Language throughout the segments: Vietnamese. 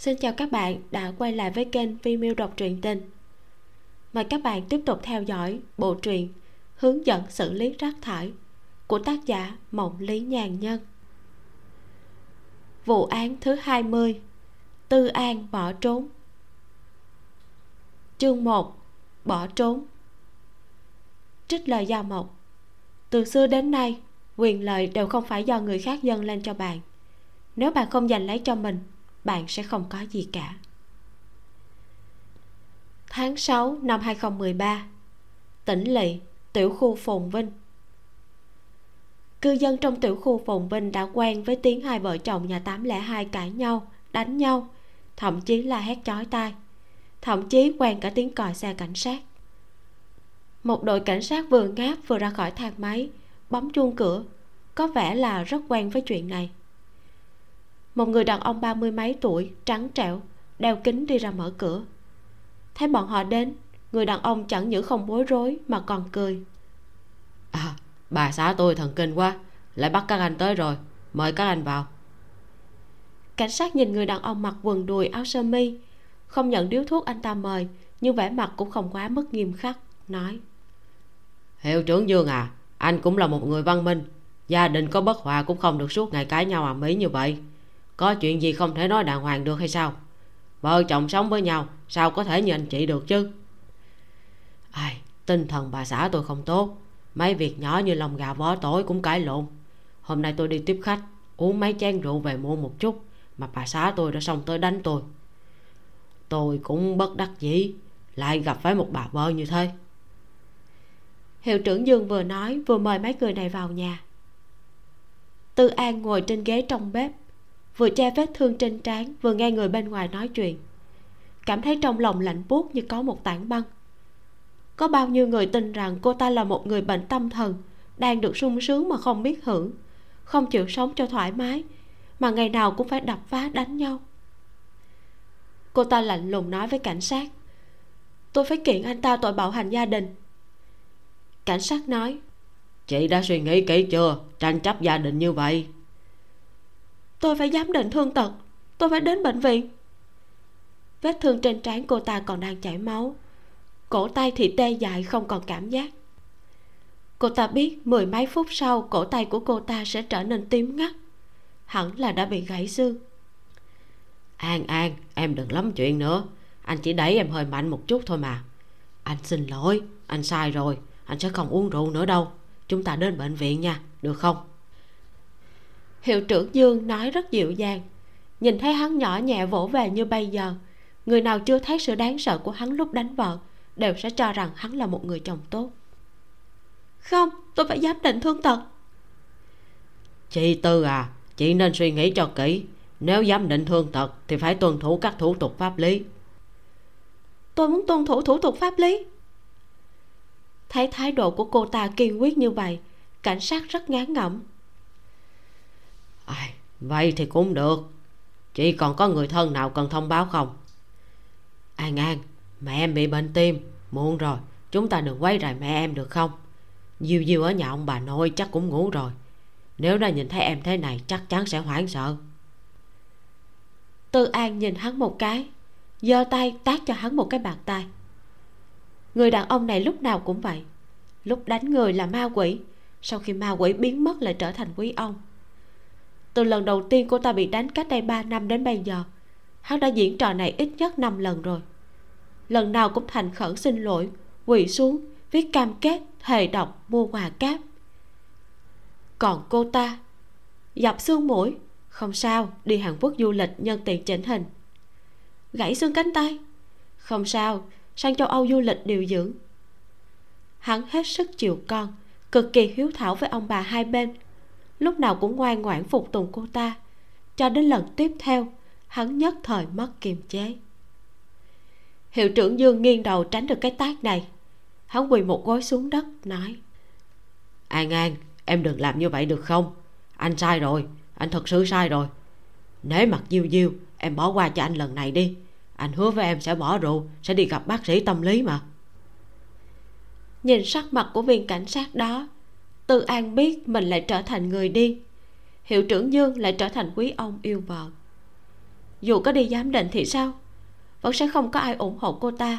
xin chào các bạn đã quay lại với kênh Vimeo đọc truyện tình. Mời các bạn tiếp tục theo dõi bộ truyện hướng dẫn xử lý rác thải của tác giả mộng lý nhàn nhân. Vụ án thứ 20 tư an bỏ trốn. Chương 1 bỏ trốn. Trích lời giao mộc. Từ xưa đến nay, quyền lợi đều không phải do người khác dâng lên cho bạn. Nếu bạn không giành lấy cho mình bạn sẽ không có gì cả. Tháng 6 năm 2013 tỉnh lỵ tiểu khu phồn vinh. Cư dân trong tiểu khu phồn vinh đã quen với tiếng hai vợ chồng nhà 802 cãi nhau, đánh nhau, thậm chí là hét chói tai, thậm chí quen cả tiếng còi xe cảnh sát. Một đội cảnh sát vừa ngáp vừa ra khỏi thang máy, bấm chuông cửa, có vẻ là rất quen với chuyện này một người đàn ông ba mươi mấy tuổi trắng trẻo đeo kính đi ra mở cửa. Thấy bọn họ đến người đàn ông chẳng những không bối rối mà còn cười. À bà xã tôi thần kinh quá lại bắt các anh tới rồi mời các anh vào. Cảnh sát nhìn người đàn ông mặc quần đùi áo sơ mi không nhận điếu thuốc anh ta mời nhưng vẻ mặt cũng không quá mức nghiêm khắc nói. Hiệu trưởng dương à anh cũng là một người văn minh gia đình có bất hòa cũng không được suốt ngày cãi nhau ầm ĩ như vậy có chuyện gì không thể nói đàng hoàng được hay sao? Vợ chồng sống với nhau, sao có thể như anh chị được chứ? Ai, tinh thần bà xã tôi không tốt. Mấy việc nhỏ như lòng gà vó tối cũng cãi lộn. Hôm nay tôi đi tiếp khách, uống mấy chén rượu về mua một chút, mà bà xã tôi đã xong tới đánh tôi. Tôi cũng bất đắc dĩ, lại gặp phải một bà vợ như thế. Hiệu trưởng dương vừa nói, vừa mời mấy người này vào nhà. Tư an ngồi trên ghế trong bếp vừa che vết thương trên trán, vừa nghe người bên ngoài nói chuyện. Cảm thấy trong lòng lạnh buốt như có một tảng băng. Có bao nhiêu người tin rằng cô ta là một người bệnh tâm thần, đang được sung sướng mà không biết hưởng, không chịu sống cho thoải mái, mà ngày nào cũng phải đập phá đánh nhau. Cô ta lạnh lùng nói với cảnh sát, tôi phải kiện anh ta tội bạo hành gia đình. Cảnh sát nói, chị đã suy nghĩ kỹ chưa? Tranh chấp gia đình như vậy? Tôi phải giám định thương tật. Tôi phải đến bệnh viện. Vết thương trên trán cô ta còn đang chảy máu. Cổ tay thì tê dại, không còn cảm giác. Cô ta biết mười mấy phút sau cổ tay của cô ta sẽ trở nên tím ngắt. Hẳn là đã bị gãy xương. An an, em đừng lắm chuyện nữa. Anh chỉ đẩy em hơi mạnh một chút thôi mà. Anh xin lỗi, anh sai rồi. Anh sẽ không uống rượu nữa đâu. Chúng ta đến bệnh viện nha, được không? Hiệu trưởng dương nói rất dịu dàng. Nhìn thấy hắn nhỏ nhẹ vỗ về như bây giờ người nào chưa thấy sự đáng sợ của hắn lúc đánh vợ đều sẽ cho rằng hắn là một người chồng tốt. Không tôi phải giám định thương tật. Chị tư à chị nên suy nghĩ cho kỹ. Nếu giám định thương tật thì phải tuân thủ các thủ tục pháp lý. Tôi muốn tuân thủ thủ tục pháp lý. Thấy thái độ của cô ta kiên quyết như vậy cảnh sát rất ngán ngẩm à, vậy thì cũng được. Chị còn có người thân nào cần thông báo không? An an mẹ em bị bệnh tim muộn rồi chúng ta đừng quấy rầy mẹ em được không? Diêu diêu ở nhà ông bà nội chắc cũng ngủ rồi. Nếu nó nhìn thấy em thế này chắc chắn sẽ hoảng sợ. Tư an nhìn hắn một cái giơ tay tát cho hắn một cái bàn tay. Người đàn ông này lúc nào cũng vậy. Lúc đánh người là ma quỷ. Sau khi ma quỷ biến mất lại trở thành quý ông từ lần đầu tiên cô ta bị đánh cách đây 3 năm đến bây giờ, hắn đã diễn trò này ít nhất 5 lần rồi. Lần nào cũng thành khẩn xin lỗi, quỳ xuống, viết cam kết thề độc, mua quà cáp. Còn cô ta, dập xương mũi, không sao, đi hàn quốc du lịch nhân tiện chỉnh hình. Gãy xương cánh tay, không sao, sang châu âu du lịch điều dưỡng. Hắn hết sức chiều con, cực kỳ hiếu thảo với ông bà hai bên lúc nào cũng ngoan ngoãn phục tùng cô ta. Cho đến lần tiếp theo hắn nhất thời mất kiềm chế. Hiệu trưởng dương nghiêng đầu tránh được cái tác này. Hắn quỳ một gối xuống đất nói an an em đừng làm như vậy được không? Anh sai rồi anh thật sự sai rồi. Nếu mặt diêu diêu em bỏ qua cho anh lần này đi. Anh hứa với em sẽ bỏ rượu sẽ đi gặp bác sĩ tâm lý mà. Nhìn sắc mặt của viên cảnh sát đó tư an biết mình lại trở thành người đi. Hiệu trưởng dương lại trở thành quý ông yêu vợ. Dù có đi giám định thì sao? Vẫn sẽ không có ai ủng hộ cô ta.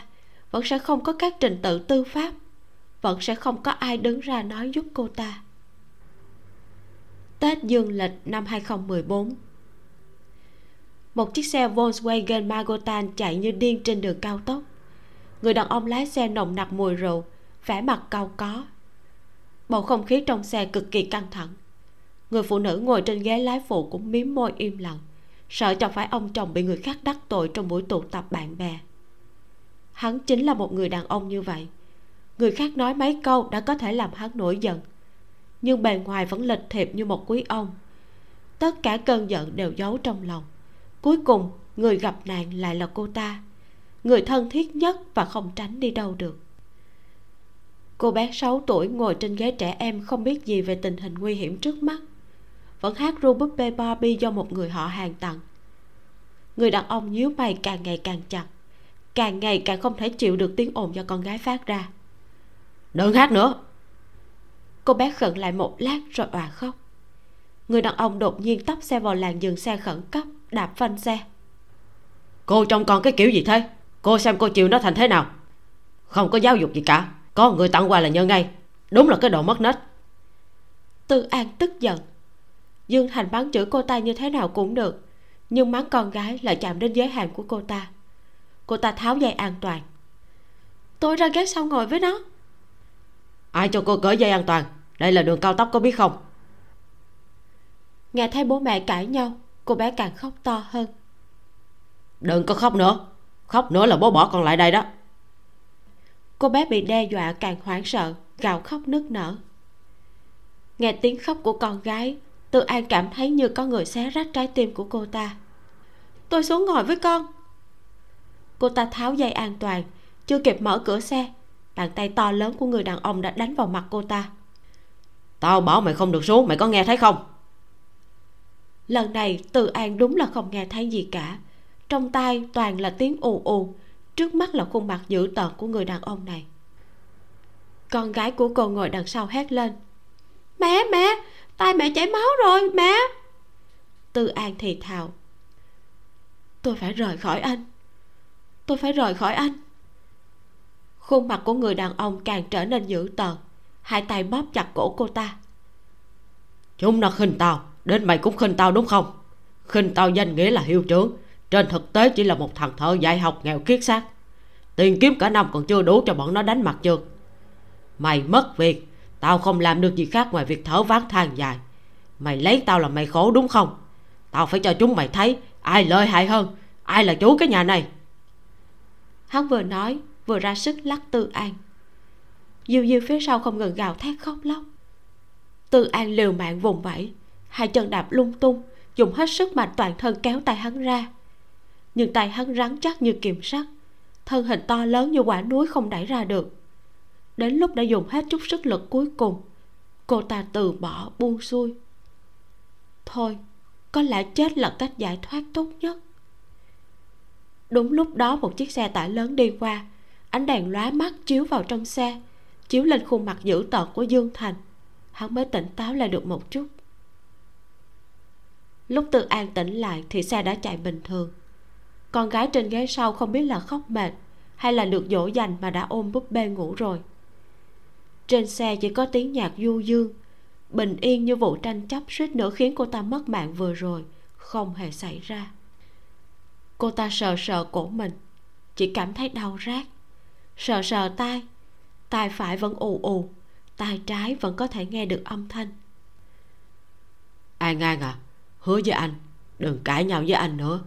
Vẫn sẽ không có các trình tự tư pháp. Vẫn sẽ không có ai đứng ra nói giúp cô ta. Tết dương lịch năm 2014 Một chiếc xe Volkswagen Magotan chạy như điên trên đường cao tốc. Người đàn ông lái xe nồng nặc mùi rượu, vẻ mặt cau có bầu không khí trong xe cực kỳ căng thẳng. Người phụ nữ ngồi trên ghế lái phụ cũng mím môi im lặng. Sợ chẳng phải ông chồng bị người khác đắc tội trong buổi tụ tập bạn bè. Hắn chính là một người đàn ông như vậy. Người khác nói mấy câu đã có thể làm hắn nổi giận. Nhưng bề ngoài vẫn lịch thiệp như một quý ông. Tất cả cơn giận đều giấu trong lòng. Cuối cùng, người gặp nạn lại là cô ta. Người thân thiết nhất và không tránh đi đâu được cô bé 6 tuổi ngồi trên ghế trẻ em không biết gì về tình hình nguy hiểm trước mắt. Vẫn hát ru búp bê Barbie do một người họ hàng tặng. Người đàn ông nhíu mày càng ngày càng chặt càng ngày càng không thể chịu được tiếng ồn do con gái phát ra. Đừng hát nữa. Cô bé khẩn lại một lát rồi òa khóc. Người đàn ông đột nhiên tấp xe vào làn dừng xe khẩn cấp đạp phanh xe. Cô trông con cái kiểu gì thế? Cô xem cô chịu nó thành thế nào. Không có giáo dục gì cả có người tặng quà là nhớ ngay. Đúng là cái đồ mất nết. Tư an tức giận. Dương thành bắn chửi cô ta như thế nào cũng được nhưng mắng con gái lại chạm đến giới hạn của cô ta. Cô ta tháo dây an toàn. Tôi ra ghế sau ngồi với nó. Ai cho cô cởi dây an toàn? Đây là đường cao tốc có biết không? Nghe thấy bố mẹ cãi nhau cô bé càng khóc to hơn. Đừng có khóc nữa. Khóc nữa là bố bỏ con lại đây đó cô bé bị đe dọa càng hoảng sợ gào khóc nức nở. Nghe tiếng khóc của con gái tự an cảm thấy như có người xé rách trái tim của cô ta. Tôi xuống ngồi với con. Cô ta tháo dây an toàn chưa kịp mở cửa xe bàn tay to lớn của người đàn ông đã đánh vào mặt cô ta. Tao bảo mày không được xuống mày có nghe thấy không? Lần này từ an đúng là không nghe thấy gì cả. Trong tai toàn là tiếng ù ù trước mắt là khuôn mặt dữ tợn của người đàn ông này. Con gái của cô ngồi đằng sau hét lên. Mẹ mẹ tay mẹ chảy máu rồi, mẹ. Tư an thì thào. Tôi phải rời khỏi anh. Tôi phải rời khỏi anh. Khuôn mặt của người đàn ông càng trở nên dữ tợn. Hai tay bóp chặt cổ cô ta. Chúng nó khinh tao, đến mày cũng khinh tao đúng không? Khinh tao danh nghĩa là hiệu trưởng trên thực tế chỉ là một thằng thợ dạy học nghèo kiết xác. Tiền kiếm cả năm còn chưa đủ cho bọn nó đánh mặt chưa mày mất việc, tao không làm được gì khác ngoài việc thở ván than dài. Mày lấy tao làm mày khổ đúng không? Tao phải cho chúng mày thấy ai lợi hại hơn, ai là chủ cái nhà này. Hắn vừa nói, vừa ra sức lắc tư an. Diêu diêu phía sau không ngừng gào thét khóc lóc. Tư an liều mạng vùng vẫy, hai chân đạp lung tung, dùng hết sức mạnh toàn thân kéo tay hắn ra nhưng tay hắn rắn chắc như kiềm sắt. Thân hình to lớn như quả núi không đẩy ra được. Đến lúc đã dùng hết chút sức lực cuối cùng, cô ta từ bỏ buông xuôi. Thôi, có lẽ chết là cách giải thoát tốt nhất. Đúng lúc đó một chiếc xe tải lớn đi qua, ánh đèn lóa mắt chiếu vào trong xe, chiếu lên khuôn mặt dữ tợn của dương thành. Hắn mới tỉnh táo lại được một chút. Lúc tự an tỉnh lại thì xe đã chạy bình thường con gái trên ghế sau không biết là khóc mệt hay là được dỗ dành mà đã ôm búp bê ngủ rồi. Trên xe chỉ có tiếng nhạc du dương, bình yên như vụ tranh chấp suýt nữa khiến cô ta mất mạng vừa rồi, không hề xảy ra. Cô ta sờ sờ cổ mình, chỉ cảm thấy đau rát. Sờ sờ tai tai phải vẫn ù ù, tai trái vẫn có thể nghe được âm thanh. Ai ngang à? Hứa với anh, đừng cãi nhau với anh nữa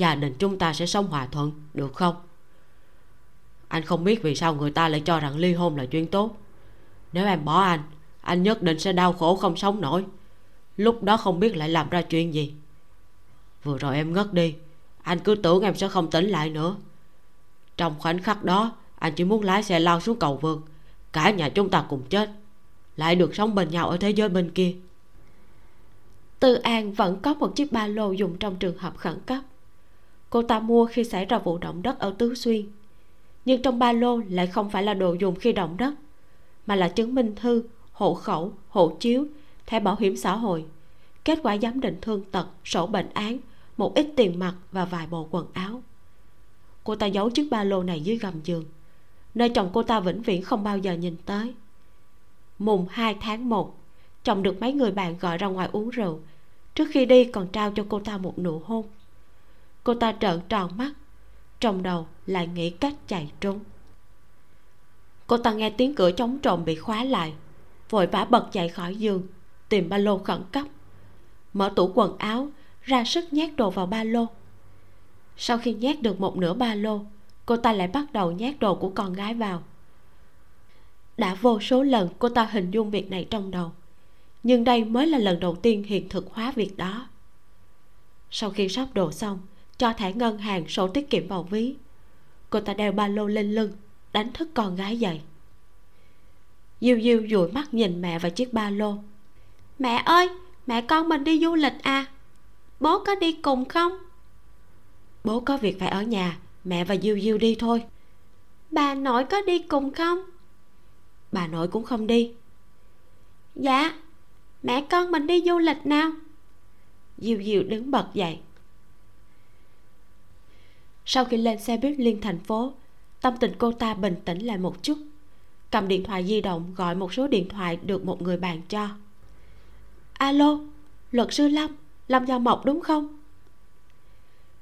gia đình chúng ta sẽ sống hòa thuận, được không? Anh không biết vì sao người ta lại cho rằng ly hôn là chuyện tốt. Nếu em bỏ anh anh nhất định sẽ đau khổ không sống nổi. Lúc đó không biết lại làm ra chuyện gì. Vừa rồi em ngất đi, anh cứ tưởng em sẽ không tỉnh lại nữa. Trong khoảnh khắc đó, anh chỉ muốn lái xe lao xuống cầu vượt. Cả nhà chúng ta cùng chết, lại được sống bên nhau ở thế giới bên kia. Tư an vẫn có một chiếc ba lô dùng trong trường hợp khẩn cấp cô ta mua khi xảy ra vụ động đất ở tứ xuyên. Nhưng trong ba lô lại không phải là đồ dùng khi động đất, mà là chứng minh thư, hộ khẩu, hộ chiếu, thẻ bảo hiểm xã hội, kết quả giám định thương tật, sổ bệnh án, một ít tiền mặt và vài bộ quần áo. Cô ta giấu chiếc ba lô này dưới gầm giường. Nơi chồng cô ta vĩnh viễn không bao giờ nhìn tới. Mùng 2 tháng 1 chồng được mấy người bạn gọi ra ngoài uống rượu. Trước khi đi còn trao cho cô ta một nụ hôn cô ta trợn tròn mắt, trong đầu lại nghĩ cách chạy trốn. Cô ta nghe tiếng cửa chống trộm bị khóa lại, vội vã bật dậy khỏi giường, tìm ba lô khẩn cấp. Mở tủ quần áo, ra sức nhét đồ vào ba lô. Sau khi nhét được một nửa ba lô, cô ta lại bắt đầu nhét đồ của con gái vào. Đã vô số lần cô ta hình dung việc này trong đầu, nhưng đây mới là lần đầu tiên hiện thực hóa việc đó. Sau khi sắp đồ xong cho thẻ ngân hàng sổ tiết kiệm vào ví. Cô ta đeo ba lô lên lưng đánh thức con gái dậy. Diêu diêu dụi mắt nhìn mẹ và chiếc ba lô. Mẹ ơi mẹ con mình đi du lịch à? Bố có đi cùng không? Bố có việc phải ở nhà mẹ và diêu diêu đi thôi. Bà nội có đi cùng không? Bà nội cũng không đi. Dạ mẹ con mình đi du lịch nào? Diêu diêu đứng bật dậy sau khi lên xe buýt liên thành phố, tâm tình cô ta bình tĩnh lại một chút. Cầm điện thoại di động, gọi một số điện thoại được một người bạn cho. Alo, luật sư lâm lâm gia mộc đúng không?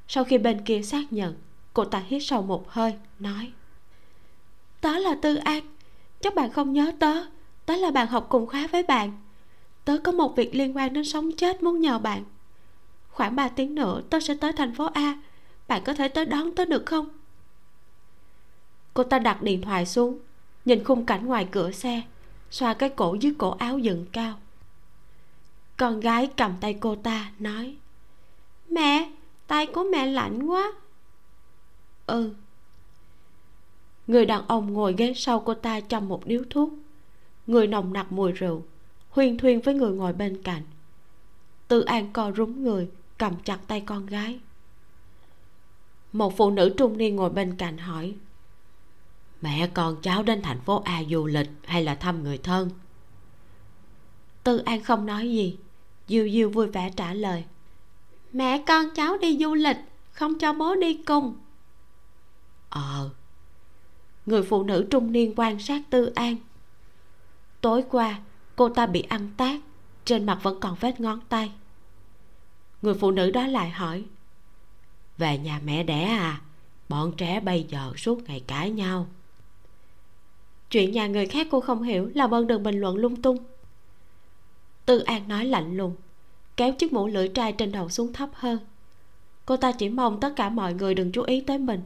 Sau khi bên kia xác nhận, cô ta hít sâu một hơi, nói. Tớ là tư an, chắc bạn không nhớ tớ. Tớ là bạn học cùng khóa với bạn. Tớ có một việc liên quan đến sống chết muốn nhờ bạn. Khoảng 3 tiếng nữa, tớ sẽ tới thành phố a bạn có thể tới đón tớ được không? Cô ta đặt điện thoại xuống, nhìn khung cảnh ngoài cửa xe, xoa cái cổ dưới cổ áo dựng cao. Con gái cầm tay cô ta, nói, mẹ, tay của mẹ lạnh quá. Ừ. Người đàn ông ngồi ghế sau cô ta trong một điếu thuốc. Người nồng nặc mùi rượu, huyên thuyên với người ngồi bên cạnh. Tư an co rúm người, cầm chặt tay con gái một phụ nữ trung niên ngồi bên cạnh hỏi, mẹ con cháu đến thành phố a du lịch hay là thăm người thân? Tư an không nói gì. Diêu diêu vui vẻ trả lời, mẹ con cháu đi du lịch, không cho bố đi cùng. Ờ. Người phụ nữ trung niên quan sát tư an. Tối qua, cô ta bị ăn tát, trên mặt vẫn còn vết ngón tay. Người phụ nữ đó lại hỏi về nhà mẹ đẻ à? Bọn trẻ bây giờ suốt ngày cãi nhau. Chuyện nhà người khác cô không hiểu làm ơn đừng bình luận lung tung. Tư an nói lạnh lùng, kéo chiếc mũ lưỡi trai trên đầu xuống thấp hơn. Cô ta chỉ mong tất cả mọi người đừng chú ý tới mình.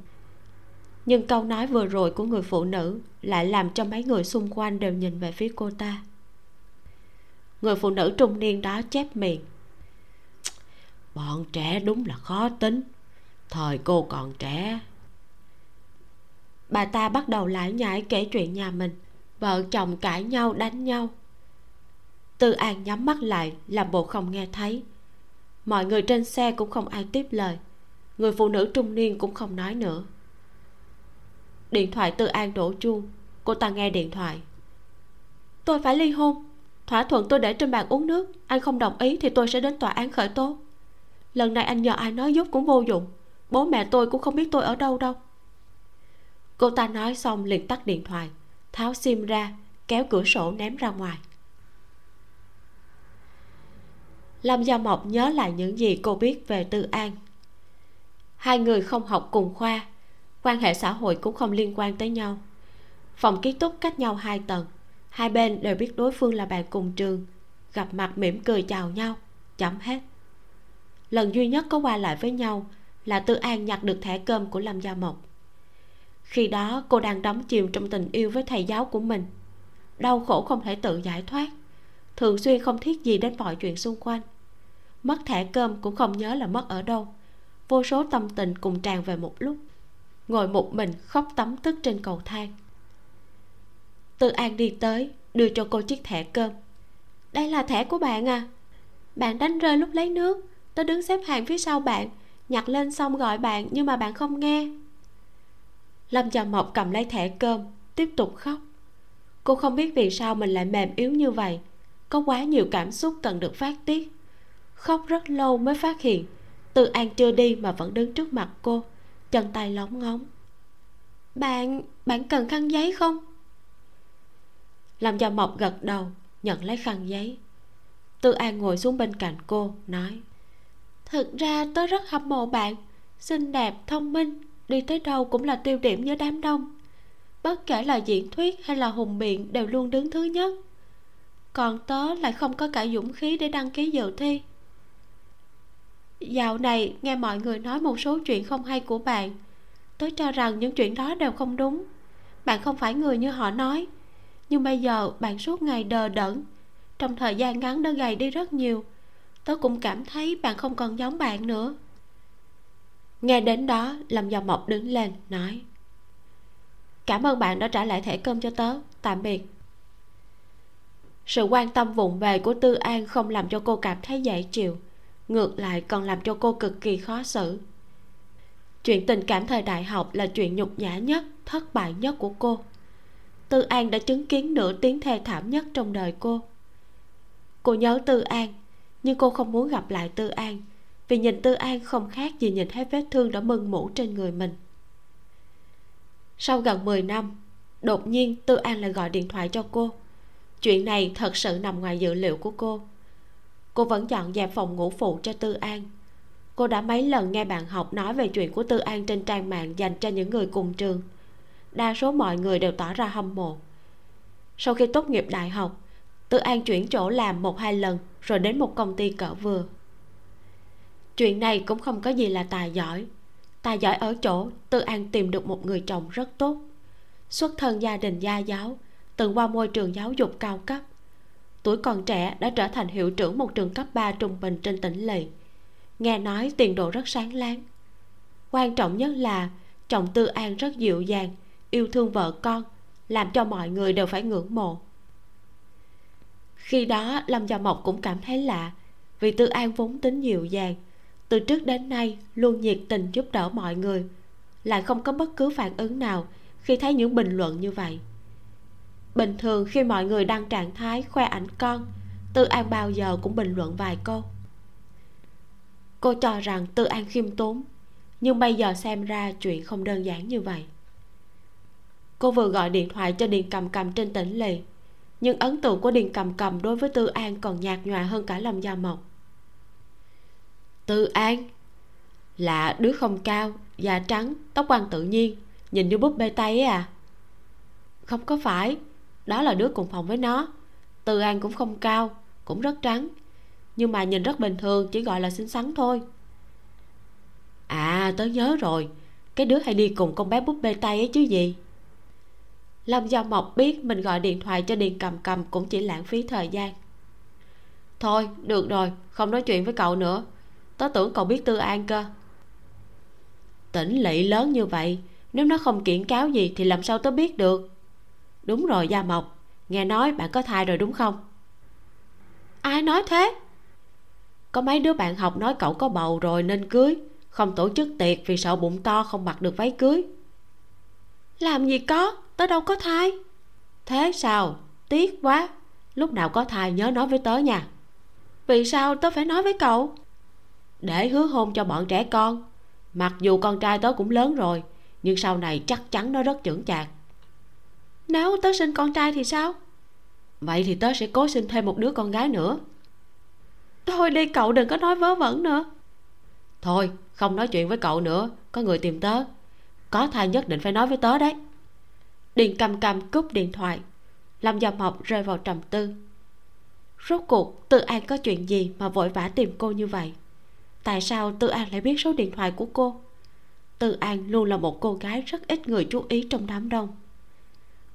Nhưng câu nói vừa rồi của người phụ nữ lại làm cho mấy người xung quanh đều nhìn về phía cô ta. Người phụ nữ trung niên đó chép miệng. Bọn trẻ đúng là khó tính thời cô còn trẻ. Bà ta bắt đầu lải nhải kể chuyện nhà mình. Vợ chồng cãi nhau, đánh nhau. Tư an nhắm mắt lại, làm bộ không nghe thấy. Mọi người trên xe cũng không ai tiếp lời. Người phụ nữ trung niên cũng không nói nữa. Điện thoại tư an đổ chuông. Cô ta nghe điện thoại. Tôi phải ly hôn. Thỏa thuận tôi để trên bàn uống nước. Anh không đồng ý thì tôi sẽ đến tòa án khởi tố. Lần này anh nhờ ai nói giúp cũng vô dụng bố mẹ tôi cũng không biết tôi ở đâu đâu. Cô ta nói xong liền tắt điện thoại, tháo sim ra, kéo cửa sổ ném ra ngoài. Lâm gia mộc nhớ lại những gì cô biết về tư an. Hai người không học cùng khoa, quan hệ xã hội cũng không liên quan tới nhau. Phòng ký túc cách nhau hai tầng, hai bên đều biết đối phương là bạn cùng trường, gặp mặt mỉm cười chào nhau, chấm hết. Lần duy nhất có qua lại với nhau là tư an nhặt được thẻ cơm của lâm gia mộc. Khi đó, cô đang đắm chìm trong tình yêu với thầy giáo của mình. Đau khổ không thể tự giải thoát, thường xuyên không thiết gì đến mọi chuyện xung quanh. Mất thẻ cơm cũng không nhớ là mất ở đâu, vô số tâm tình cùng tràn về một lúc. Ngồi một mình khóc tấm tức trên cầu thang. Tư an đi tới, đưa cho cô chiếc thẻ cơm. Đây là thẻ của bạn à. Bạn đánh rơi lúc lấy nước. Tôi đứng xếp hàng phía sau bạn nhặt lên xong gọi bạn nhưng mà bạn không nghe. Lâm chào mộc cầm lấy thẻ cơm, tiếp tục khóc. Cô không biết vì sao mình lại mềm yếu như vậy. Có quá nhiều cảm xúc cần được phát tiết. Khóc rất lâu mới phát hiện, tư an chưa đi mà vẫn đứng trước mặt cô, chân tay lóng ngóng. Bạn bạn cần khăn giấy không? Làm cho mộc gật đầu, nhận lấy khăn giấy. Tư an ngồi xuống bên cạnh cô, nói thực ra tớ rất hâm mộ bạn. Xinh đẹp, thông minh, đi tới đâu cũng là tiêu điểm với đám đông. Bất kể là diễn thuyết hay là hùng biện đều luôn đứng thứ nhất. Còn tớ lại không có cả dũng khí để đăng ký dự thi. Dạo này nghe mọi người nói một số chuyện không hay của bạn. Tớ cho rằng những chuyện đó đều không đúng. Bạn không phải người như họ nói. Nhưng bây giờ bạn suốt ngày đờ đẫn. Trong thời gian ngắn đã gầy đi rất nhiều tớ cũng cảm thấy bạn không còn giống bạn nữa. Nghe đến đó, lâm gia mộc đứng lên, nói, cảm ơn bạn đã trả lại thẻ cơm cho tớ, tạm biệt. Sự quan tâm vụng về của tư an không làm cho cô cảm thấy dễ chịu ngược lại còn làm cho cô cực kỳ khó xử. Chuyện tình cảm thời đại học là chuyện nhục nhã nhất, thất bại nhất của cô. Tư an đã chứng kiến nửa tiếng thê thảm nhất trong đời cô. Cô nhớ tư an nhưng cô không muốn gặp lại tư an, vì nhìn tư an không khác gì nhìn thấy vết thương đã mưng mủ trên người mình. Sau gần 10 năm, đột nhiên tư an lại gọi điện thoại cho cô. Chuyện này thật sự nằm ngoài dự liệu của cô. Cô vẫn dọn dẹp phòng ngủ phụ cho tư an. Cô đã mấy lần nghe bạn học nói về chuyện của tư an trên trang mạng dành cho những người cùng trường. Đa số mọi người đều tỏ ra hâm mộ. Sau khi tốt nghiệp đại học, tư an chuyển chỗ làm một hai lần rồi đến một công ty cỡ vừa. Chuyện này cũng không có gì là tài giỏi. Tài giỏi ở chỗ tư an tìm được một người chồng rất tốt, xuất thân gia đình gia giáo, từng qua môi trường giáo dục cao cấp. Tuổi còn trẻ đã trở thành hiệu trưởng một trường cấp 3 trung bình trên tỉnh lỵ. Nghe nói tiền đồ rất sáng láng. Quan trọng nhất là chồng tư an rất dịu dàng, yêu thương vợ con, làm cho mọi người đều phải ngưỡng mộ khi đó, lâm gia mộc cũng cảm thấy lạ, vì tư an vốn tính dịu dàng. Từ trước đến nay, luôn nhiệt tình giúp đỡ mọi người, lại không có bất cứ phản ứng nào khi thấy những bình luận như vậy. Bình thường khi mọi người đăng trạng thái khoe ảnh con, tư an bao giờ cũng bình luận vài câu. Cô cho rằng tư an khiêm tốn, nhưng bây giờ xem ra chuyện không đơn giản như vậy. Cô vừa gọi điện thoại cho điền cầm cầm trên tỉnh liền nhưng ấn tượng của điền cầm cầm đối với tư an còn nhạt nhòa hơn cả lâm gia mộc. Tư an là đứa không cao, da trắng, tóc quăn tự nhiên, nhìn như búp bê tay ấy à? Không có phải, đó là đứa cùng phòng với nó. Tư an cũng không cao, cũng rất trắng, nhưng mà nhìn rất bình thường, chỉ gọi là xinh xắn thôi. À tớ nhớ rồi, cái đứa hay đi cùng con bé búp bê tay ấy chứ gì? Lâm giao mộc biết mình gọi điện thoại cho điền cầm cầm cũng chỉ lãng phí thời gian. Thôi, được rồi, không nói chuyện với cậu nữa. Tớ tưởng cậu biết tư an cơ. Tỉnh lỵ lớn như vậy, nếu nó không kiện cáo gì thì làm sao tớ biết được? Đúng rồi, gia mộc. Nghe nói bạn có thai rồi đúng không? Ai nói thế? Có mấy đứa bạn học nói cậu có bầu rồi nên cưới. Không tổ chức tiệc vì sợ bụng to không mặc được váy cưới. Làm gì có? Tớ đâu có thai. Thế sao? Tiếc quá. Lúc nào có thai nhớ nói với tớ nha. Vì sao tớ phải nói với cậu? Để hứa hôn cho bọn trẻ con. Mặc dù con trai tớ cũng lớn rồi, nhưng sau này chắc chắn nó rất trưởng chạc. Nếu tớ sinh con trai thì sao? Vậy thì tớ sẽ cố sinh thêm một đứa con gái nữa. Thôi đi, cậu đừng có nói vớ vẩn nữa. Thôi, không nói chuyện với cậu nữa. Có người tìm tớ. Có thai nhất định phải nói với tớ đấy điền cầm cầm cúp điện thoại. Lâm gia mộc rơi vào trầm tư. Rốt cuộc, tư an có chuyện gì mà vội vã tìm cô như vậy? Tại sao tư an lại biết số điện thoại của cô? Tư an luôn là một cô gái rất ít người chú ý trong đám đông.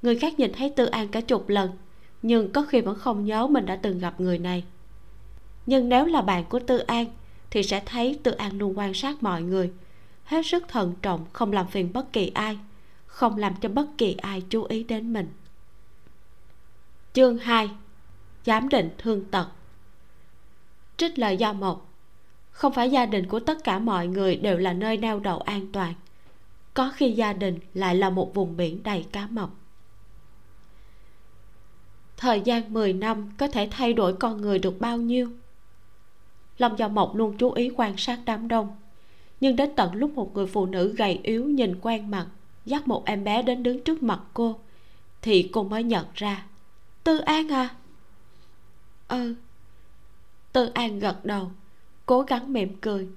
Người khác nhìn thấy tư an cả chục lần, nhưng có khi vẫn không nhớ mình đã từng gặp người này. Nhưng nếu là bạn của tư an, thì sẽ thấy tư an luôn quan sát mọi người, hết sức thận trọng, không làm phiền bất kỳ ai không làm cho bất kỳ ai chú ý đến mình. Chương 2 giám định thương tật. Trích lời do một, không phải gia đình của tất cả mọi người đều là nơi neo đậu an toàn. Có khi gia đình lại là một vùng biển đầy cá mập thời gian 10 năm có thể thay đổi con người được bao nhiêu? Lâm do mộc luôn chú ý quan sát đám đông, nhưng đến tận lúc một người phụ nữ gầy yếu nhìn quen mặt dắt một em bé đến đứng trước mặt cô, thì cô mới nhận ra, tư an à? Ừ. Tư an gật đầu, cố gắng mỉm cười,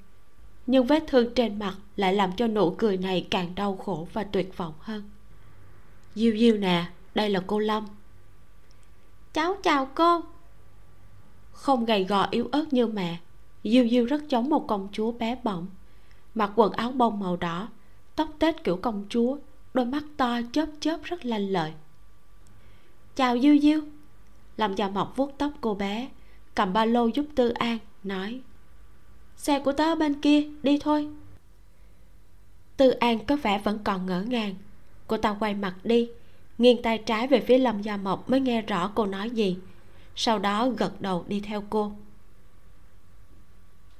nhưng vết thương trên mặt lại làm cho nụ cười này càng đau khổ và tuyệt vọng hơn. Diêu diêu nè, đây là cô lâm. Cháu chào cô. Không gầy gò yếu ớt như mẹ, diêu diêu rất giống một công chúa bé bỏng, mặc quần áo bông màu đỏ tóc tết kiểu công chúa, đôi mắt to chớp chớp rất lanh lợi. Chào diêu diêu. Làm già mọc vuốt tóc cô bé, cầm ba lô giúp tư an, nói, xe của tớ ở bên kia, đi thôi. Tư an có vẻ vẫn còn ngỡ ngàng. Cô ta quay mặt đi, nghiêng tay trái về phía lâm gia mộc mới nghe rõ cô nói gì. Sau đó gật đầu đi theo cô.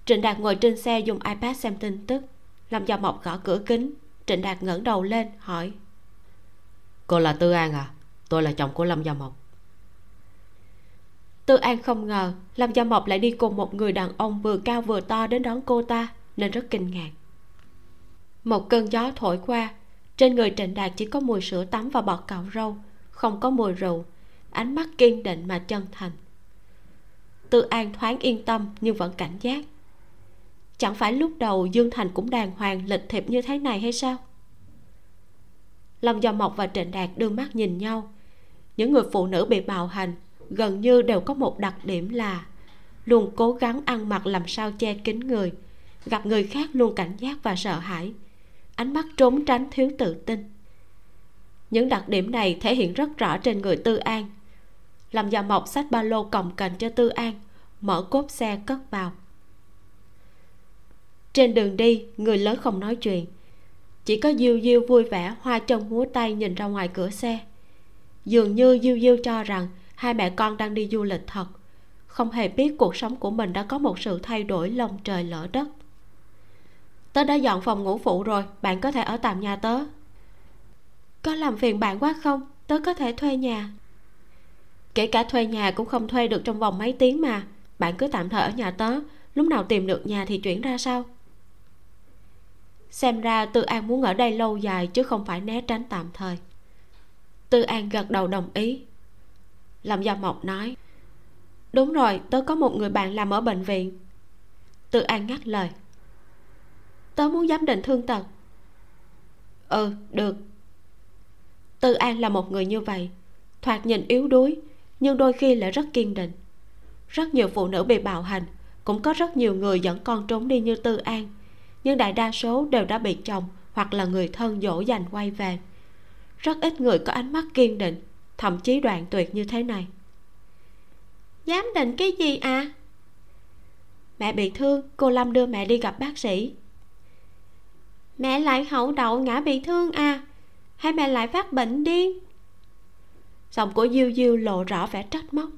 Trịnh đạt ngồi trên xe dùng ipad xem tin tức lâm gia mộc gõ cửa kính. Trịnh đạt ngẩng đầu lên hỏi. Cô là tư an à? Tôi là chồng của lâm gia mộc. Tư an không ngờ lâm gia mộc lại đi cùng một người đàn ông vừa cao vừa to đến đón cô ta nên rất kinh ngạc. Một cơn gió thổi qua trên người trịnh đạt chỉ có mùi sữa tắm và bọt cạo râu không có mùi rượu. Ánh mắt kiên định mà chân thành. Tư an thoáng yên tâm nhưng vẫn cảnh giác chẳng phải lúc đầu dương thành cũng đàng hoàng lịch thiệp như thế này hay sao? Lâm do mộc và trịnh đạt đưa mắt nhìn nhau. Những người phụ nữ bị bạo hành gần như đều có một đặc điểm là luôn cố gắng ăn mặc làm sao che kín người, gặp người khác luôn cảnh giác và sợ hãi. Ánh mắt trốn tránh thiếu tự tin. Những đặc điểm này thể hiện rất rõ trên người tư an. Lâm gia mộc xách ba lô còng cành cho tư an, mở cốp xe cất vào trên đường đi, người lớn không nói chuyện. Chỉ có diêu diêu vui vẻ, hoa chân múa tay nhìn ra ngoài cửa xe. Dường như diêu diêu cho rằng hai mẹ con đang đi du lịch thật. Không hề biết cuộc sống của mình đã có một sự thay đổi lông trời lỡ đất. Tớ đã dọn phòng ngủ phụ rồi, bạn có thể ở tạm nhà tớ. Có làm phiền bạn quá không? Tớ có thể thuê nhà. Kể cả thuê nhà cũng không thuê được trong vòng mấy tiếng mà. Bạn cứ tạm thời ở nhà tớ, lúc nào tìm được nhà thì chuyển ra sau xem ra tư an muốn ở đây lâu dài chứ không phải né tránh tạm thời. Tư an gật đầu đồng ý. Lâm gia mộc nói, đúng rồi, tớ có một người bạn làm ở bệnh viện. Tư an ngắt lời, tớ muốn giám định thương tật. Ừ được. Tư an là một người như vậy, thoạt nhìn yếu đuối, nhưng đôi khi lại rất kiên định. Rất nhiều phụ nữ bị bạo hành, cũng có rất nhiều người dẫn con trốn đi như tư an nhưng đại đa số đều đã bị chồng hoặc là người thân dỗ dành quay về. Rất ít người có ánh mắt kiên định, thậm chí đoạn tuyệt như thế này. Dám định cái gì à? Mẹ bị thương, cô lâm đưa mẹ đi gặp bác sĩ. Mẹ lại hậu đậu ngã bị thương à? Hay mẹ lại phát bệnh điên giọng của diêu diêu lộ rõ vẻ trách móc.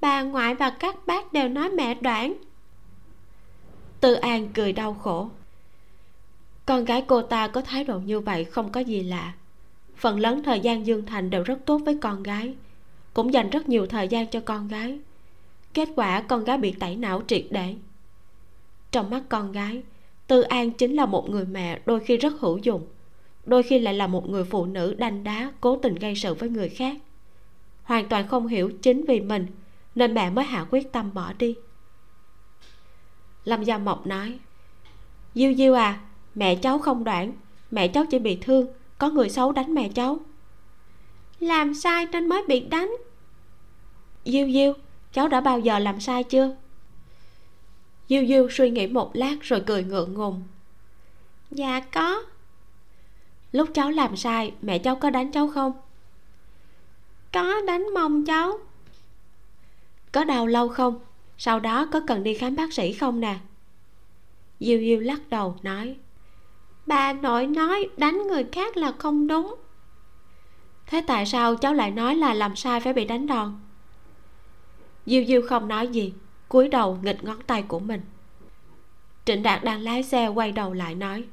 Bà ngoại và các bác đều nói mẹ đoản tư an cười đau khổ. Con gái cô ta có thái độ như vậy không có gì lạ. Phần lớn thời gian dương thành đều rất tốt với con gái, cũng dành rất nhiều thời gian cho con gái. Kết quả con gái bị tẩy não triệt để. Trong mắt con gái, tư an chính là một người mẹ đôi khi rất hữu dụng, đôi khi lại là một người phụ nữ đanh đá, cố tình gây sự với người khác. Hoàn toàn không hiểu chính vì mình nên mẹ mới hạ quyết tâm bỏ đi lâm gia mộc nói. Diêu diêu à mẹ cháu không đoạn mẹ cháu chỉ bị thương. Có người xấu đánh mẹ cháu. Làm sai nên mới bị đánh. Diêu diêu, cháu đã bao giờ làm sai chưa? Diêu diêu suy nghĩ một lát rồi cười ngượng ngùng. Dạ có. Lúc cháu làm sai, mẹ cháu có đánh cháu không? Có đánh mông cháu. Có đau lâu không? Sau đó có cần đi khám bác sĩ không nè? Diêu diêu lắc đầu nói bà nội nói đánh người khác là không đúng. Thế tại sao cháu lại nói là làm sai phải bị đánh đòn? Diêu diêu không nói gì cúi đầu nghịch ngón tay của mình. Trịnh đạt đang lái xe quay đầu lại nói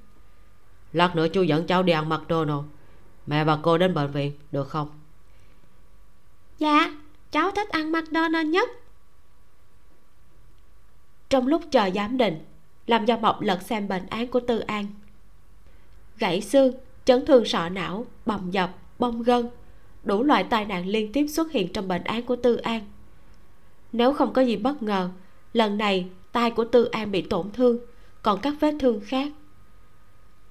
lát nữa chú dẫn cháu đi ăn mcdonald. Mẹ và cô đến bệnh viện được không? Dạ cháu thích ăn mcdonald nhất trong lúc chờ giám định, làm cho mộc lật xem bệnh án của tư an. Gãy xương, chấn thương sọ não, bầm dập, bong gân, đủ loại tai nạn liên tiếp xuất hiện trong bệnh án của tư an. Nếu không có gì bất ngờ, lần này tai của tư an bị tổn thương, còn các vết thương khác.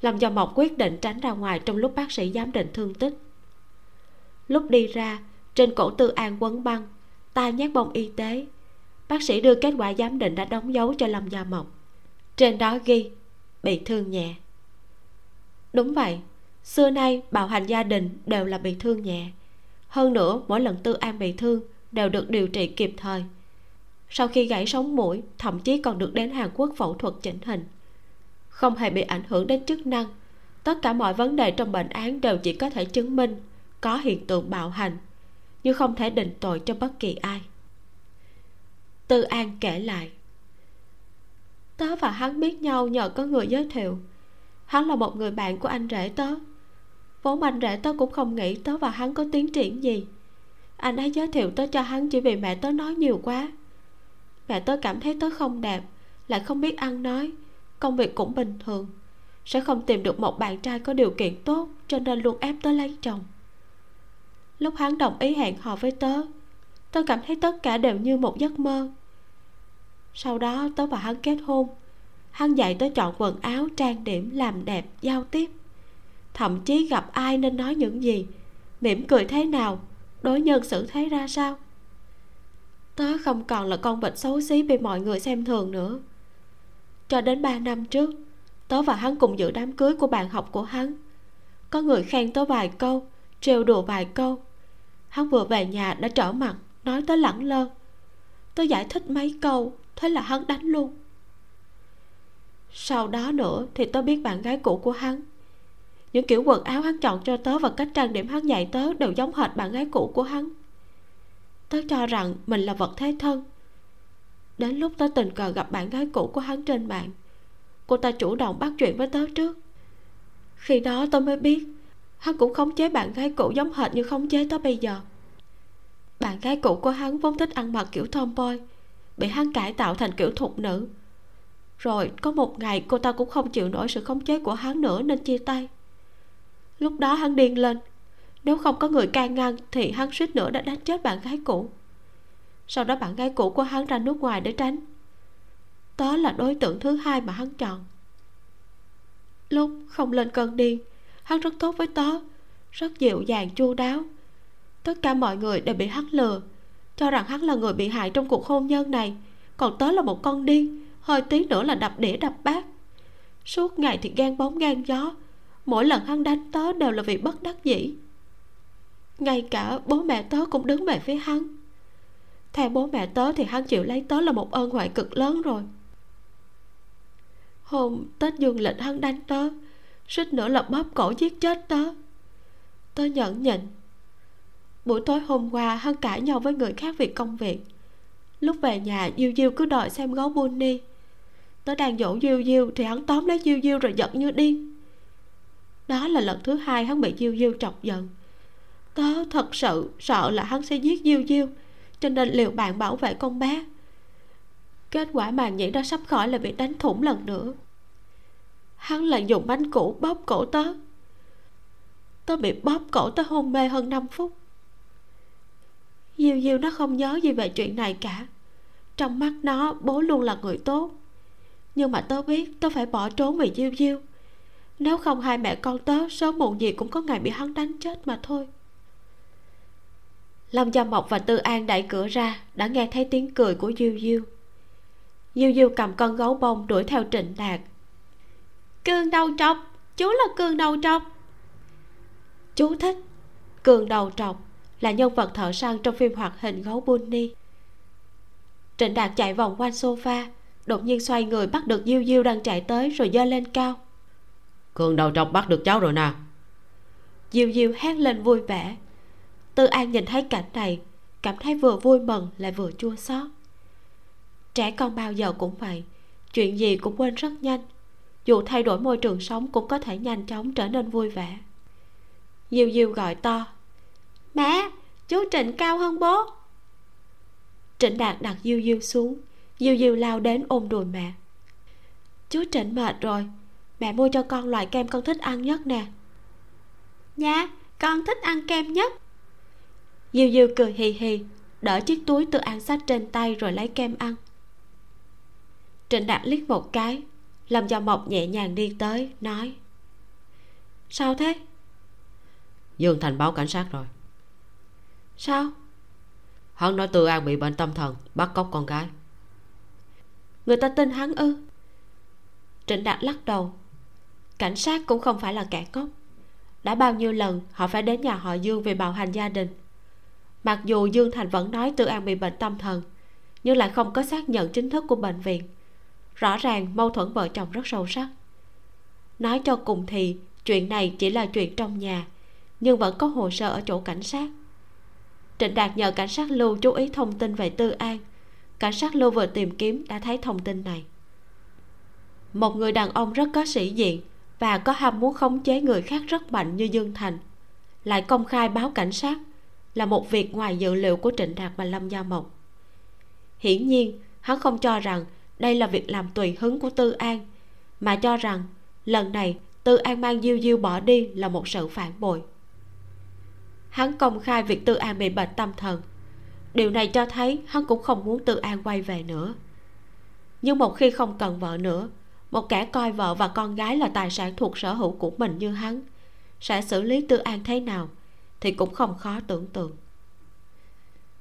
Làm cho mộc quyết định tránh ra ngoài trong lúc bác sĩ giám định thương tích. Lúc đi ra, trên cổ tư an quấn băng, tai nhét bông y tế bác sĩ đưa kết quả giám định đã đóng dấu cho lâm gia mộc. Trên đó ghi, bị thương nhẹ. Đúng vậy, xưa nay bạo hành gia đình đều là bị thương nhẹ. Hơn nữa, mỗi lần tư an bị thương đều được điều trị kịp thời. Sau khi gãy sống mũi, thậm chí còn được đến hàn quốc phẫu thuật chỉnh hình. Không hề bị ảnh hưởng đến chức năng. Tất cả mọi vấn đề trong bệnh án đều chỉ có thể chứng minh có hiện tượng bạo hành, nhưng không thể định tội cho bất kỳ ai tư an kể lại. Tớ và hắn biết nhau nhờ có người giới thiệu. Hắn là một người bạn của anh rể tớ. Vốn anh rể tớ cũng không nghĩ tớ và hắn có tiến triển gì. Anh ấy giới thiệu tớ cho hắn chỉ vì mẹ tớ nói nhiều quá. Mẹ tớ cảm thấy tớ không đẹp, lại không biết ăn nói. Công việc cũng bình thường. Sẽ không tìm được một bạn trai có điều kiện tốt, cho nên luôn ép tớ lấy chồng. Lúc hắn đồng ý hẹn hò với tớ tớ cảm thấy tất cả đều như một giấc mơ. Sau đó, tớ và hắn kết hôn. Hắn dạy tớ chọn quần áo, trang điểm làm đẹp, giao tiếp. Thậm chí gặp ai nên nói những gì, mỉm cười thế nào, đối nhân xử thế ra sao. Tớ không còn là con bệnh xấu xí bị mọi người xem thường nữa. Cho đến ba năm trước, tớ và hắn cùng dự đám cưới của bạn học của hắn. Có người khen tớ vài câu, trêu đùa vài câu. Hắn vừa về nhà đã trở mặt nói tới lẳng lơ. Tôi giải thích mấy câu, thế là hắn đánh luôn. Sau đó nữa thì tớ biết bạn gái cũ của hắn. Những kiểu quần áo hắn chọn cho tớ và cách trang điểm hắn dạy tớ đều giống hệt bạn gái cũ của hắn. Tớ cho rằng mình là vật thế thân. Đến lúc tớ tình cờ gặp bạn gái cũ của hắn trên mạng, cô ta chủ động bắt chuyện với tớ trước. Khi đó tôi mới biết, hắn cũng khống chế bạn gái cũ giống hệt như khống chế tớ bây giờ bạn gái cũ của hắn vốn thích ăn mặc kiểu tomboy, bị hắn cải tạo thành kiểu thục nữ. Rồi, có một ngày cô ta cũng không chịu nổi sự khống chế của hắn nữa nên chia tay. Lúc đó hắn điên lên. Nếu không có người can ngăn thì hắn suýt nữa đã đánh chết bạn gái cũ. Sau đó bạn gái cũ của hắn ra nước ngoài để tránh. Đó là đối tượng thứ hai mà hắn chọn. Lúc không lên cơn điên, hắn rất tốt với tớ rất dịu dàng chu đáo tất cả mọi người đều bị hắn lừa cho rằng hắn là người bị hại trong cuộc hôn nhân này, còn tớ là một con điên, hơi tí nữa là đập đĩa đập bát. Suốt ngày thì gan bóng gan gió, mỗi lần hắn đánh tớ đều là vì bất đắc dĩ. Ngay cả bố mẹ tớ cũng đứng về phía hắn. Theo bố mẹ tớ thì hắn chịu lấy tớ là một ơn huệ cực lớn rồi. Hôm tết dương lịch hắn đánh tớ, suýt nữa là bóp cổ giết chết tớ. Tớ nhẫn nhịn buổi tối hôm qua, hắn cãi nhau với người khác việc công việc. Lúc về nhà, diêu diêu cứ đòi xem gấu bunny tớ đang dỗ diêu diêu thì hắn tóm lấy diêu diêu rồi giận như điên. Đó là lần thứ hai hắn bị diêu diêu chọc giận. Tớ thật sự sợ là hắn sẽ giết diêu diêu, cho nên liều bạn bảo vệ con bé. Kết quả màn nhĩ đã sắp khỏi là bị đánh thủng lần nữa. Hắn lại dùng bánh cũ bóp cổ tớ. Tớ bị bóp cổ tớ hôn mê hơn 5 phút diêu diêu nó không nhớ gì về chuyện này cả. Trong mắt nó, bố luôn là người tốt. Nhưng mà tớ biết tớ phải bỏ trốn vì diêu diêu. Nếu không hai mẹ con tớ, sớm muộn gì cũng có ngày bị hắn đánh chết mà thôi. Lâm gia mộc và tư an đẩy cửa ra, đã nghe thấy tiếng cười của diêu diêu. Diêu diêu cầm con gấu bông đuổi theo trịnh đạt. Cương đầu trọc, chú là cương đầu trọc. Chú thích cường đầu trọc là nhân vật thợ săn trong phim hoạt hình gấu bunny. Trịnh đạt chạy vòng quanh sofa đột nhiên xoay người bắt được diêu diêu đang chạy tới rồi giơ lên cao. Cường đầu trọc bắt được cháu rồi nè. Diêu diêu hét lên vui vẻ. Tư an nhìn thấy cảnh này cảm thấy vừa vui mừng lại vừa chua xót. Trẻ con bao giờ cũng vậy chuyện gì cũng quên rất nhanh. Dù thay đổi môi trường sống cũng có thể nhanh chóng trở nên vui vẻ. Diêu diêu gọi to mẹ chú trịnh cao hơn bố. Trịnh đạt đặt diêu diêu xuống. Diêu diêu lao đến ôm đùi mẹ. Chú trịnh mệt rồi. Mẹ mua cho con loại kem con thích ăn nhất nè. Dạ con thích ăn kem nhất. Diêu diêu cười hì hì, đỡ chiếc túi từ ăn sách trên tay rồi lấy kem ăn. Trịnh đạt liếc một cái lâm do mộc nhẹ nhàng đi tới, nói, sao thế? Dương thành báo cảnh sát rồi sao? Hắn nói tư an bị bệnh tâm thần bắt cóc con gái. Người ta tin hắn ư? Trịnh đạt lắc đầu. Cảnh sát cũng không phải là kẻ ngốc đã bao nhiêu lần họ phải đến nhà họ dương vì bạo hành gia đình. Mặc dù dương thành vẫn nói tư an bị bệnh tâm thần nhưng lại không có xác nhận chính thức của bệnh viện. Rõ ràng mâu thuẫn vợ chồng rất sâu sắc. Nói cho cùng thì chuyện này chỉ là chuyện trong nhà nhưng vẫn có hồ sơ ở chỗ cảnh sát trịnh đạt nhờ cảnh sát lưu chú ý thông tin về tư an. Cảnh sát lưu vừa tìm kiếm đã thấy thông tin này. Một người đàn ông rất có sĩ diện và có ham muốn khống chế người khác rất mạnh như dương thành. Lại công khai báo cảnh sát là một việc ngoài dự liệu của trịnh đạt và lâm gia mộc hiển nhiên, hắn không cho rằng đây là việc làm tùy hứng của tư an, mà cho rằng lần này tư an mang diêu diêu bỏ đi là một sự phản bội hắn công khai việc tư an bị bệnh tâm thần. Điều này cho thấy hắn cũng không muốn tư an quay về nữa. Nhưng một khi không cần vợ nữa, một kẻ coi vợ và con gái là tài sản thuộc sở hữu của mình như hắn, sẽ xử lý tư an thế nào thì cũng không khó tưởng tượng.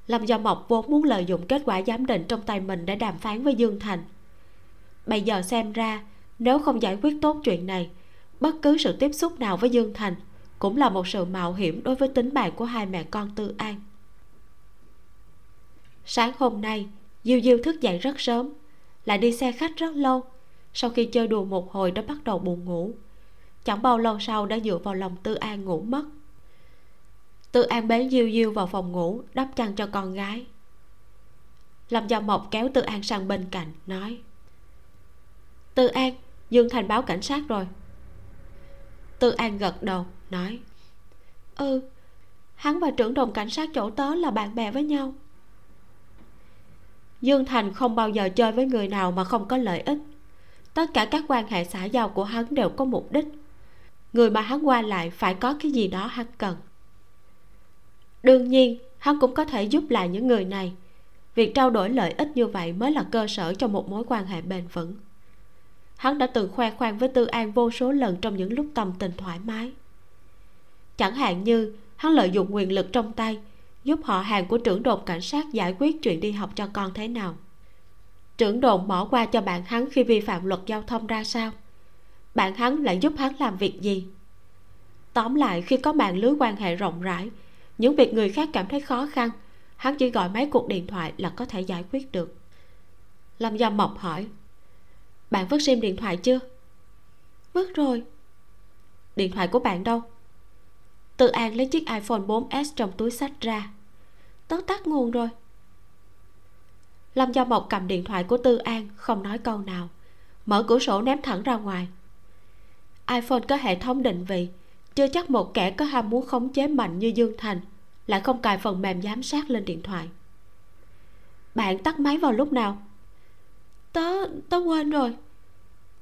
Lâm do mộc vốn muốn lợi dụng kết quả giám định trong tay mình để đàm phán với dương thành. Bây giờ xem ra, nếu không giải quyết tốt chuyện này, bất cứ sự tiếp xúc nào với dương thành cũng là một sự mạo hiểm đối với tính mạng của hai mẹ con tư an. Sáng hôm nay, diêu diêu thức dậy rất sớm, lại đi xe khách rất lâu. Sau khi chơi đùa một hồi đã bắt đầu buồn ngủ. Chẳng bao lâu sau đã dựa vào lòng tư an ngủ mất. Tư an bế diêu diêu vào phòng ngủ, đắp chăn cho con gái. Lâm gia mộc kéo tư an sang bên cạnh, nói, tư an, dương thành báo cảnh sát rồi. Tư an gật đầu nói. Ừ hắn và trưởng đồn cảnh sát chỗ tớ là bạn bè với nhau. Dương thành không bao giờ chơi với người nào mà không có lợi ích. Tất cả các quan hệ xã giao của hắn đều có mục đích. Người mà hắn qua lại phải có cái gì đó hắn cần. Đương nhiên, hắn cũng có thể giúp lại những người này. Việc trao đổi lợi ích như vậy mới là cơ sở cho một mối quan hệ bền vững. Hắn đã từng khoe khoang với tư an vô số lần trong những lúc tâm tình thoải mái chẳng hạn như, hắn lợi dụng quyền lực trong tay, giúp họ hàng của trưởng đồn cảnh sát giải quyết chuyện đi học cho con thế nào. Trưởng đồn bỏ qua cho bạn hắn khi vi phạm luật giao thông ra sao? Bạn hắn lại giúp hắn làm việc gì? Tóm lại, khi có mạng lưới quan hệ rộng rãi, những việc người khác cảm thấy khó khăn, hắn chỉ gọi mấy cuộc điện thoại là có thể giải quyết được. Lâm gia mộc hỏi, bạn vứt sim điện thoại chưa? Vứt rồi. Điện thoại của bạn đâu? Tư an lấy chiếc iphone 4s trong túi sách ra. Tớ tắt nguồn rồi. Lâm gia mộc cầm điện thoại của tư an, không nói câu nào. Mở cửa sổ ném thẳng ra ngoài. iphone có hệ thống định vị. Chưa chắc một kẻ có ham muốn khống chế mạnh như dương thành lại không cài phần mềm giám sát lên điện thoại. Bạn tắt máy vào lúc nào? Tớ tớ quên rồi.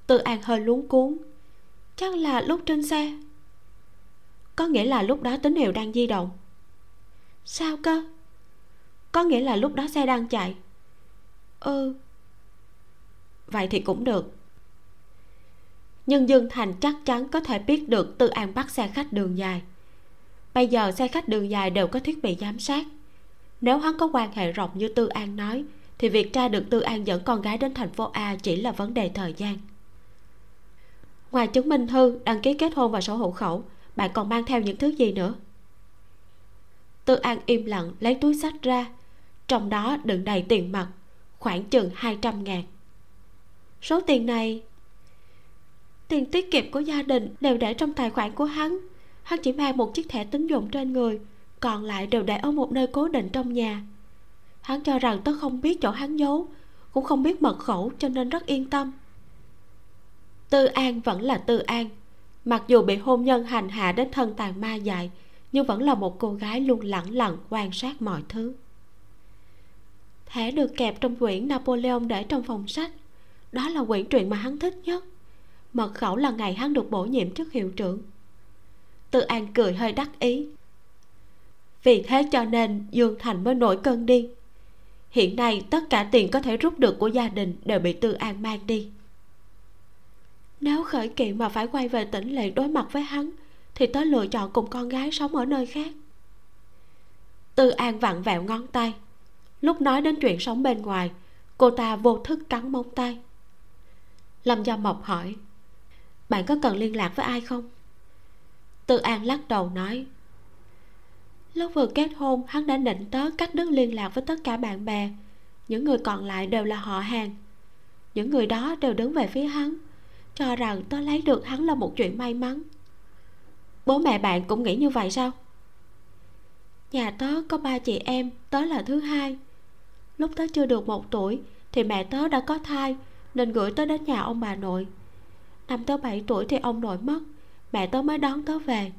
Tư an hơi luống cuốn chắc là lúc trên xe có nghĩa là lúc đó tín hiệu đang di động. Sao cơ? Có nghĩa là lúc đó xe đang chạy. Ừ. Vậy thì cũng được. Nhưng dương thành chắc chắn có thể biết được tư an bắt xe khách đường dài. Bây giờ xe khách đường dài đều có thiết bị giám sát. Nếu hắn có quan hệ rộng như tư an nói, thì việc tra được tư an dẫn con gái đến thành phố a chỉ là vấn đề thời gian. Ngoài chứng minh thư, đăng ký kết hôn và sổ hộ khẩu bạn còn mang theo những thứ gì nữa? Tư an im lặng, lấy túi sách ra. Trong đó đựng đầy tiền mặt, khoảng chừng 200 ngàn. Số tiền này, tiền tiết kiệm của gia đình đều để trong tài khoản của hắn. Hắn chỉ mang một chiếc thẻ tín dụng trên người, còn lại đều để ở một nơi cố định trong nhà. Hắn cho rằng tớ không biết chỗ hắn giấu, cũng không biết mật khẩu, cho nên rất yên tâm. Tư an vẫn là tư an mặc dù bị hôn nhân hành hạ đến thân tàn ma dại, nhưng vẫn là một cô gái luôn lẳng lặng quan sát mọi thứ. Thẻ được kẹp trong quyển napoleon để trong phòng sách, đó là quyển truyện mà hắn thích nhất. Mật khẩu là ngày hắn được bổ nhiệm chức hiệu trưởng. Tư an cười hơi đắc ý. Vì thế cho nên dương thành mới nổi cơn điên. Hiện nay tất cả tiền có thể rút được của gia đình đều bị tư an mang đi nếu khởi kiện mà phải quay về tỉnh lệ đối mặt với hắn, thì tớ lựa chọn cùng con gái sống ở nơi khác. Tư an vặn vẹo ngón tay. Lúc nói đến chuyện sống bên ngoài, cô ta vô thức cắn móng tay. Lâm gia mộc hỏi, bạn có cần liên lạc với ai không? Tư an lắc đầu nói, lúc vừa kết hôn, hắn đã định tớ cắt đứt liên lạc với tất cả bạn bè. Những người còn lại đều là họ hàng. Những người đó đều đứng về phía hắn cho rằng tớ lấy được hắn là một chuyện may mắn. Bố mẹ bạn cũng nghĩ như vậy sao? Nhà tớ có ba chị em, tớ là thứ hai. Lúc tớ chưa được một tuổi thì mẹ tớ đã có thai, nên gửi tớ đến nhà ông bà nội. Năm tớ bảy tuổi thì ông nội mất, mẹ tớ mới đón tớ về.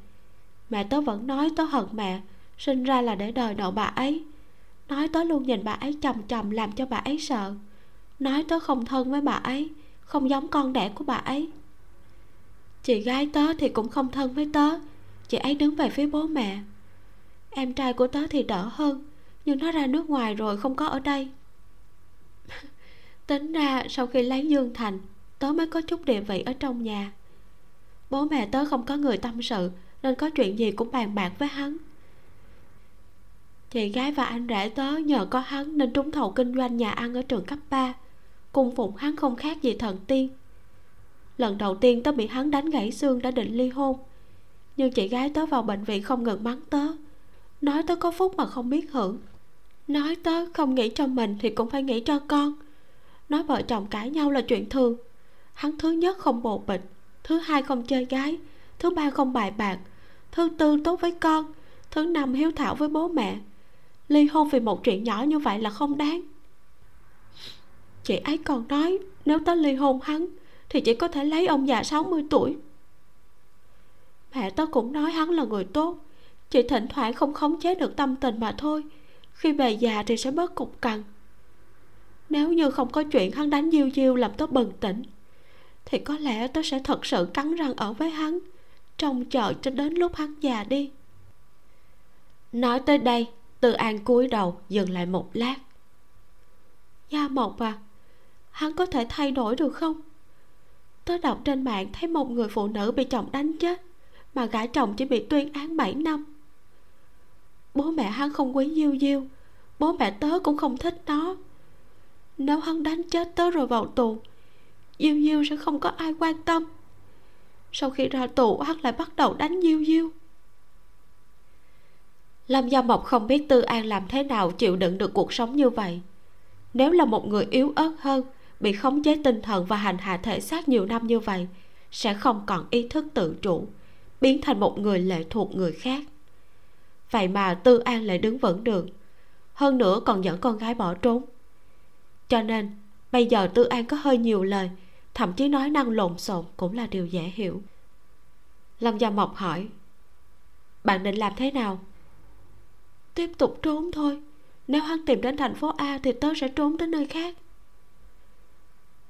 Mẹ tớ vẫn nói tớ hận mẹ, sinh ra là để đòi nợ bà ấy. Nói tớ luôn nhìn bà ấy chằm chằm làm cho bà ấy sợ. Nói tớ không thân với bà ấy không giống con đẻ của bà ấy. Chị gái tớ thì cũng không thân với tớ, chị ấy đứng về phía bố mẹ. Em trai của tớ thì đỡ hơn, nhưng nó ra nước ngoài rồi không có ở đây. Tính ra sau khi lấy dương thành, tớ mới có chút địa vị ở trong nhà. Bố mẹ tớ không có người tâm sự, nên có chuyện gì cũng bàn bạc với hắn. Chị gái và anh rể tớ nhờ có hắn nên trúng thầu kinh doanh nhà ăn ở trường cấp 3 cung phụng hắn không khác gì thần tiên. Lần đầu tiên tớ bị hắn đánh gãy xương đã định ly hôn. Nhưng chị gái tớ vào bệnh viện không ngừng mắng tớ. Nói tớ có phúc mà không biết hưởng. Nói tớ không nghĩ cho mình thì cũng phải nghĩ cho con. Nói vợ chồng cãi nhau là chuyện thường. Hắn thứ nhất không bồ bịch, thứ hai không chơi gái, thứ ba không bài bạc, thứ tư tốt với con, thứ năm hiếu thảo với bố mẹ. Ly hôn vì một chuyện nhỏ như vậy là không đáng chị ấy còn nói, nếu tớ ly hôn hắn, thì chỉ có thể lấy ông già 60 tuổi. Mẹ tớ cũng nói hắn là người tốt. Chỉ thỉnh thoảng không khống chế được tâm tình mà thôi. Khi về già thì sẽ bớt cục cằn. Nếu như không có chuyện hắn đánh diêu diêu làm tớ bừng tỉnh, thì có lẽ tớ sẽ thật sự cắn răng ở với hắn, trông chờ cho đến lúc hắn già đi. Nói tới đây, từ an cúi đầu dừng lại một lát. Gia mộc à hắn có thể thay đổi được không? Tớ đọc trên mạng thấy một người phụ nữ bị chồng đánh chết, mà gã chồng chỉ bị tuyên án 7 năm. Bố mẹ hắn không quý diêu diêu, bố mẹ tớ cũng không thích nó. Nếu hắn đánh chết tớ rồi vào tù, diêu diêu sẽ không có ai quan tâm. Sau khi ra tù, hắn lại bắt đầu đánh diêu diêu. Lâm gia mộc không biết tư an làm thế nào chịu đựng được cuộc sống như vậy. Nếu là một người yếu ớt hơn bị khống chế tinh thần và hành hạ thể xác nhiều năm như vậy, sẽ không còn ý thức tự chủ, biến thành một người lệ thuộc người khác. Vậy mà tư an lại đứng vững được, hơn nữa còn dẫn con gái bỏ trốn. Cho nên, bây giờ tư an có hơi nhiều lời, thậm chí nói năng lộn xộn cũng là điều dễ hiểu. Lâm gia mộc hỏi, bạn định làm thế nào? Tiếp tục trốn thôi. Nếu hắn tìm đến thành phố a thì tớ sẽ trốn đến nơi khác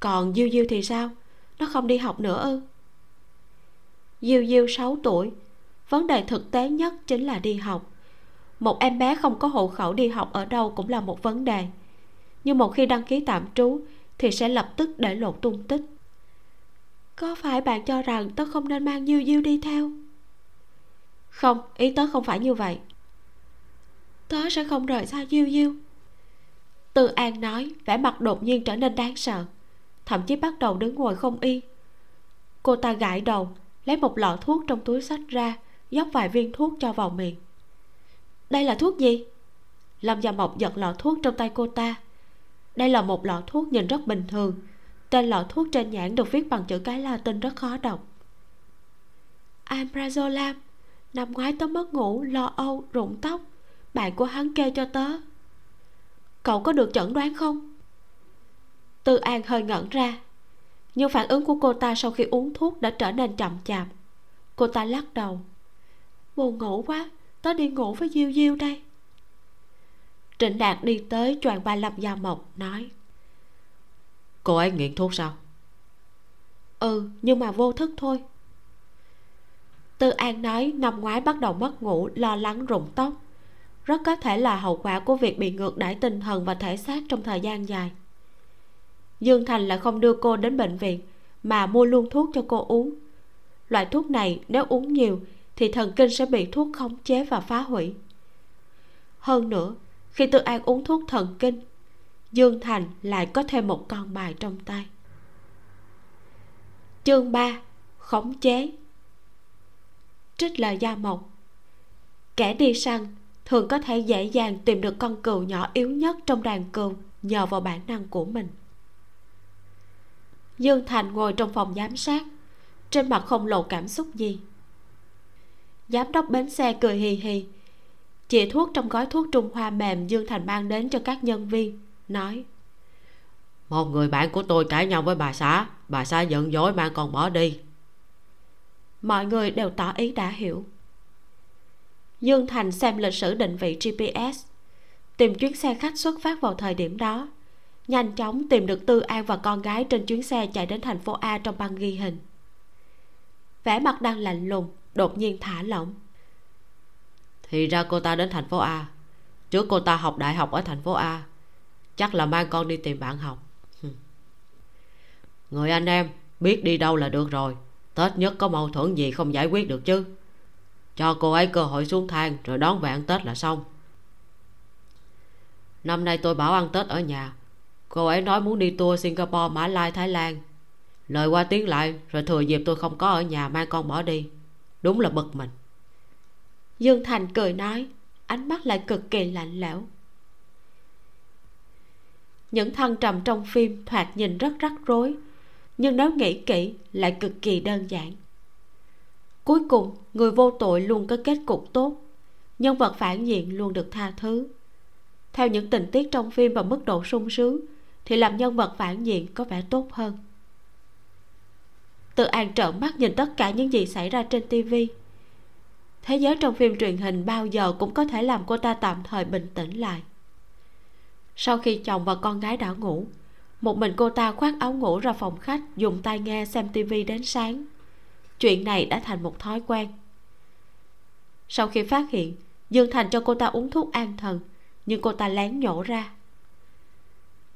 còn diêu diêu thì sao? Nó không đi học nữa ư? Diêu diêu 6 tuổi. Vấn đề thực tế nhất chính là đi học. Một em bé không có hộ khẩu đi học ở đâu cũng là một vấn đề. Nhưng một khi đăng ký tạm trú thì sẽ lập tức để lộ tung tích. Có phải bạn cho rằng tớ không nên mang diêu diêu đi theo? Không, ý tớ không phải như vậy. Tớ sẽ không rời xa diêu diêu. Tư an nói, vẻ mặt đột nhiên trở nên đáng sợ thậm chí bắt đầu đứng ngồi không yên. Cô ta gãi đầu lấy một lọ thuốc trong túi sách ra dốc vài viên thuốc cho vào miệng. Đây là thuốc gì? Lâm gia mộc giật lọ thuốc trong tay cô ta. Đây là một lọ thuốc nhìn rất bình thường. Tên lọ thuốc trên nhãn được viết bằng chữ cái latin rất khó đọc. Amprazolam Năm ngoái tớ mất ngủ, lo âu, rụng tóc. Bạn của hắn kê cho tớ. Cậu có được chẩn đoán không? Tư An hơi ngẩn ra. Nhưng phản ứng của cô ta sau khi uống thuốc đã trở nên chậm chạp. Cô ta lắc đầu. Buồn ngủ quá Tớ đi ngủ với Diêu Diêu đây. Trịnh đạt đi tới choàng ba lâm gia mộc nói. Cô ấy nghiện thuốc sao? Ừ nhưng mà vô thức thôi. Tư an nói năm ngoái bắt đầu mất ngủ lo lắng rụng tóc. Rất có thể là hậu quả của việc bị ngược đãi tinh thần và thể xác trong thời gian dài dương thành là không đưa cô đến bệnh viện, mà mua luôn thuốc cho cô uống. Loại thuốc này nếu uống nhiều thì thần kinh sẽ bị thuốc khống chế và phá hủy. Hơn nữa, khi tư an uống thuốc thần kinh, dương thành lại có thêm một con bài trong tay. Chương 3 khống chế. Trích lời gia mộc. Kẻ đi săn thường có thể dễ dàng tìm được con cừu nhỏ yếu nhất trong đàn cừu nhờ vào bản năng của mình dương thành ngồi trong phòng giám sát. Trên mặt không lộ cảm xúc gì. Giám đốc bến xe cười hì hì. Chìa thuốc trong gói thuốc trung hoa mềm dương thành mang đến cho các nhân viên nói. Một người bạn của tôi cãi nhau với bà xã. Bà xã giận dỗi mang con bỏ đi. Mọi người đều tỏ ý đã hiểu. Dương thành xem lịch sử định vị gps tìm chuyến xe khách xuất phát vào thời điểm đó nhanh chóng tìm được tư an và con gái trên chuyến xe chạy đến thành phố a trong băng ghi hình. Vẻ mặt đang lạnh lùng, đột nhiên thả lỏng. Thì ra cô ta đến thành phố a. Trước cô ta học đại học ở thành phố a. Chắc là mang con đi tìm bạn học. Người anh em, biết đi đâu là được rồi. Tết nhất có mâu thuẫn gì không giải quyết được chứ. Cho cô ấy cơ hội xuống thang rồi đón về ăn tết là xong. Năm nay tôi bảo ăn tết ở nhà cô ấy nói muốn đi tour singapore, mã lai, thái lan. Lời qua tiếng lại, rồi thừa dịp tôi không có ở nhà mang con bỏ đi. Đúng là bực mình. Dương thành cười nói, ánh mắt lại cực kỳ lạnh lẽo. Những thăng trầm trong phim thoạt nhìn rất rắc rối, nhưng nếu nghĩ kỹ lại cực kỳ đơn giản. Cuối cùng, người vô tội luôn có kết cục tốt, nhân vật phản diện luôn được tha thứ. Theo những tình tiết trong phim và mức độ sung sướng thì làm nhân vật phản diện có vẻ tốt hơn. Tự an trợn mắt nhìn tất cả những gì xảy ra trên tivi thế giới trong phim truyền hình bao giờ cũng có thể làm cô ta tạm thời bình tĩnh lại. Sau khi chồng và con gái đã ngủ, một mình cô ta khoác áo ngủ ra phòng khách, dùng tai nghe xem tivi đến sáng. Chuyện này đã thành một thói quen. Sau khi phát hiện, dương thành cho cô ta uống thuốc an thần, nhưng cô ta lén nhổ ra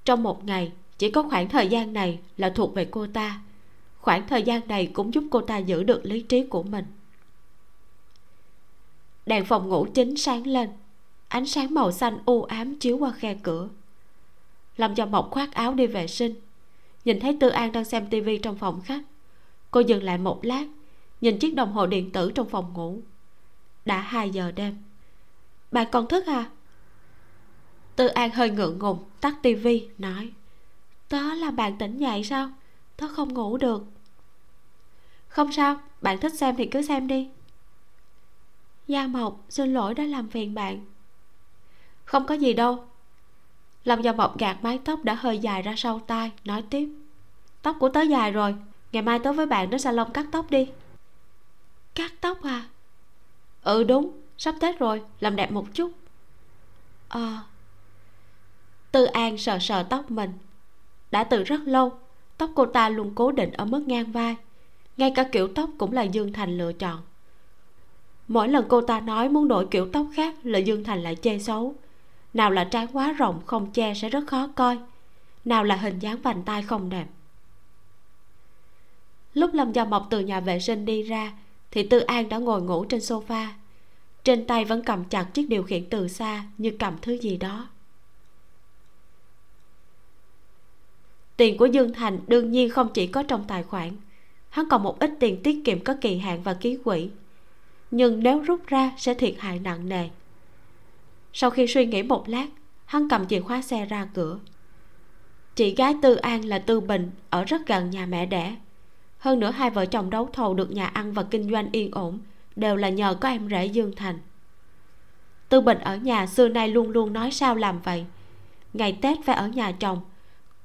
trong một ngày, chỉ có khoảng thời gian này là thuộc về cô ta. Khoảng thời gian này cũng giúp cô ta giữ được lý trí của mình. Đèn phòng ngủ chính sáng lên. Ánh sáng màu xanh u ám chiếu qua khe cửa. Làm cho mộc khoác áo đi vệ sinh. Nhìn thấy tư an đang xem tivi trong phòng khách, cô dừng lại một lát, nhìn chiếc đồng hồ điện tử trong phòng ngủ. Đã hai giờ đêm. Bạn còn thức à? Tư an hơi ngượng ngùng, tắt tivi, nói, Tớ làm bạn tỉnh dậy sao? Tớ không ngủ được. Không sao, bạn thích xem thì cứ xem đi. Gia mộc, xin lỗi đã làm phiền bạn. Không có gì đâu. Lâm gia mộc gạt mái tóc đã hơi dài ra sau tai, nói tiếp, tóc của tớ dài rồi, ngày mai tớ với bạn đến salon cắt tóc đi. Cắt tóc à? Ừ đúng, sắp tết rồi, làm đẹp một chút. Ờ à tư an sờ sờ tóc mình. Đã từ rất lâu, tóc cô ta luôn cố định ở mức ngang vai. Ngay cả kiểu tóc cũng là dương thành lựa chọn. Mỗi lần cô ta nói muốn đổi kiểu tóc khác là dương thành lại chê xấu. Nào là trán quá rộng không che sẽ rất khó coi. Nào là hình dáng vành tai không đẹp. Lúc lâm gia mộc từ nhà vệ sinh đi ra, thì tư an đã ngồi ngủ trên sofa. Trên tay vẫn cầm chặt chiếc điều khiển từ xa như cầm thứ gì đó. Tiền của dương thành đương nhiên không chỉ có trong tài khoản. Hắn còn một ít tiền tiết kiệm có kỳ hạn và ký quỹ. Nhưng nếu rút ra sẽ thiệt hại nặng nề. Sau khi suy nghĩ một lát, hắn cầm chìa khóa xe ra cửa. Chị gái tư an là tư bình, ở rất gần nhà mẹ đẻ. Hơn nữa hai vợ chồng đấu thầu được nhà ăn và kinh doanh yên ổn, đều là nhờ có em rể dương thành. Tư bình ở nhà xưa nay luôn luôn nói sao làm vậy. Ngày tết phải ở nhà chồng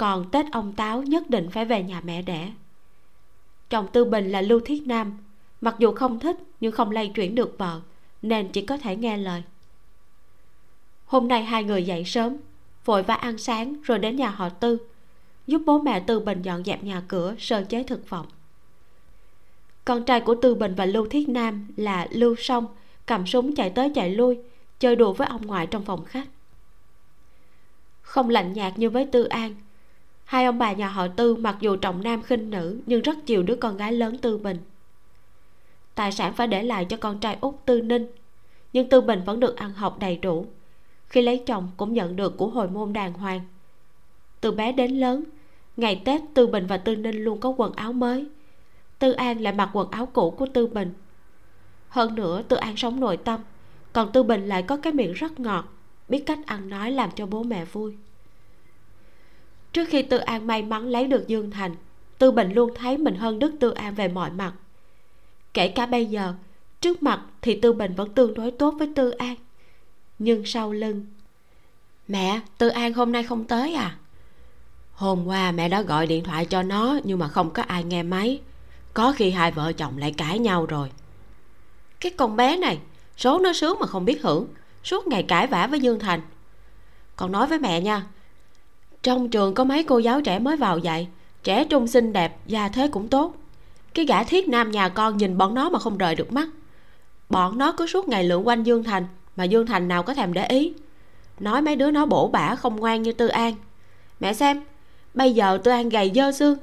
còn tết ông táo nhất định phải về nhà mẹ đẻ. Chồng tư bình là lưu thiết nam. Mặc dù không thích, nhưng không lay chuyển được vợ, nên chỉ có thể nghe lời. Hôm nay hai người dậy sớm, vội vã ăn sáng rồi đến nhà họ tư, giúp bố mẹ tư bình dọn dẹp nhà cửa, sơ chế thực phẩm. Con trai của tư bình và lưu thiết nam là lưu song cầm súng chạy tới chạy lui, chơi đùa với ông ngoại trong phòng khách. Không lạnh nhạt như với tư an hai ông bà nhà họ tư mặc dù trọng nam khinh nữ, nhưng rất chiều đứa con gái lớn tư bình. Tài sản phải để lại cho con trai út tư ninh, nhưng tư bình vẫn được ăn học đầy đủ. Khi lấy chồng cũng nhận được của hồi môn đàng hoàng. Từ bé đến lớn, ngày tết tư bình và tư ninh luôn có quần áo mới. Tư an lại mặc quần áo cũ của tư bình. Hơn nữa, tư an sống nội tâm, còn tư bình lại có cái miệng rất ngọt, biết cách ăn nói làm cho bố mẹ vui trước khi tư an may mắn lấy được dương thành tư bình luôn thấy mình hơn đức tư an về mọi mặt. Kể cả bây giờ trước mặt thì tư bình vẫn tương đối tốt với tư an. Nhưng sau lưng mẹ tư an hôm nay không tới à? Hôm qua mẹ đã gọi điện thoại cho nó nhưng mà không có ai nghe máy. Có khi hai vợ chồng lại cãi nhau rồi. Cái con bé này số nó sướng mà không biết hưởng suốt ngày cãi vã với dương thành. Còn nói với mẹ nha trong trường có mấy cô giáo trẻ mới vào dạy, trẻ trung xinh đẹp, gia thế cũng tốt. Cái gã thiết nam nhà con nhìn bọn nó mà không rời được mắt. Bọn nó cứ suốt ngày lượn quanh dương thành, mà dương thành nào có thèm để ý. Nói mấy đứa nó bổ bả không ngoan như tư an. Mẹ xem, bây giờ tư an gầy dơ xương.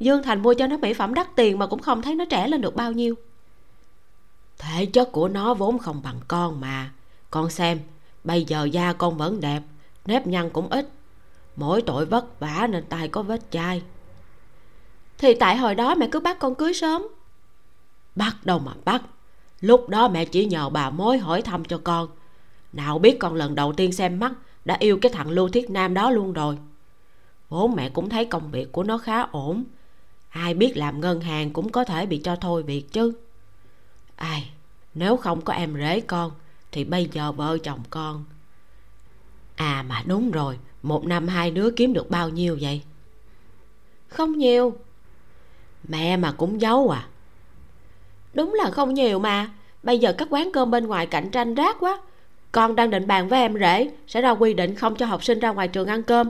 Dương thành mua cho nó mỹ phẩm đắt tiền mà cũng không thấy nó trẻ lên được bao nhiêu. Thể chất của nó vốn không bằng con mà. Con xem, bây giờ da con vẫn đẹp, nếp nhăn cũng ít mỗi tội vất vả nên tay có vết chai. Thì tại hồi đó mẹ cứ bắt con cưới sớm. Bắt đâu mà bắt. Lúc đó mẹ chỉ nhờ bà mối hỏi thăm cho con. Nào biết con lần đầu tiên xem mắt đã yêu cái thằng lưu thiết nam đó luôn rồi. Vốn mẹ cũng thấy công việc của nó khá ổn. Ai biết làm ngân hàng cũng có thể bị cho thôi việc chứ. Ai, nếu không có em rể con thì bây giờ vợ chồng con. À mà đúng rồi một năm hai đứa kiếm được bao nhiêu vậy? Không nhiều. Mẹ mà cũng giấu à? Đúng là không nhiều mà. Bây giờ các quán cơm bên ngoài cạnh tranh rác quá. Con đang định bàn với em rể, sẽ ra quy định không cho học sinh ra ngoài trường ăn cơm.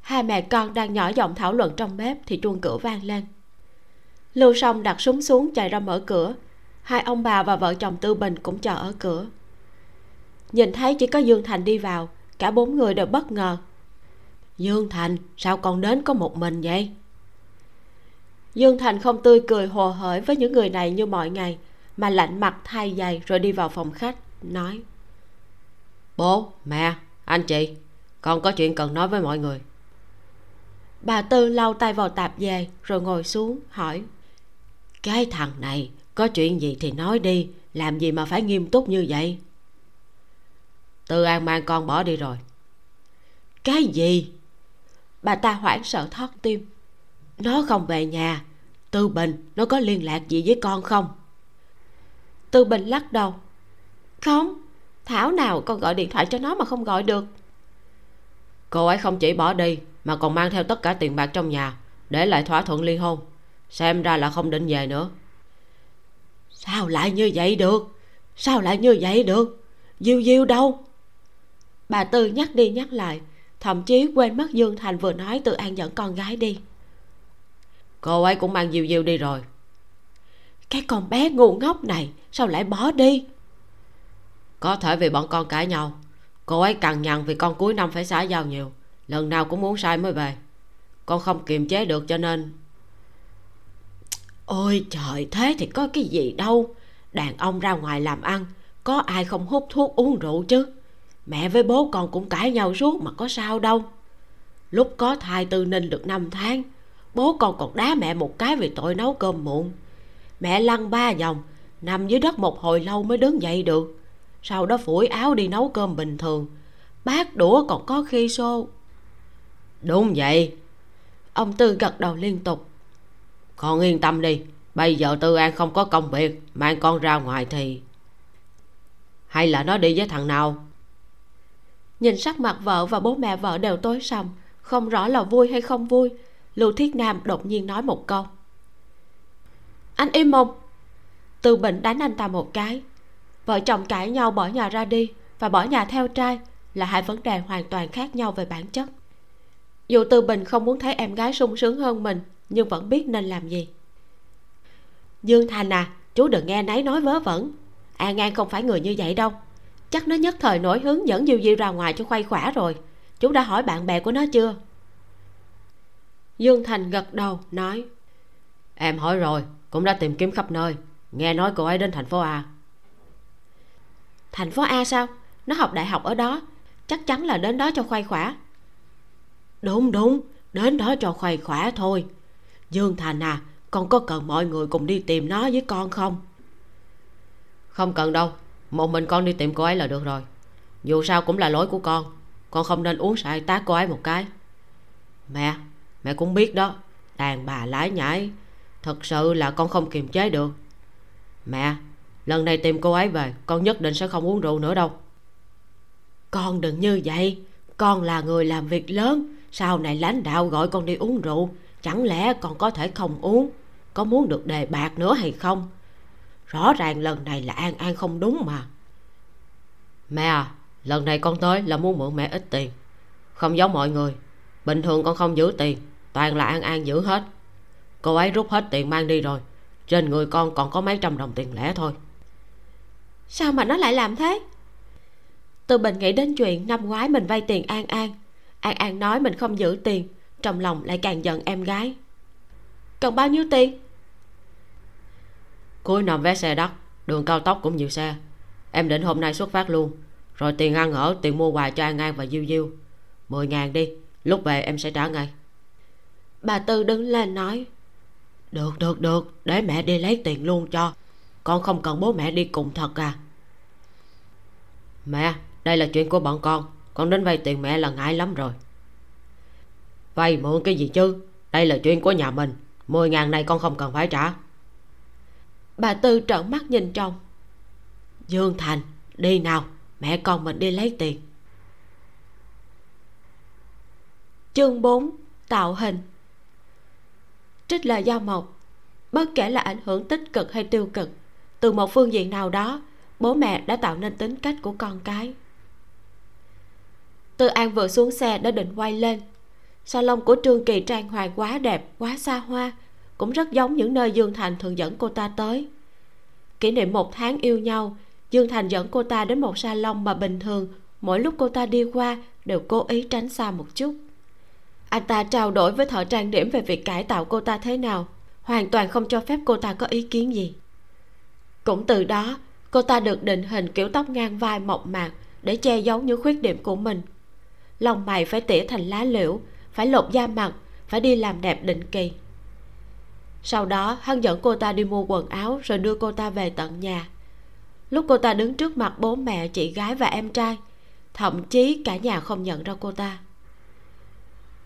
Hai mẹ con đang nhỏ giọng thảo luận trong bếp thì chuông cửa vang lên. Lưu song đặt súng xuống chạy ra mở cửa. Hai ông bà và vợ chồng tư bình cũng chờ ở cửa. Nhìn thấy chỉ có dương thành đi vào cả bốn người đều bất ngờ. Dương thành sao con đến có một mình vậy? Dương thành không tươi cười hồ hởi với những người này như mọi ngày mà lạnh mặt thay giày rồi đi vào phòng khách nói. Bố mẹ anh chị con có chuyện cần nói với mọi người. Bà tư lau tay vào tạp dề rồi ngồi xuống hỏi. Cái thằng này có chuyện gì thì nói đi làm gì mà phải nghiêm túc như vậy tư an mang con bỏ đi rồi. Cái gì? Bà ta hoảng sợ thót tim. Nó không về nhà. Tư bình, nó có liên lạc gì với con không? Tư bình lắc đầu. Không, thảo nào con gọi điện thoại cho nó mà không gọi được. Cô ấy không chỉ bỏ đi, mà còn mang theo tất cả tiền bạc trong nhà, để lại thỏa thuận ly hôn. Xem ra là không định về nữa. Sao lại như vậy được? Sao lại như vậy được? Diêu diêu đâu? Bà tư nhắc đi nhắc lại thậm chí quên mất dương thành vừa nói tự an dẫn con gái đi. Cô ấy cũng mang diêu diêu đi rồi. Cái con bé ngu ngốc này sao lại bỏ đi? Có thể vì bọn con cãi nhau cô ấy cằn nhằn vì con cuối năm phải xã giao nhiều lần nào cũng muốn sai mới về. Con không kiềm chế được cho nên ôi trời thế thì có cái gì đâu. Đàn ông ra ngoài làm ăn có ai không hút thuốc uống rượu chứ mẹ với bố con cũng cãi nhau suốt mà có sao đâu. Lúc có thai tư ninh được năm tháng, bố con còn đá mẹ một cái vì tội nấu cơm muộn. Mẹ lăn ba vòng, nằm dưới đất một hồi lâu mới đứng dậy được. Sau đó phủi áo đi nấu cơm bình thường. Bát đũa còn có khi xô. Đúng vậy. Ông tư gật đầu liên tục. Con yên tâm đi, bây giờ tư an không có công việc, mang con ra ngoài thì. Hay là nó đi với thằng nào? Nhìn sắc mặt vợ và bố mẹ vợ đều tối sầm, không rõ là vui hay không vui. Lưu thiết nam đột nhiên nói một câu. Anh im mồm. Từ bình đánh anh ta một cái. Vợ chồng cãi nhau bỏ nhà ra đi và bỏ nhà theo trai là hai vấn đề hoàn toàn khác nhau về bản chất. Dù từ bình không muốn thấy em gái sung sướng hơn mình, nhưng vẫn biết nên làm gì. Dương thành à chú đừng nghe nấy nói vớ vẩn. An an không phải người như vậy đâu chắc nó nhất thời nổi hứng dẫn diêu diêu ra ngoài cho khuây khỏa rồi. Chú đã hỏi bạn bè của nó chưa? Dương thành gật đầu nói em hỏi rồi cũng đã tìm kiếm khắp nơi. Nghe nói cô ấy đến thành phố a. Thành phố a sao? Nó học đại học ở đó. Chắc chắn là đến đó cho khoai khỏa. Đúng đúng đến đó cho khoai khỏa thôi. Dương thành à con có cần mọi người cùng đi tìm nó với con không? Không cần đâu một mình con đi tìm cô ấy là được rồi. Dù sao cũng là lỗi của con. Con không nên uống sai tác cô ấy một cái. Mẹ mẹ cũng biết đó. Đàn bà lái nhảy. thật sự là con không kiềm chế được. Mẹ, lần này tìm cô ấy về, con nhất định sẽ không uống rượu nữa đâu. Con đừng như vậy. Con là người làm việc lớn. Sau này lãnh đạo gọi con đi uống rượu, chẳng lẽ con có thể không uống? Có muốn được đề bạc nữa hay không? Rõ ràng lần này là an an không đúng mà. Mẹ à lần này con tới là muốn mượn mẹ ít tiền. Không giống mọi người, bình thường con không giữ tiền, toàn là an an giữ hết. Cô ấy rút hết tiền mang đi rồi, trên người con còn có mấy trăm đồng tiền lẻ thôi. Sao mà nó lại làm thế? Từ bình nghĩ đến chuyện năm ngoái mình vay tiền an an an an nói mình không giữ tiền, trong lòng lại càng giận em gái. Cần bao nhiêu tiền? Cuối năm vé xe đắt đường cao tốc cũng nhiều xe. Em định hôm nay xuất phát luôn. Rồi tiền ăn ở tiền mua quà cho an an và diêu diêu. Mười ngàn đi lúc về em sẽ trả ngay. Bà tư đứng lên nói được được được để mẹ đi lấy tiền luôn cho. Con không cần bố mẹ đi cùng thật à. Mẹ đây là chuyện của bọn con. Con đến vay tiền mẹ là ngại lắm rồi. Vay mượn cái gì chứ? Đây là chuyện của nhà mình. Mười ngàn này con không cần phải trả bà tư trợn mắt nhìn chồng dương thành, đi nào, mẹ con mình đi lấy tiền. Chương 4 tạo hình. Trích lời giao mộc, bất kể là ảnh hưởng tích cực hay tiêu cực, từ một phương diện nào đó, bố mẹ đã tạo nên tính cách của con cái. Tư an vừa xuống xe đã định quay lên. Salon của trương kỳ trang hoàng quá đẹp, quá xa hoa cũng rất giống những nơi dương thành thường dẫn cô ta tới. Kỷ niệm một tháng yêu nhau, dương thành dẫn cô ta đến một salon mà bình thường mỗi lúc cô ta đi qua đều cố ý tránh xa một chút. Anh ta trao đổi với thợ trang điểm về việc cải tạo cô ta thế nào, hoàn toàn không cho phép cô ta có ý kiến gì. Cũng từ đó, cô ta được định hình kiểu tóc ngang vai mộc mạc để che giấu những khuyết điểm của mình. Lòng mày phải tỉa thành lá liễu, phải lột da mặt, phải đi làm đẹp định kỳ sau đó, hắn dẫn cô ta đi mua quần áo rồi đưa cô ta về tận nhà. Lúc cô ta đứng trước mặt bố mẹ, chị gái và em trai, thậm chí cả nhà không nhận ra cô ta.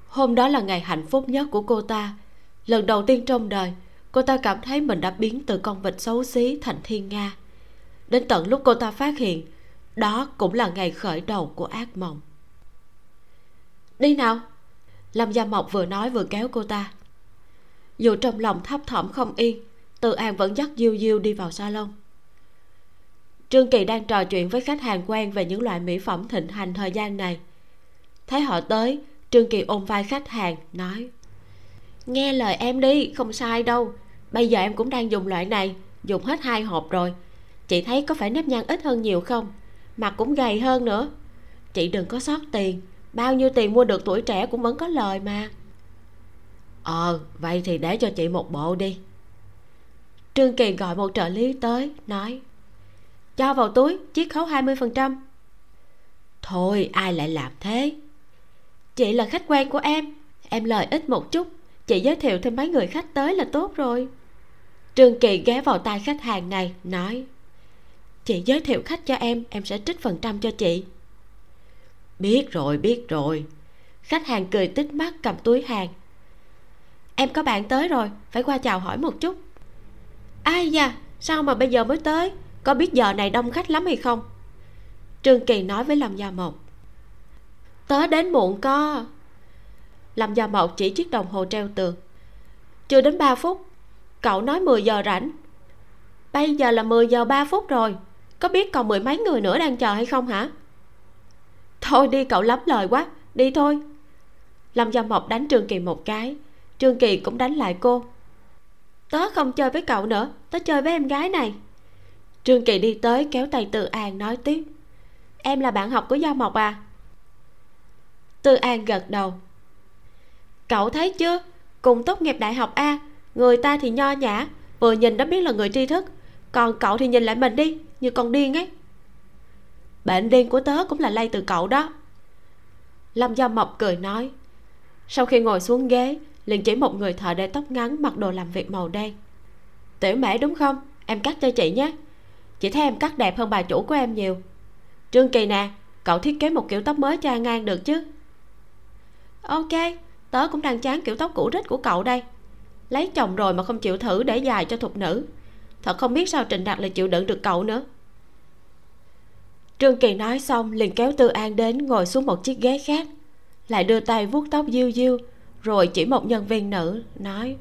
Hôm đó là ngày hạnh phúc nhất của cô ta. Lần đầu tiên trong đời, cô ta cảm thấy mình đã biến từ con vịt xấu xí thành thiên nga. Đến tận lúc cô ta phát hiện, đó cũng là ngày khởi đầu của ác mộng. Đi nào! Lâm gia mộc vừa nói vừa kéo cô ta dù trong lòng thấp thỏm không yên từ an vẫn dắt diêu diêu đi vào salon. Trương kỳ đang trò chuyện với khách hàng quen về những loại mỹ phẩm thịnh hành thời gian này. Thấy họ tới, trương kỳ ôm vai khách hàng, nói, nghe lời em đi, không sai đâu. Bây giờ em cũng đang dùng loại này, dùng hết hai hộp rồi. Chị thấy có phải nếp nhăn ít hơn nhiều không? Mặt cũng gầy hơn nữa. Chị đừng có sót tiền, bao nhiêu tiền mua được tuổi trẻ cũng vẫn có lời mà ờ vậy thì để cho chị một bộ đi. Trương kỳ gọi một trợ lý tới, nói, cho vào túi, chiết khấu 20% thôi, ai lại làm thế? Chị là khách quen của em em lời ít một chút, chị giới thiệu thêm mấy người khách tới là tốt rồi. Trương kỳ ghé vào tay khách hàng này, nói, chị giới thiệu khách cho em em sẽ trích phần trăm cho chị. Biết rồi biết rồi. Khách hàng cười tích mắt cầm túi hàng em có bạn tới rồi, phải qua chào hỏi một chút. Ai da, sao mà bây giờ mới tới? Có biết giờ này đông khách lắm hay không? Trương kỳ nói với lâm gia mộc. Tớ đến muộn co. Lâm gia mộc chỉ chiếc đồng hồ treo tường. Chưa đến 3 phút, cậu nói 10 giờ rảnh. Bây giờ là 10 giờ 3 phút rồi. Có biết còn mười mấy người nữa đang chờ hay không hả? Thôi đi, cậu lắm lời quá. Đi thôi. Lâm gia mộc đánh trương kỳ một cái trương kỳ cũng đánh lại cô. Tớ không chơi với cậu nữa, tớ chơi với em gái này. Trương kỳ đi tới kéo tay từ an nói tiếp. Em là bạn học của gia mộc à? Tư an gật đầu. Cậu thấy chưa? Cùng tốt nghiệp đại học a, người ta thì nho nhã, vừa nhìn đã biết là người tri thức. Còn cậu thì nhìn lại mình đi, như con điên ấy. Bệnh điên của tớ cũng là lây từ cậu đó. Lâm gia mộc cười nói. Sau khi ngồi xuống ghế liền chỉ một người thợ để tóc ngắn mặc đồ làm việc màu đen. Tiểu mễ đúng không? Em cắt cho chị nhé. Chị thấy em cắt đẹp hơn bà chủ của em nhiều. Trương kỳ nè, cậu thiết kế một kiểu tóc mới cho ngang được chứ? Ok, tớ cũng đang chán kiểu tóc cũ rích của cậu đây. Lấy chồng rồi mà không chịu thử để dài cho thục nữ. Thật không biết sao Trịnh đạt lại chịu đựng được cậu nữa. Trương kỳ nói xong liền kéo tư an đến ngồi xuống một chiếc ghế khác, lại đưa tay vuốt tóc diêu diêu rồi chỉ một nhân viên nữ nói,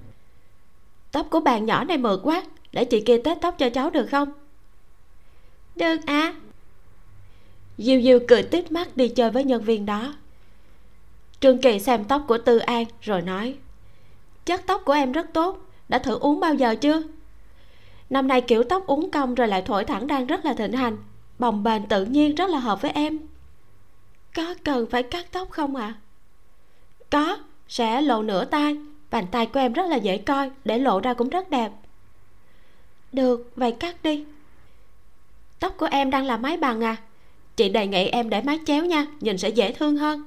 tóc của bạn nhỏ này mượt quá, để chị kia tết tóc cho cháu được không? Được à diêu diêu cười tít mắt đi chơi với nhân viên đó. Trương kỳ xem tóc của tư an rồi nói, chất tóc của em rất tốt, đã thử uống bao giờ chưa? Năm nay kiểu tóc uống cong rồi lại thổi thẳng đang rất là thịnh hành, bồng bềnh tự nhiên rất là hợp với em. Có cần phải cắt tóc không ạ? À? có sẽ lộ nửa tay bàn tay của em rất là dễ coi, để lộ ra cũng rất đẹp. Được, vậy cắt đi. Tóc của em đang là mái bằng à? Chị đề nghị em để mái chéo nha, nhìn sẽ dễ thương hơn.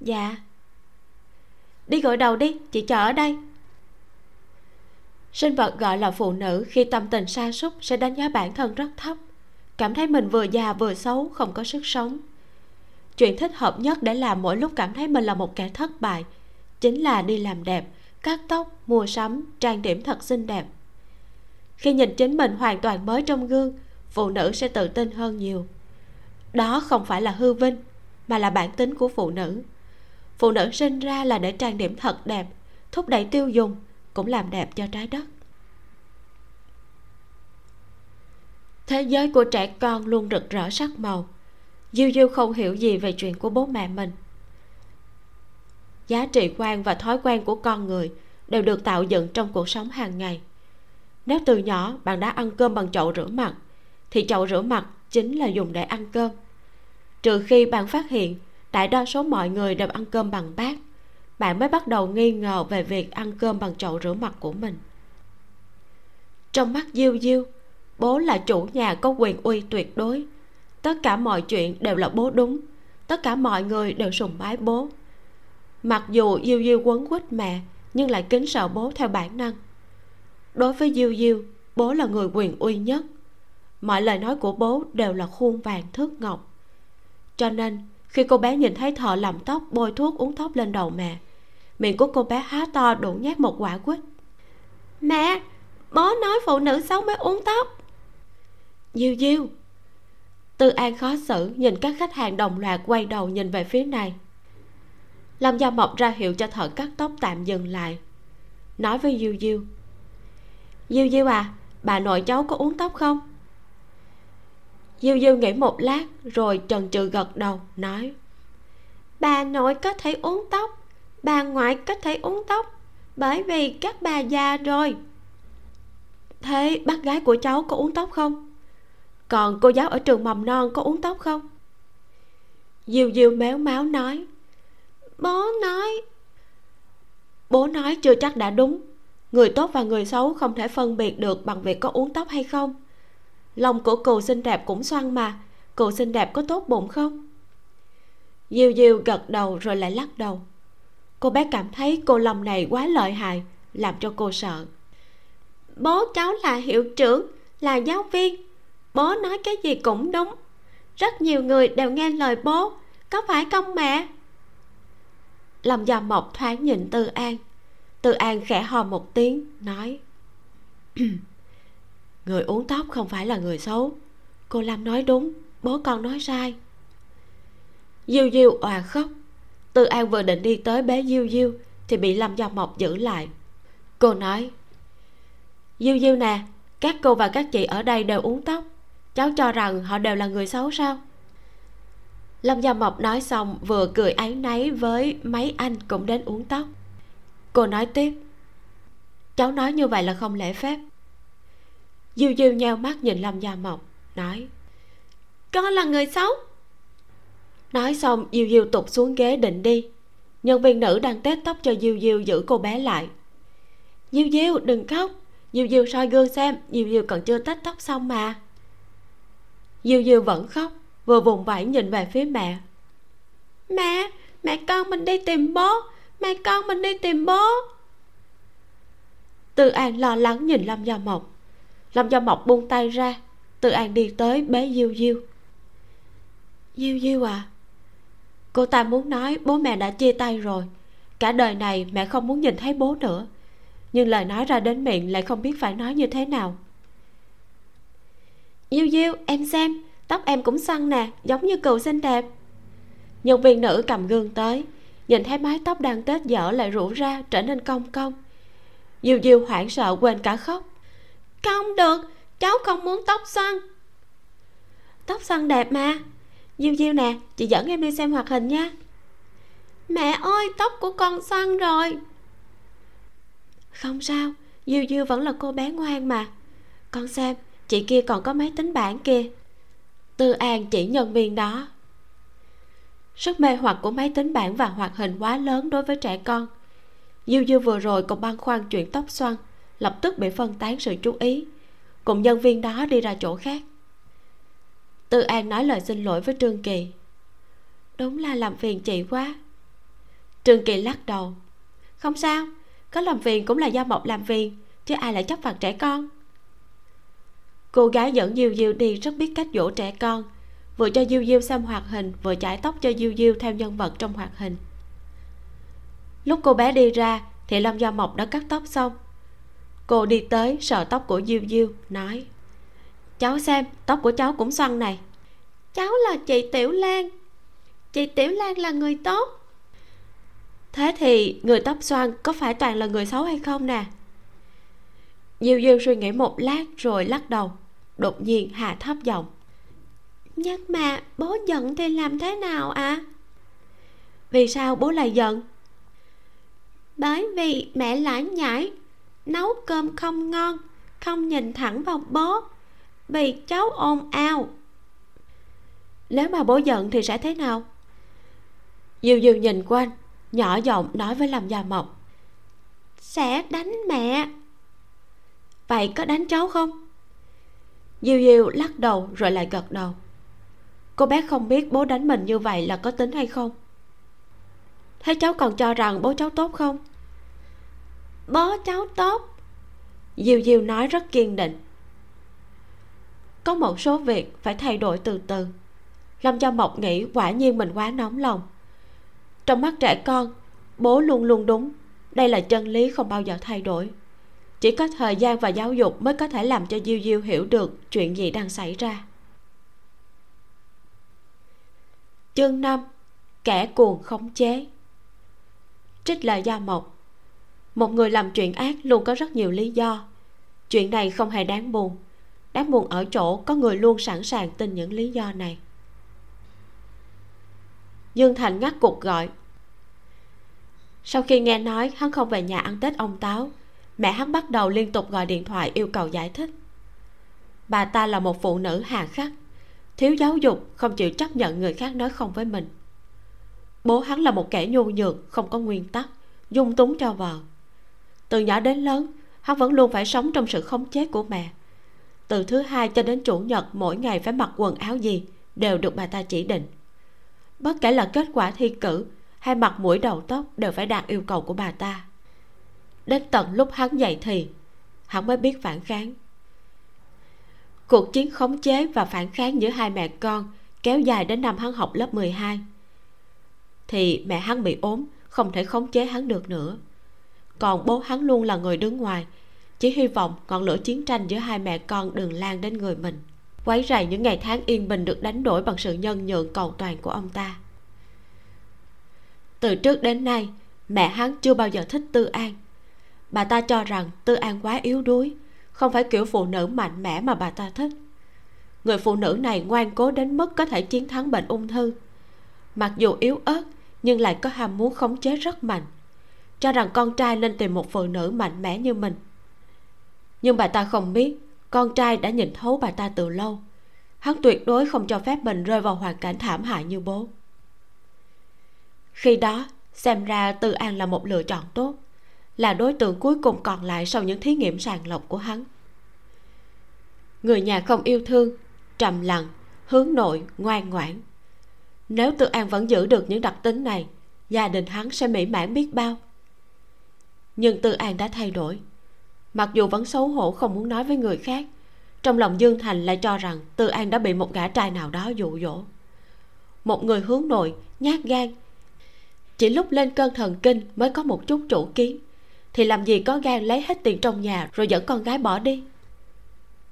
Dạ. Đi gội đầu đi, chị chờ ở đây. Sinh vật gọi là phụ nữ khi tâm tình sa sút sẽ đánh giá bản thân rất thấp. Cảm thấy mình vừa già vừa xấu, không có sức sống chuyện thích hợp nhất để làm mỗi lúc cảm thấy mình là một kẻ thất bại chính là đi làm đẹp, cắt tóc, mua sắm, trang điểm thật xinh đẹp. Khi nhìn chính mình hoàn toàn mới trong gương, phụ nữ sẽ tự tin hơn nhiều. Đó không phải là hư vinh, mà là bản tính của phụ nữ. Phụ nữ sinh ra là để trang điểm thật đẹp, thúc đẩy tiêu dùng, cũng làm đẹp cho trái đất. Thế giới của trẻ con luôn rực rỡ sắc màu diêu diêu không hiểu gì về chuyện của bố mẹ mình. Giá trị quan và thói quen của con người đều được tạo dựng trong cuộc sống hàng ngày. Nếu từ nhỏ bạn đã ăn cơm bằng chậu rửa mặt, thì chậu rửa mặt chính là dùng để ăn cơm. Trừ khi bạn phát hiện đại đa số mọi người đều ăn cơm bằng bát, bạn mới bắt đầu nghi ngờ về việc ăn cơm bằng chậu rửa mặt của mình. Trong mắt diêu diêu, bố là chủ nhà có quyền uy tuyệt đối tất cả mọi chuyện đều là bố đúng. Tất cả mọi người đều sùng bái bố. Mặc dù diêu diêu quấn quýt mẹ nhưng lại kính sợ bố theo bản năng. Đối với diêu diêu bố là người quyền uy nhất. Mọi lời nói của bố đều là khuôn vàng thước ngọc. Cho nên khi cô bé nhìn thấy thợ làm tóc bôi thuốc uống tóc lên đầu mẹ miệng của cô bé há to đủ nhét một quả quýt. Mẹ bố nói phụ nữ xấu mới uống tóc. Diêu diêu tư an khó xử, nhìn các khách hàng đồng loạt quay đầu nhìn về phía này. Lâm gia mộc ra hiệu cho thợ cắt tóc tạm dừng lại. Nói với diêu diêu. Diêu diêu à bà nội cháu có uống tóc không? Diêu diêu nghĩ một lát, rồi trần trừ gật đầu, nói. Bà nội có thể uống tóc, bà ngoại có thể uống tóc, bởi vì các bà già rồi. Thế bác gái của cháu có uống tóc không? Còn cô giáo ở trường mầm non có uống tóc không? Diêu diêu méo máu nói, bố nói. Bố nói chưa chắc đã đúng. Người tốt và người xấu không thể phân biệt được bằng việc có uống tóc hay không. Lòng của cừu xinh đẹp cũng xoăn mà. Cừu xinh đẹp có tốt bụng không? Diêu diêu gật đầu rồi lại lắc đầu. Cô bé cảm thấy cô lòng này quá lợi hại, làm cho cô sợ. Bố cháu là hiệu trưởng, là giáo viên bố nói cái gì cũng đúng. Rất nhiều người đều nghe lời bố. Có phải không mẹ? Lâm gia mộc thoáng nhìn tư an. Tư an khẽ hò một tiếng, nói, người uống tóc không phải là người xấu. Cô lâm nói đúng, bố con nói sai. Diêu diêu òa khóc. Tư an vừa định đi tới bế diêu diêu, thì bị lâm gia mộc giữ lại. Cô nói, diêu diêu nè, các cô và các chị ở đây đều uống tóc cháu cho rằng họ đều là người xấu sao? Lâm gia mộc nói xong, vừa cười áy náy với mấy anh cũng đến uống tóc. Cô nói tiếp, cháu nói như vậy là không lễ phép. Diêu diêu nheo mắt nhìn lâm gia mộc, nói, con là người xấu. Nói xong, diêu diêu tụt xuống ghế định đi. Nhân viên nữ đang tết tóc cho diêu diêu giữ cô bé lại. Diêu diêu, đừng khóc. Diêu diêu soi gương xem, diêu diêu còn chưa tết tóc xong mà diêu diêu vẫn khóc vừa vùng vẫy nhìn về phía mẹ. Mẹ mẹ con mình đi tìm bố mẹ con mình đi tìm bố. Tư An lo lắng nhìn Lâm Gia Mộc. Lâm Gia Mộc buông tay ra Tư An đi tới bế Diêu Diêu Diêu Diêu à Cô ta muốn nói bố mẹ đã chia tay rồi Cả đời này mẹ không muốn nhìn thấy bố nữa. Nhưng lời nói ra đến miệng lại không biết phải nói như thế nào Diêu Diêu, em xem, Tóc em cũng xoăn nè, Giống như cừu xinh đẹp. Nhân viên nữ cầm gương tới, Nhìn thấy mái tóc đang tết dở lại rủ ra, Trở nên cong cong. Diêu Diêu hoảng sợ quên cả khóc. Không được, Cháu không muốn tóc xoăn Tóc xoăn đẹp mà. Diêu Diêu nè, Chị dẫn em đi xem hoạt hình nha. Mẹ ơi, tóc của con xoăn rồi. Không sao, Diêu Diêu vẫn là cô bé ngoan mà. Con xem chị kia còn có máy tính bảng kia. Tư An chỉ nhân viên đó. Sức mê hoặc của máy tính bảng và hoạt hình quá lớn đối với trẻ con. Diêu Diêu vừa rồi còn băn khoăn chuyện tóc xoăn, Lập tức bị phân tán sự chú ý. Cùng nhân viên đó đi ra chỗ khác. Tư An nói lời xin lỗi với Trương Kỳ. Đúng là làm phiền chị quá. Trương Kỳ lắc đầu. Không sao, Có làm phiền cũng là do Mộc làm phiền, Chứ ai lại chấp phạt trẻ con? Cô gái dẫn Diêu Diêu đi rất biết cách dỗ trẻ con. Vừa cho Diêu Diêu xem hoạt hình Vừa chải tóc cho Diêu Diêu theo nhân vật trong hoạt hình. Lúc cô bé đi ra thì lâm gia mộc đã cắt tóc xong. Cô đi tới sờ tóc của diêu diêu nói cháu xem tóc của cháu cũng xoăn này. Cháu là chị tiểu lan. Chị tiểu lan là người tốt. Thế thì người tóc xoăn có phải toàn là người xấu hay không nè? Diêu diêu suy nghĩ một lát rồi lắc đầu đột nhiên hạ thấp giọng. Nhưng mà, bố giận thì làm thế nào ạ? À? vì sao bố lại giận? Bởi vì mẹ lải nhải nấu cơm không ngon, không nhìn thẳng vào bố, vì cháu ồn ào. Nếu mà bố giận thì sẽ thế nào? Dìu dìu nhìn quanh, nhỏ giọng nói với lâm gia mộc. Sẽ đánh mẹ. Vậy có đánh cháu không? Diêu diêu lắc đầu rồi lại gật đầu. Cô bé không biết bố đánh mình như vậy là có tính hay không? Thế cháu còn cho rằng bố cháu tốt không? Bố cháu tốt. Diêu diêu nói rất kiên định. Có một số việc phải thay đổi từ từ lâm cho mộc nghĩ quả nhiên mình quá nóng lòng. Trong mắt trẻ con, bố luôn luôn đúng, đây là chân lý không bao giờ thay đổi chỉ có thời gian và giáo dục mới có thể làm cho diêu diêu hiểu được chuyện gì đang xảy ra. Chương năm, kẻ cuồng khống chế. Trích lời gia mộc. Một người làm chuyện ác luôn có rất nhiều lý do. Chuyện này không hề đáng buồn. Đáng buồn ở chỗ có người luôn sẵn sàng tin những lý do này. Dương thành ngắt cuộc gọi. Sau khi nghe nói, hắn không về nhà ăn tết ông táo mẹ hắn bắt đầu liên tục gọi điện thoại yêu cầu giải thích. Bà ta là một phụ nữ hà khắc. Thiếu giáo dục, không chịu chấp nhận người khác nói không với mình. Bố hắn là một kẻ nhu nhược, không có nguyên tắc, dung túng cho vợ. Từ nhỏ đến lớn, hắn vẫn luôn phải sống trong sự khống chế của mẹ. Từ thứ hai cho đến chủ nhật, mỗi ngày phải mặc quần áo gì, đều được bà ta chỉ định. Bất kể là kết quả thi cử hay mặt mũi đầu tóc, đều phải đạt yêu cầu của bà ta đến tận lúc hắn dậy thì, hắn mới biết phản kháng. Cuộc chiến khống chế và phản kháng giữa hai mẹ con kéo dài đến năm hắn học lớp 12 thì mẹ hắn bị ốm, không thể khống chế hắn được nữa. Còn bố hắn luôn là người đứng ngoài, chỉ hy vọng ngọn lửa chiến tranh giữa hai mẹ con đừng lan đến người mình. Quấy rầy những ngày tháng yên bình được đánh đổi bằng sự nhân nhượng cầu toàn của ông ta. Từ trước đến nay, mẹ hắn chưa bao giờ thích tư an bà ta cho rằng tư an quá yếu đuối, không phải kiểu phụ nữ mạnh mẽ mà bà ta thích. Người phụ nữ này ngoan cố đến mức có thể chiến thắng bệnh ung thư. Mặc dù yếu ớt, nhưng lại có ham muốn khống chế rất mạnh. Cho rằng con trai nên tìm một phụ nữ mạnh mẽ như mình. Nhưng bà ta không biết, con trai đã nhìn thấu bà ta từ lâu. Hắn tuyệt đối không cho phép mình rơi vào hoàn cảnh thảm hại như bố. Khi đó, xem ra tư an là một lựa chọn tốt là đối tượng cuối cùng còn lại sau những thí nghiệm sàng lọc của hắn. Người nhà không yêu thương, trầm lặng, hướng nội, ngoan ngoãn. Nếu tư an vẫn giữ được những đặc tính này, gia đình hắn sẽ mỹ mãn biết bao. Nhưng tư an đã thay đổi. Mặc dù vẫn xấu hổ không muốn nói với người khác, trong lòng dương thành lại cho rằng tư an đã bị một gã trai nào đó dụ dỗ. Một người hướng nội, nhát gan. Chỉ lúc lên cơn thần kinh mới có một chút chủ kiến thì làm gì có gan lấy hết tiền trong nhà rồi dẫn con gái bỏ đi?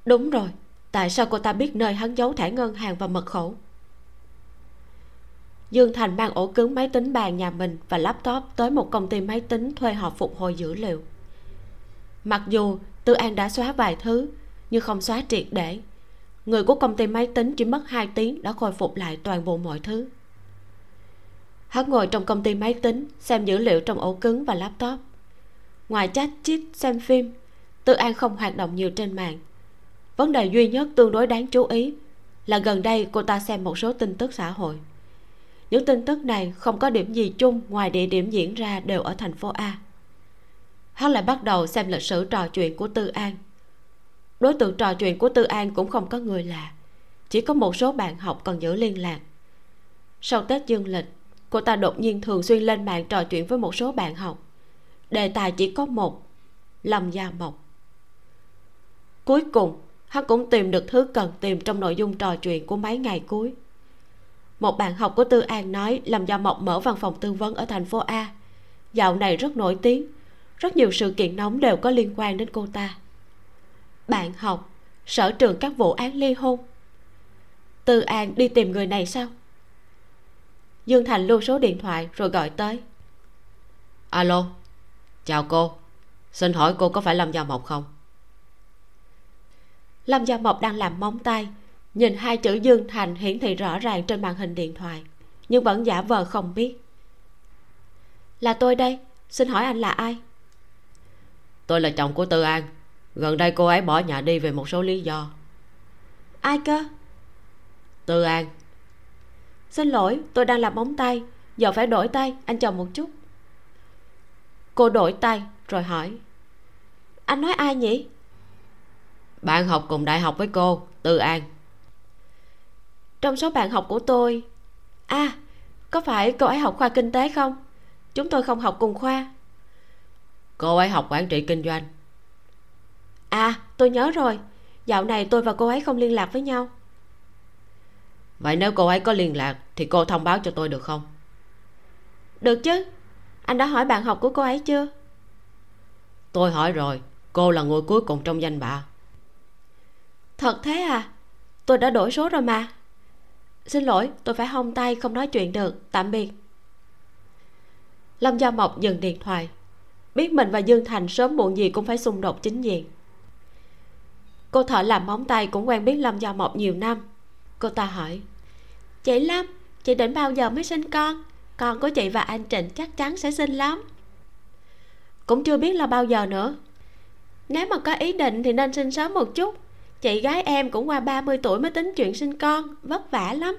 Đúng rồi, tại sao cô ta biết nơi hắn giấu thẻ ngân hàng và mật khẩu? Dương thành mang ổ cứng máy tính bàn nhà mình và laptop tới một công ty máy tính thuê họ phục hồi dữ liệu. Mặc dù tư an đã xóa vài thứ, nhưng không xóa triệt để. Người của công ty máy tính chỉ mất 2 tiếng đã khôi phục lại toàn bộ mọi thứ. Hắn ngồi trong công ty máy tính, xem dữ liệu trong ổ cứng và laptop ngoài chat chít xem phim, tư an không hoạt động nhiều trên mạng. Vấn đề duy nhất tương đối đáng chú ý là gần đây cô ta xem một số tin tức xã hội. Những tin tức này không có điểm gì chung ngoài địa điểm diễn ra đều ở thành phố a. Hắn lại bắt đầu xem lịch sử trò chuyện của tư an. Đối tượng trò chuyện của tư an cũng không có người lạ, chỉ có một số bạn học còn giữ liên lạc. Sau tết dương lịch, cô ta đột nhiên thường xuyên lên mạng trò chuyện với một số bạn học đề tài chỉ có một, lâm gia mộc. Cuối cùng, hắn cũng tìm được thứ cần tìm trong nội dung trò chuyện của mấy ngày cuối. Một bạn học của tư an nói lâm gia mộc mở văn phòng tư vấn ở thành phố a. Dạo này rất nổi tiếng, rất nhiều sự kiện nóng đều có liên quan đến cô ta. Bạn học, sở trường các vụ án ly hôn. Tư an đi tìm người này sao? Dương thành lưu số điện thoại rồi gọi tới. Alo chào cô. Xin hỏi cô có phải lâm gia mộc không? Lâm gia mộc đang làm móng tay nhìn hai chữ dương thành hiển thị rõ ràng trên màn hình điện thoại nhưng vẫn giả vờ không biết. Là tôi đây xin hỏi anh là ai? Tôi là chồng của tư an. Gần đây cô ấy bỏ nhà đi về một số lý do. Ai cơ? Tư an. Xin lỗi tôi đang làm móng tay giờ phải đổi tay anh chờ một chút cô đổi tay rồi hỏi. Anh nói ai nhỉ? Bạn học cùng đại học với cô tư an. Trong số bạn học của tôi à có phải cô ấy học khoa kinh tế không? Chúng tôi không học cùng khoa. Cô ấy học quản trị kinh doanh. À tôi nhớ rồi. Dạo này tôi và cô ấy không liên lạc với nhau. Vậy nếu cô ấy có liên lạc thì cô thông báo cho tôi được không? Được chứ anh đã hỏi bạn học của cô ấy chưa? Tôi hỏi rồi cô là người cuối cùng trong danh bạ. Thật thế à? Tôi đã đổi số rồi mà. Xin lỗi tôi phải hông tay không nói chuyện được tạm biệt. Lâm gia mộc dừng điện thoại. Biết mình và dương thành sớm muộn gì cũng phải xung đột chính diện. Cô thợ làm móng tay cũng quen biết lâm gia mộc nhiều năm. Cô ta hỏi chị lâm chị định bao giờ mới sinh con con của chị và anh trịnh chắc chắn sẽ sinh lắm. Cũng chưa biết là bao giờ nữa. Nếu mà có ý định thì nên sinh sớm một chút. Chị gái em cũng qua 30 tuổi mới tính chuyện sinh con, vất vả lắm.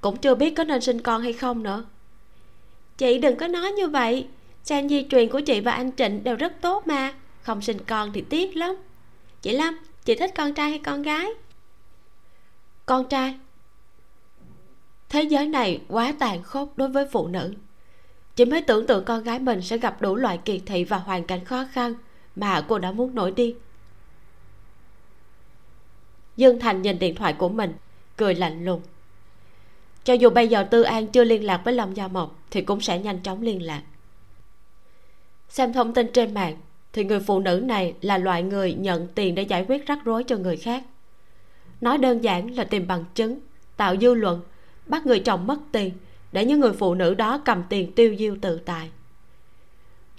Cũng chưa biết có nên sinh con hay không nữa. Chị đừng có nói như vậy. Gen di truyền của chị và anh trịnh đều rất tốt mà. Không sinh con thì tiếc lắm. Chị lâm, chị thích con trai hay con gái? Con trai thế giới này quá tàn khốc đối với phụ nữ. Chỉ mới tưởng tượng con gái mình sẽ gặp đủ loại kỳ thị và hoàn cảnh khó khăn mà cô đã muốn nổi đi. Dương thành nhìn điện thoại của mình, cười lạnh lùng. Cho dù bây giờ tư an chưa liên lạc với lâm gia mộc thì cũng sẽ nhanh chóng liên lạc. Xem thông tin trên mạng thì người phụ nữ này là loại người nhận tiền để giải quyết rắc rối cho người khác. Nói đơn giản là tìm bằng chứng, tạo dư luận bắt người chồng mất tiền để những người phụ nữ đó cầm tiền tiêu diêu tự tại.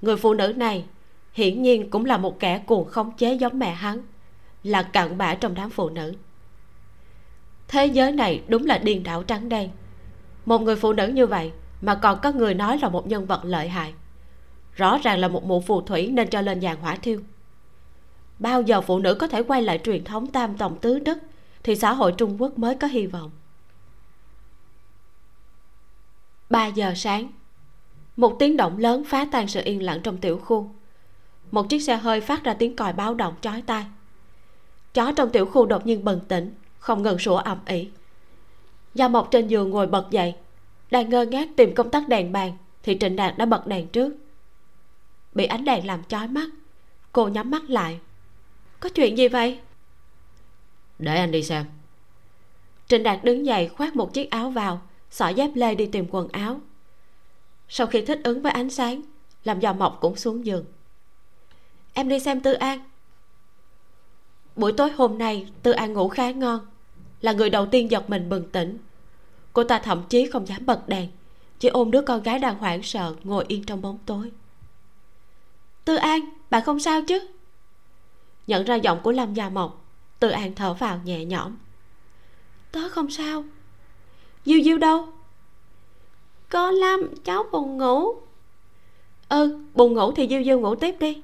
Người phụ nữ này hiển nhiên cũng là một kẻ cuồng khống chế giống mẹ hắn, là cặn bã trong đám phụ nữ. Thế giới này đúng là điên đảo trắng đen. Một người phụ nữ như vậy mà còn có người nói là một nhân vật lợi hại. Rõ ràng là một mụ phù thủy nên cho lên giàn hỏa thiêu. Bao giờ phụ nữ có thể quay lại truyền thống tam tòng tứ đức thì xã hội trung quốc mới có hy vọng. 3 giờ sáng. Một tiếng động lớn phá tan sự yên lặng trong tiểu khu. Một chiếc xe hơi phát ra tiếng còi báo động chói tai. Chó trong tiểu khu đột nhiên bừng tỉnh không ngừng sủa ầm ĩ. Gia mộc trên giường ngồi bật dậy đang ngơ ngác tìm công tắc đèn bàn thì trịnh đạt đã bật đèn trước. Bị ánh đèn làm chói mắt cô nhắm mắt lại. Có chuyện gì vậy? Để anh đi xem. Trịnh đạt đứng dậy khoác một chiếc áo vào xỏ dép lê đi tìm quần áo. Sau khi thích ứng với ánh sáng, làm giò mọc cũng xuống giường. Em đi xem tư an. Buổi tối hôm nay, tư an ngủ khá ngon, là người đầu tiên giật mình bừng tỉnh. Cô ta thậm chí không dám bật đèn, chỉ ôm đứa con gái đang hoảng sợ ngồi yên trong bóng tối. Tư an bạn không sao chứ? Nhận ra giọng của lâm gia mộc, tư an thở vào nhẹ nhõm. Tớ không sao diêu diêu đâu? Cô lắm cháu buồn ngủ. Ừ buồn ngủ thì diêu diêu ngủ tiếp đi.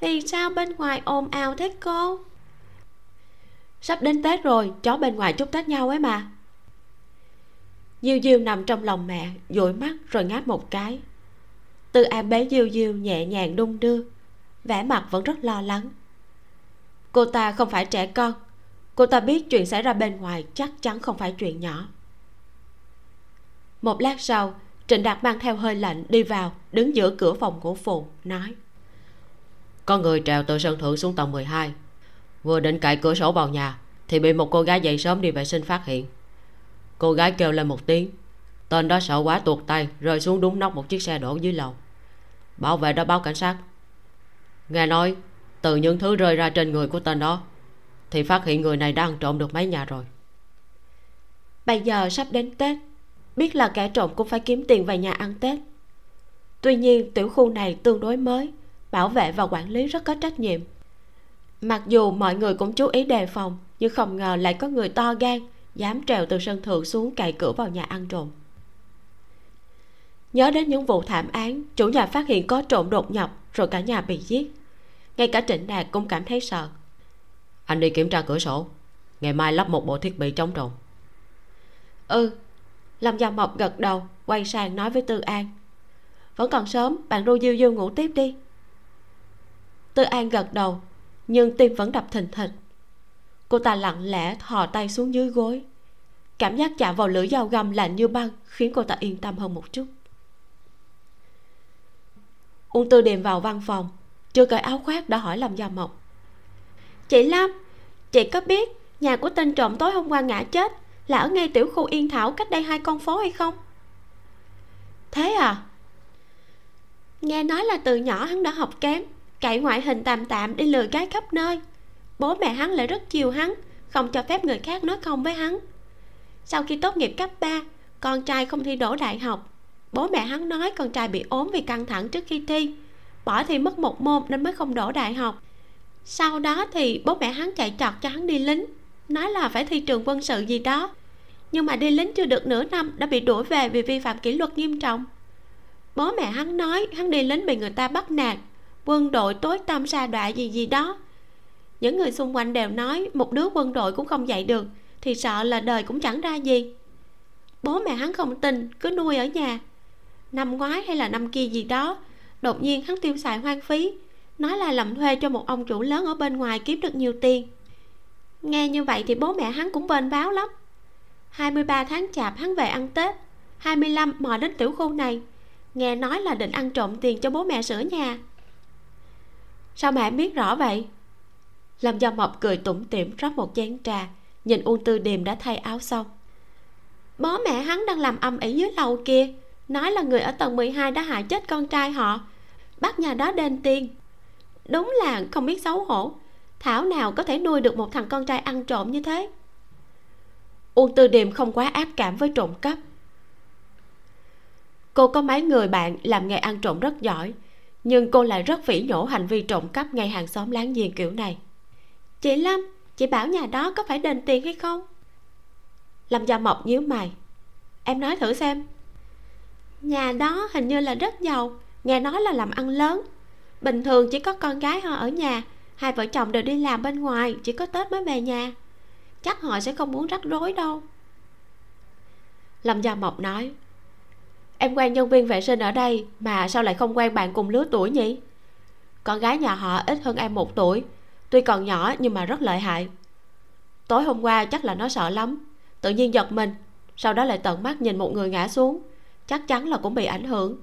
Thì sao bên ngoài ồn ào thế cô? Sắp đến tết rồi, chó bên ngoài chúc tết nhau ấy mà. Diêu diêu nằm trong lòng mẹ, dụi mắt rồi ngáp một cái. Từ an bế diêu diêu nhẹ nhàng đung đưa, vẻ mặt vẫn rất lo lắng. Cô ta không phải trẻ con cô ta biết chuyện xảy ra bên ngoài chắc chắn không phải chuyện nhỏ. Một lát sau, trịnh đạt mang theo hơi lạnh đi vào, đứng giữa cửa phòng ngủ phụ, nói. Có người trèo từ sân thượng xuống tầng 12 vừa định cậy cửa sổ vào nhà, thì bị một cô gái dậy sớm đi vệ sinh phát hiện. Cô gái kêu lên một tiếng. Tên đó sợ quá tuột tay, rơi xuống đúng nóc một chiếc xe đổ dưới lầu. Bảo vệ đã báo cảnh sát. Nghe nói, từ những thứ rơi ra trên người của tên đó thì phát hiện người này đã ăn trộm được mấy nhà rồi. Bây giờ sắp đến tết, biết là kẻ trộm cũng phải kiếm tiền về nhà ăn tết. Tuy nhiên, tiểu khu này tương đối mới, bảo vệ và quản lý rất có trách nhiệm. Mặc dù mọi người cũng chú ý đề phòng, nhưng không ngờ lại có người to gan, dám trèo từ sân thượng xuống cậy cửa vào nhà ăn trộm. Nhớ đến những vụ thảm án, chủ nhà phát hiện có trộm đột nhập, rồi cả nhà bị giết. Ngay cả trịnh đạt cũng cảm thấy sợ anh đi kiểm tra cửa sổ. Ngày mai lắp một bộ thiết bị chống trộm. Ừ lâm gia mộc gật đầu quay sang nói với tư an. Vẫn còn sớm bạn ru diêu diêu ngủ tiếp đi. Tư an gật đầu nhưng tim vẫn đập thình thịch. Cô ta lặng lẽ thò tay xuống dưới gối. Cảm giác chạm vào lưỡi dao găm lạnh như băng khiến cô ta yên tâm hơn một chút. Uông tư điềm vào văn phòng chưa cởi áo khoác đã hỏi làm gia mộc. Chị lâm chị có biết nhà của tên trộm tối hôm qua ngã chết là ở ngay tiểu khu yên thảo cách đây hai con phố hay không? Thế à? Nghe nói là từ nhỏ hắn đã học kém, cậy ngoại hình tạm tạm đi lừa gái khắp nơi. Bố mẹ hắn lại rất chiều hắn, không cho phép người khác nói không với hắn. Sau khi tốt nghiệp cấp 3 con trai không thi đỗ đại học. Bố mẹ hắn nói con trai bị ốm vì căng thẳng trước khi thi. Bỏ thi mất một môn nên mới không đỗ đại học sau đó thì bố mẹ hắn chạy trọt cho hắn đi lính. Nói là phải thi trường quân sự gì đó. Nhưng mà đi lính chưa được nửa năm đã bị đuổi về vì vi phạm kỷ luật nghiêm trọng. Bố mẹ hắn nói hắn đi lính bị người ta bắt nạt, quân đội tối tăm xa đọa gì gì đó. Những người xung quanh đều nói một đứa quân đội cũng không dạy được, thì sợ là đời cũng chẳng ra gì. Bố mẹ hắn không tin, cứ nuôi ở nhà. Năm ngoái hay là năm kia gì đó, đột nhiên hắn tiêu xài hoang phí nói là làm thuê cho một ông chủ lớn ở bên ngoài kiếm được nhiều tiền. Nghe như vậy thì bố mẹ hắn cũng bên báo lắm. 23 tháng chạp hắn về ăn tết 25 mò đến tiểu khu này. Nghe nói là định ăn trộm tiền cho bố mẹ sửa nhà. Sao mẹ biết rõ vậy? Lâm gia mộc cười tủm tỉm rót một chén trà, nhìn uông tư điềm đã thay áo xong. Bố mẹ hắn đang làm âm ỉ dưới lầu kia, nói là người ở tầng 12 đã hại chết con trai họ. Bắt nhà đó đền tiền đúng là không biết xấu hổ. Thảo nào có thể nuôi được một thằng con trai ăn trộm như thế? Uông tư điềm không quá ác cảm với trộm cắp. Cô có mấy người bạn làm nghề ăn trộm rất giỏi, nhưng cô lại rất phỉ nhổ hành vi trộm cắp ngay hàng xóm láng giềng kiểu này. Chị lâm, chị bảo nhà đó có phải đền tiền hay không? Lâm gia mộc nhíu mày. Em nói thử xem. Nhà đó hình như là rất giàu, nghe nói là làm ăn lớn bình thường chỉ có con gái họ ở nhà, hai vợ chồng đều đi làm bên ngoài, chỉ có tết mới về nhà. Chắc họ sẽ không muốn rắc rối đâu. Lâm gia mộc nói, em quen nhân viên vệ sinh ở đây mà sao lại không quen bạn cùng lứa tuổi nhỉ? Con gái nhà họ ít hơn em một tuổi, tuy còn nhỏ nhưng mà rất lợi hại. Tối hôm qua chắc là nó sợ lắm, tự nhiên giật mình, sau đó lại tận mắt nhìn một người ngã xuống, chắc chắn là cũng bị ảnh hưởng.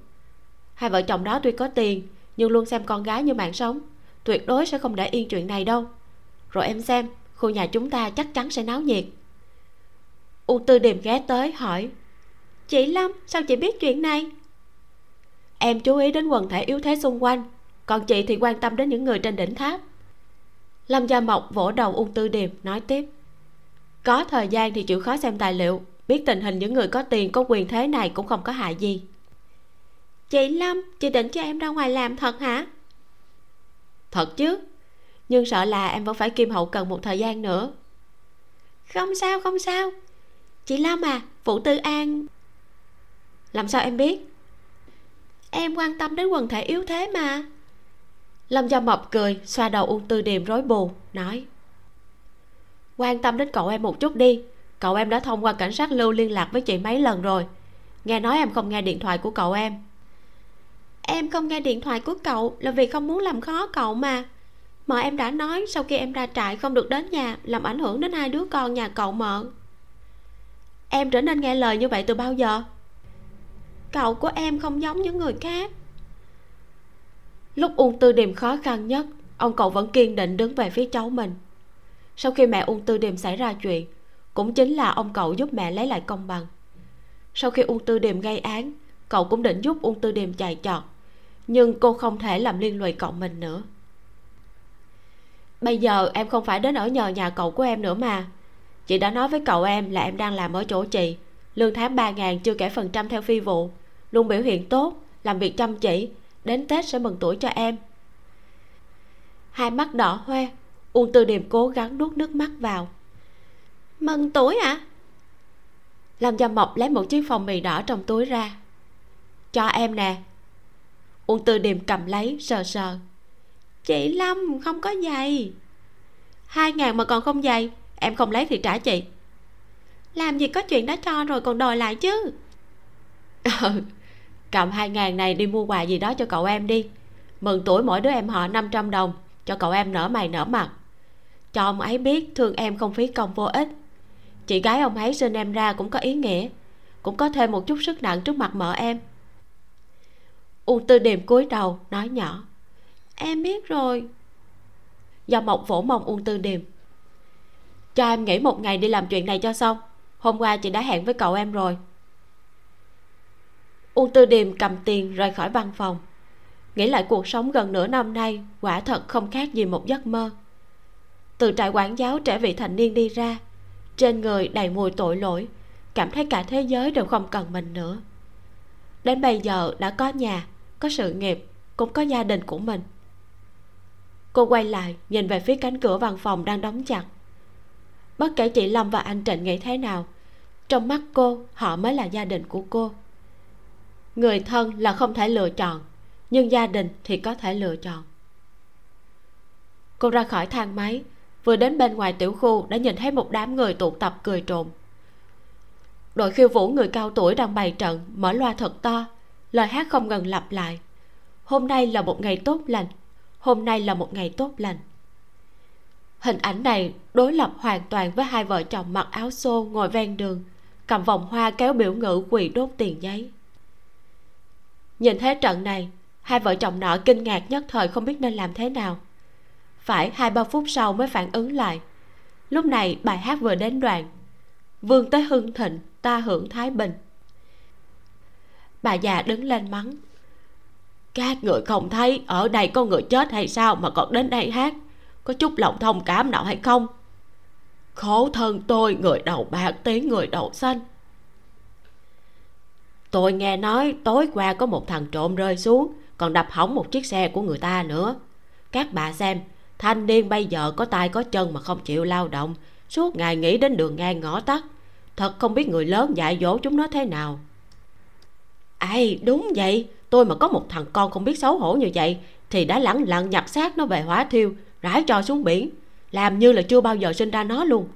Hai vợ chồng đó tuy có tiền nhưng luôn xem con gái như mạng sống. Tuyệt đối sẽ không để yên chuyện này đâu. Rồi em xem, khu nhà chúng ta chắc chắn sẽ náo nhiệt. U tư điềm ghé tới hỏi, chị lâm, sao chị biết chuyện này? Em chú ý đến quần thể yếu thế xung quanh, còn chị thì quan tâm đến những người trên đỉnh tháp. Lâm gia mộc vỗ đầu ung tư điềm, nói tiếp, có thời gian thì chịu khó xem tài liệu, biết tình hình những người có tiền, có quyền thế này cũng không có hại gì chị lâm, chị định cho em ra ngoài làm thật hả? Thật chứ, nhưng sợ là em vẫn phải kim hậu cần một thời gian nữa. Không sao không sao. Chị lâm à phụ tư an. Làm sao em biết? Em quan tâm đến quần thể yếu thế mà. Lâm gia Mập cười, xoa đầu ung tư điềm rối bù, nói. Quan tâm đến cậu em một chút đi. Cậu em đã thông qua cảnh sát lưu liên lạc với chị mấy lần rồi. Nghe nói em không nghe điện thoại của cậu em em không nghe điện thoại của cậu là vì không muốn làm khó cậu mà. Mợ em đã nói sau khi em ra trại không được đến nhà, làm ảnh hưởng đến hai đứa con nhà cậu mợ. Em trở nên nghe lời như vậy từ bao giờ? Cậu của em không giống những người khác. Lúc ung tư điềm khó khăn nhất, ông cậu vẫn kiên định đứng về phía cháu mình. Sau khi mẹ ung tư điềm xảy ra chuyện, cũng chính là ông cậu giúp mẹ lấy lại công bằng. Sau khi ung tư điềm gây án, cậu cũng định giúp ung tư điềm chạy trọt nhưng cô không thể làm liên lụy cậu mình nữa. Bây giờ em không phải đến ở nhờ nhà cậu của em nữa mà. Chị đã nói với cậu em là em đang làm ở chỗ chị. Lương tháng ba ngàn chưa kể phần trăm theo phi vụ. Luôn biểu hiện tốt, làm việc chăm chỉ, đến tết sẽ mừng tuổi cho em. Hai mắt đỏ hoe, uông tư điềm cố gắng nuốt nước mắt vào. Mừng tuổi à lâm gia mộc lấy một chiếc phong mì đỏ trong túi ra. Cho em nè uông tư điềm cầm lấy, sờ sờ. Chị lâm, không có giày. Hai ngàn mà còn không giày, em không lấy thì trả chị. Làm gì có chuyện đã cho rồi còn đòi lại chứ. Ừ cầm hai ngàn này đi mua quà gì đó cho cậu em đi. Mừng tuổi mỗi đứa em họ 500 đồng, cho cậu em nở mày nở mặt. Cho ông ấy biết thương em không phí công vô ích. Chị gái ông ấy sinh em ra cũng có ý nghĩa, cũng có thêm một chút sức nặng trước mặt mợ em u tư điềm cúi đầu, nói nhỏ. Em biết rồi. Do mộng vỗ mông uông tư điềm cho em nghỉ một ngày đi làm chuyện này cho xong. Hôm qua chị đã hẹn với cậu em rồi. Uông tư điềm cầm tiền rời khỏi văn phòng. Nghĩ lại cuộc sống gần nửa năm nay, quả thật không khác gì một giấc mơ. Từ trại quản giáo trẻ vị thành niên đi ra, trên người đầy mùi tội lỗi, cảm thấy cả thế giới đều không cần mình nữa. Đến bây giờ đã có nhà có sự nghiệp, cũng có gia đình của mình. Cô quay lại, nhìn về phía cánh cửa văn phòng đang đóng chặt. Bất kể chị lâm và anh trịnh nghĩ thế nào, trong mắt cô, họ mới là gia đình của cô. Người thân là không thể lựa chọn, nhưng gia đình thì có thể lựa chọn. Cô ra khỏi thang máy, vừa đến bên ngoài tiểu khu đã nhìn thấy một đám người tụ tập cười trộm. Đội khiêu vũ người cao tuổi đang bày trận mở loa thật to lời hát không ngừng lặp lại. Hôm nay là một ngày tốt lành. Hôm nay là một ngày tốt lành. Hình ảnh này đối lập hoàn toàn với hai vợ chồng mặc áo xô ngồi ven đường, cầm vòng hoa kéo biểu ngữ quỳ đốt tiền giấy. Nhìn thế trận này, hai vợ chồng nọ kinh ngạc nhất thời không biết nên làm thế nào. Phải hai ba phút sau mới phản ứng lại. Lúc này bài hát vừa đến đoạn, vương tới hưng thịnh, ta hưởng thái bình bà già đứng lên mắng. Các người không thấy ở đây có người chết hay sao mà còn đến đây hát? Có chút lòng thông cảm nào hay không? Khổ thân tôi, người đầu bạc tiếng người đầu xanh. Tôi nghe nói tối qua có một thằng trộm rơi xuống, còn đập hỏng một chiếc xe của người ta nữa. Các bà xem, thanh niên bây giờ có tay có chân mà không chịu lao động. Suốt ngày nghĩ đến đường ngang ngõ tắt. Thật không biết người lớn dạy dỗ chúng nó thế nào ai đúng vậy. Tôi mà có một thằng con không biết xấu hổ như vậy, thì đã lẳng lặng nhặt xác nó về hỏa thiêu, rải cho xuống biển. Làm như là chưa bao giờ sinh ra nó luôn.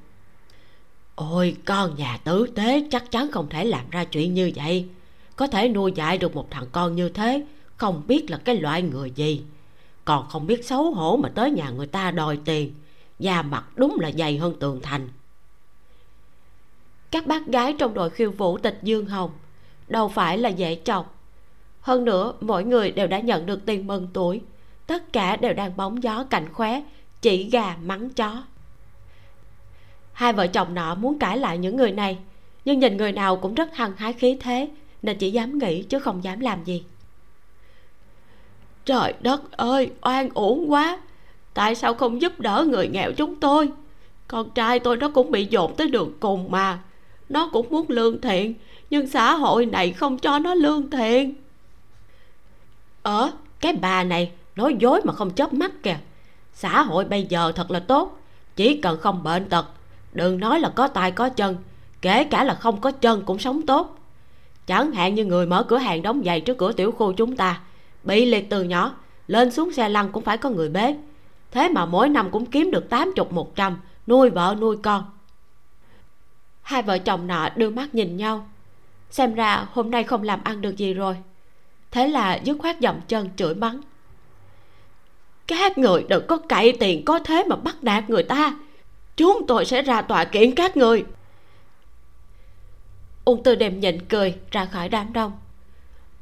Ôi, con nhà tử tế chắc chắn không thể làm ra chuyện như vậy. Có thể nuôi dạy được một thằng con như thế, không biết là cái loại người gì. Còn không biết xấu hổ mà tới nhà người ta đòi tiền, da mặt đúng là dày hơn tường thành. Các bác gái trong đội khiêu vũ tịch dương hồng đâu phải là dễ chọc. Hơn nữa, mỗi người đều đã nhận được tiền mừng tuổi. Tất cả đều đang bóng gió cạnh khóe, chỉ gà mắng chó. Hai vợ chồng nọ muốn cãi lại những người này, nhưng nhìn người nào cũng rất hăng hái khí thế, nên chỉ dám nghĩ chứ không dám làm gì. Trời đất ơi, oan uổng quá! Tại sao không giúp đỡ người nghèo chúng tôi? Con trai tôi nó cũng bị dồn tới đường cùng mà. Nó cũng muốn lương thiện nhưng xã hội này không cho nó lương thiện. Ờ cái bà này nói dối mà không chớp mắt kìa. Xã hội bây giờ thật là tốt, chỉ cần không bệnh tật, đừng nói là có tay có chân, kể cả là không có chân cũng sống tốt. Chẳng hạn như người mở cửa hàng đóng giày trước cửa tiểu khu chúng ta, bị liệt từ nhỏ, lên xuống xe lăn cũng phải có người bế. Thế mà mỗi năm cũng kiếm được tám chục một trăm, nuôi vợ nuôi con. Hai vợ chồng nọ đưa mắt nhìn nhau xem ra hôm nay không làm ăn được gì rồi. Thế là dứt khoát dậm chân chửi mắng. Các người đừng có cậy tiền có thế mà bắt nạt người ta. Chúng tôi sẽ ra tòa kiện các người. Ung tư đềm nhịn cười, ra khỏi đám đông.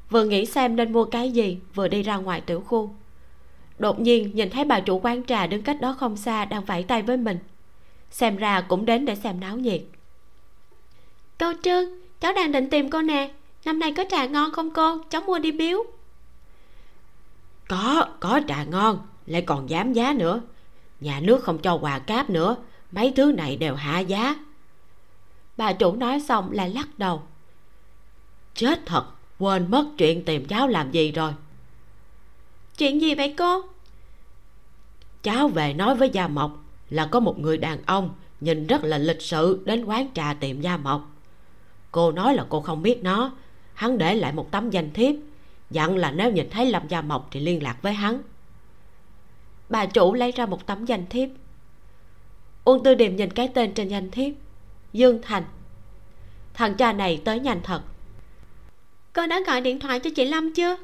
Vừa nghĩ xem nên mua cái gì, vừa đi ra ngoài tiểu khu. Đột nhiên nhìn thấy bà chủ quán trà đứng cách đó không xa đang vẫy tay với mình. Xem ra cũng đến để xem náo nhiệt. Cô trương cháu đang định tìm cô nè. Năm nay có trà ngon không cô? Cháu mua đi biếu. Có có trà ngon lại còn dám giá nữa. Nhà nước không cho quà cáp nữa mấy thứ này đều hạ giá. Bà chủ nói xong lại lắc đầu. Chết thật quên mất chuyện tìm cháu làm gì rồi. Chuyện gì vậy cô? Cháu về nói với gia mộc là có một người đàn ông nhìn rất là lịch sự đến quán trà tìm gia mộc cô nói là cô không biết nó. Hắn để lại một tấm danh thiếp. Dặn là nếu nhìn thấy lâm gia mộc thì liên lạc với hắn. Bà chủ lấy ra một tấm danh thiếp. Uông tư điềm nhìn cái tên trên danh thiếp. Dương thành. Thằng cha này tới nhanh thật. Cô đã gọi điện thoại cho chị lâm chưa?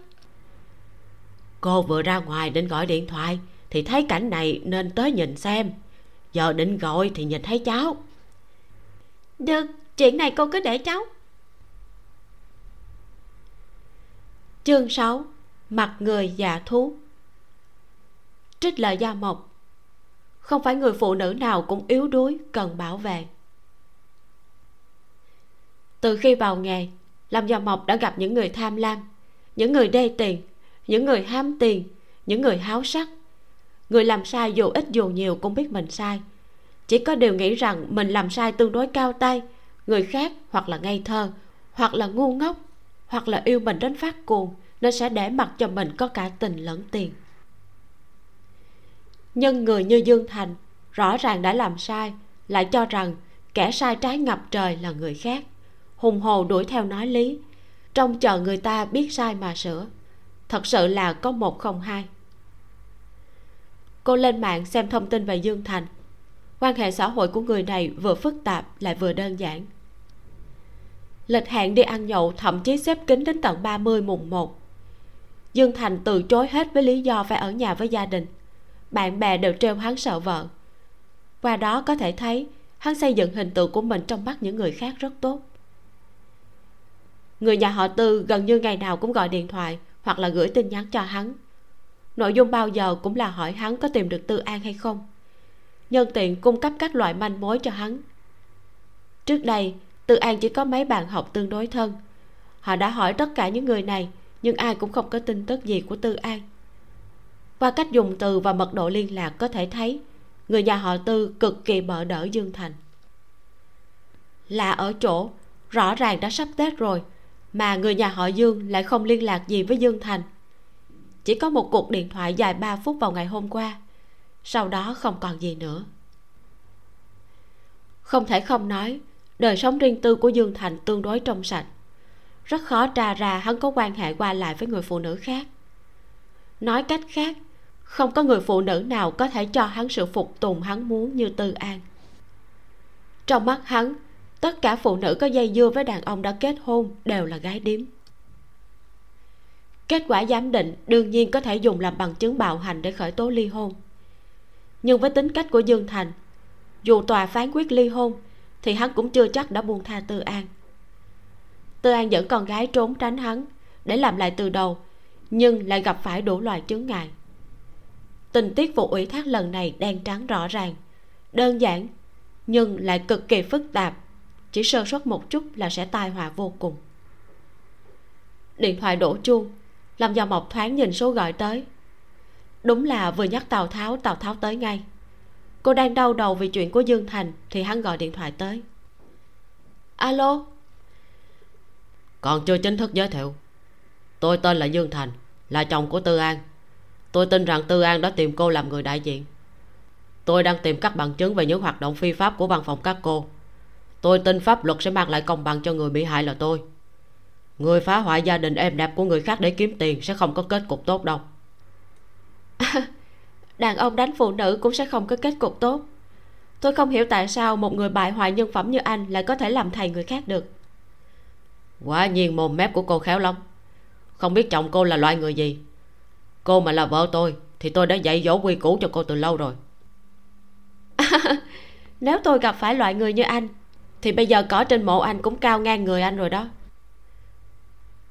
Cô vừa ra ngoài định gọi điện thoại thì thấy cảnh này nên tới nhìn xem. Giờ định gọi thì nhìn thấy cháu. Được chuyện này cô cứ để cháu. Chương 6 mặt người già thú. Trích lời gia mộc. Không phải người phụ nữ nào cũng yếu đuối, cần bảo vệ. Từ khi vào nghề, lâm gia mộc đã gặp những người tham lam, những người đê tiền, những người ham tiền, những người háo sắc. Người làm sai dù ít dù nhiều cũng biết mình sai. Chỉ có điều nghĩ rằng mình làm sai tương đối cao tay người khác hoặc là ngây thơ, hoặc là ngu ngốc, hoặc là yêu mình đến phát cuồng, nên sẽ để mặc cho mình có cả tình lẫn tiền. Nhưng người như dương thành rõ ràng đã làm sai, lại cho rằng kẻ sai trái ngập trời là người khác. Hùng hồ đuổi theo nói lý, trông chờ người ta biết sai mà sửa. Thật sự là có một không hai. Cô lên mạng xem thông tin về dương thành. Quan hệ xã hội của người này vừa phức tạp lại vừa đơn giản lịch hẹn đi ăn nhậu, thậm chí xếp kín đến tận 30 mùng 1 Dương Thành từ chối hết với lý do phải ở nhà với gia đình. Bạn bè đều trêu hắn sợ vợ. Qua đó có thể thấy, Hắn xây dựng hình tượng của mình trong mắt những người khác rất tốt. Người nhà họ Tư gần như ngày nào cũng gọi điện thoại Hoặc là gửi tin nhắn cho hắn. Nội dung bao giờ cũng là hỏi hắn có tìm được Tư An hay không. Nhân tiện cung cấp các loại manh mối cho hắn. Trước đây Tư An chỉ có mấy bạn học tương đối thân. Họ đã hỏi tất cả những người này, Nhưng ai cũng không có tin tức gì của Tư An. Qua cách dùng từ và mật độ liên lạc có thể thấy, Người nhà họ Tư cực kỳ bỡ đỡ Dương Thành. Là ở chỗ, Rõ ràng đã sắp Tết rồi, Mà người nhà họ Dương lại không liên lạc gì với Dương Thành. Chỉ có một cuộc điện thoại dài 3 phút vào ngày hôm qua, Sau đó không còn gì nữa. Không thể không nói đời sống riêng tư của dương thành tương đối trong sạch. Rất khó tra ra hắn có quan hệ qua lại với người phụ nữ khác. Nói cách khác, không có người phụ nữ nào có thể cho hắn sự phục tùng hắn muốn như tư an. Trong mắt hắn, tất cả phụ nữ có dây dưa với đàn ông đã kết hôn đều là gái điếm. Kết quả giám định đương nhiên có thể dùng làm bằng chứng bạo hành để khởi tố ly hôn. Nhưng với tính cách của dương thành, dù tòa phán quyết ly hôn thì hắn cũng chưa chắc đã buông tha tư an. Tư an dẫn con gái trốn tránh hắn, để làm lại từ đầu, nhưng lại gặp phải đủ loại chướng ngại. Tình tiết vụ ủy thác lần này đen trắng rõ ràng, đơn giản, nhưng lại cực kỳ phức tạp, chỉ sơ suất một chút là sẽ tai họa vô cùng. Điện thoại đổ chuông làm do mộc thoáng nhìn số gọi tới. Đúng là vừa nhắc tào tháo tào tháo tới ngay cô đang đau đầu vì chuyện của dương thành thì hắn gọi điện thoại tới. Alo? Còn chưa chính thức giới thiệu. Tôi tên là dương thành là chồng của tư an. Tôi tin rằng tư an đã tìm cô làm người đại diện. Tôi đang tìm các bằng chứng về những hoạt động phi pháp của văn phòng các cô. Tôi tin pháp luật sẽ mang lại công bằng cho người bị hại là tôi. Người phá hoại gia đình êm đẹp của người khác để kiếm tiền sẽ không có kết cục tốt đâu đàn ông đánh phụ nữ cũng sẽ không có kết cục tốt. Tôi không hiểu tại sao một người bại hoại nhân phẩm như anh lại có thể làm thầy người khác được. Quả nhiên mồm mép của cô khéo lắm. Không biết chồng cô là loại người gì. Cô mà là vợ tôi thì tôi đã dạy dỗ quy củ cho cô từ lâu rồi. Nếu tôi gặp phải loại người như anh thì bây giờ cỏ trên mộ anh cũng cao ngang người anh rồi đó.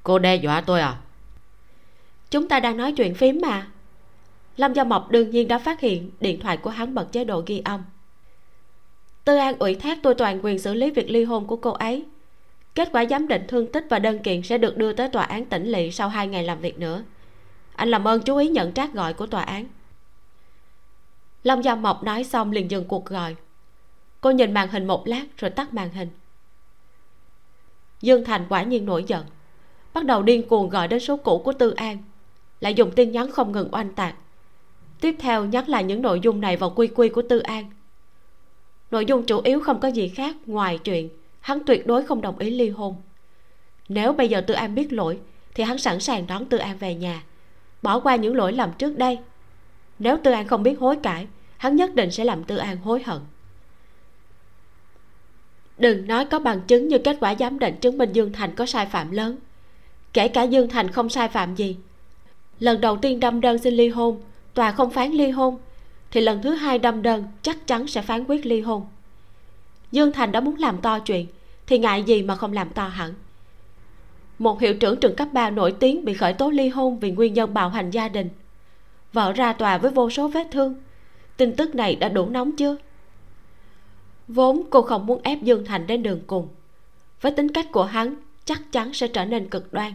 Cô đe dọa tôi à? Chúng ta đang nói chuyện phím mà lâm gia mộc đương nhiên đã phát hiện điện thoại của hắn bật chế độ ghi âm. Tư an ủy thác tôi toàn quyền xử lý việc ly hôn của cô ấy. Kết quả giám định thương tích và đơn kiện sẽ được đưa tới tòa án tỉnh lỵ sau hai ngày làm việc nữa. Anh làm ơn chú ý nhận trác gọi của tòa án. Lâm gia mộc nói xong liền dừng cuộc gọi. Cô nhìn màn hình một lát rồi tắt màn hình. Dương thành quả nhiên nổi giận. Bắt đầu điên cuồng gọi đến số cũ của tư an. Lại dùng tin nhắn không ngừng oanh tạc tiếp theo nhắc lại những nội dung này vào quy quy của tư an. Nội dung chủ yếu không có gì khác ngoài chuyện hắn tuyệt đối không đồng ý ly hôn. Nếu bây giờ tư an biết lỗi, thì hắn sẵn sàng đón tư an về nhà, bỏ qua những lỗi lầm trước đây. Nếu tư an không biết hối cải, hắn nhất định sẽ làm tư an hối hận. Đừng nói có bằng chứng như kết quả giám định chứng minh dương thành có sai phạm lớn. Kể cả dương thành không sai phạm gì, lần đầu tiên đâm đơn xin ly hôn tòa không phán ly hôn, thì lần thứ hai đâm đơn chắc chắn sẽ phán quyết ly hôn. Dương thành đã muốn làm to chuyện, thì ngại gì mà không làm to hẳn. Một hiệu trưởng trường cấp 3 nổi tiếng bị khởi tố ly hôn vì nguyên nhân bạo hành gia đình. Vợ ra tòa với vô số vết thương. Tin tức này đã đủ nóng chưa? Vốn cô không muốn ép dương thành đến đường cùng. Với tính cách của hắn, chắc chắn sẽ trở nên cực đoan.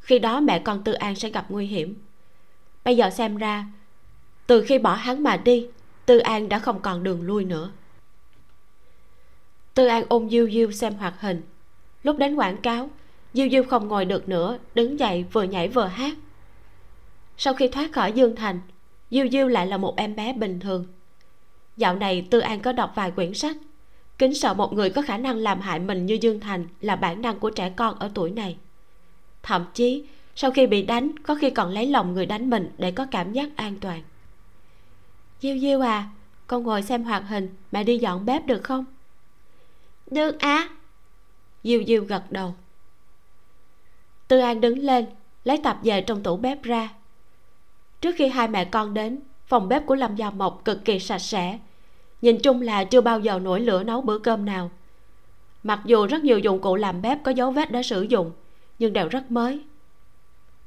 Khi đó mẹ con tư an sẽ gặp nguy hiểm. Bây giờ xem ra từ khi bỏ hắn mà đi, tư an đã không còn đường lui nữa. Tư an ôm diêu diêu xem hoạt hình. Lúc đến quảng cáo, diêu diêu không ngồi được nữa, đứng dậy vừa nhảy vừa hát. Sau khi thoát khỏi dương thành, diêu diêu lại là một em bé bình thường. Dạo này tư an có đọc vài quyển sách, kính sợ một người có khả năng làm hại mình như dương thành là bản năng của trẻ con ở tuổi này. Thậm chí, sau khi bị đánh, có khi còn lấy lòng người đánh mình để có cảm giác an toàn diêu diêu à con ngồi xem hoạt hình, mẹ đi dọn bếp được không? Được à diêu diêu gật đầu. Tư an đứng lên, lấy tạp về trong tủ bếp ra. Trước khi hai mẹ con đến, phòng bếp của lâm gia mộc cực kỳ sạch sẽ. Nhìn chung là chưa bao giờ nổi lửa nấu bữa cơm nào. Mặc dù rất nhiều dụng cụ làm bếp có dấu vết đã sử dụng, nhưng đều rất mới.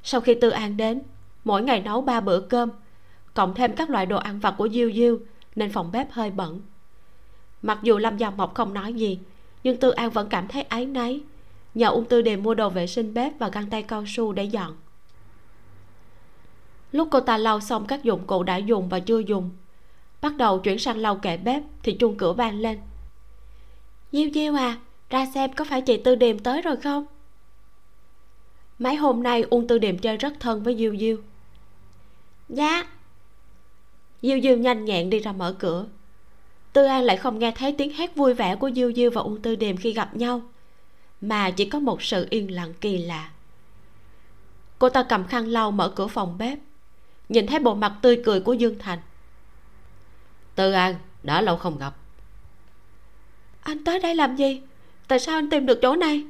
Sau khi tư an đến, mỗi ngày nấu ba bữa cơm cộng thêm các loại đồ ăn vặt của diêu diêu, nên phòng bếp hơi bẩn. Mặc dù lâm Dòng mộc không nói gì, nhưng tư an vẫn cảm thấy áy náy. Nhờ ung tư Đề mua đồ vệ sinh bếp và găng tay cao su để dọn. Lúc cô ta lau xong các dụng cụ đã dùng và chưa dùng, bắt đầu chuyển sang lau kệ bếp thì chuông cửa vang lên. Diêu diêu à ra xem có phải chị tư điềm tới rồi không? Mấy hôm nay uông tư điềm chơi rất thân với diêu diêu. Dạ diêu diêu nhanh nhẹn đi ra mở cửa. Tư an lại không nghe thấy tiếng hét vui vẻ của diêu diêu và uông tư điềm khi gặp nhau mà chỉ có một sự yên lặng kỳ lạ. Cô ta cầm khăn lau mở cửa phòng bếp nhìn thấy bộ mặt tươi cười của dương thành. Tư an đã lâu không gặp. Anh tới đây làm gì? Tại sao anh tìm được chỗ này?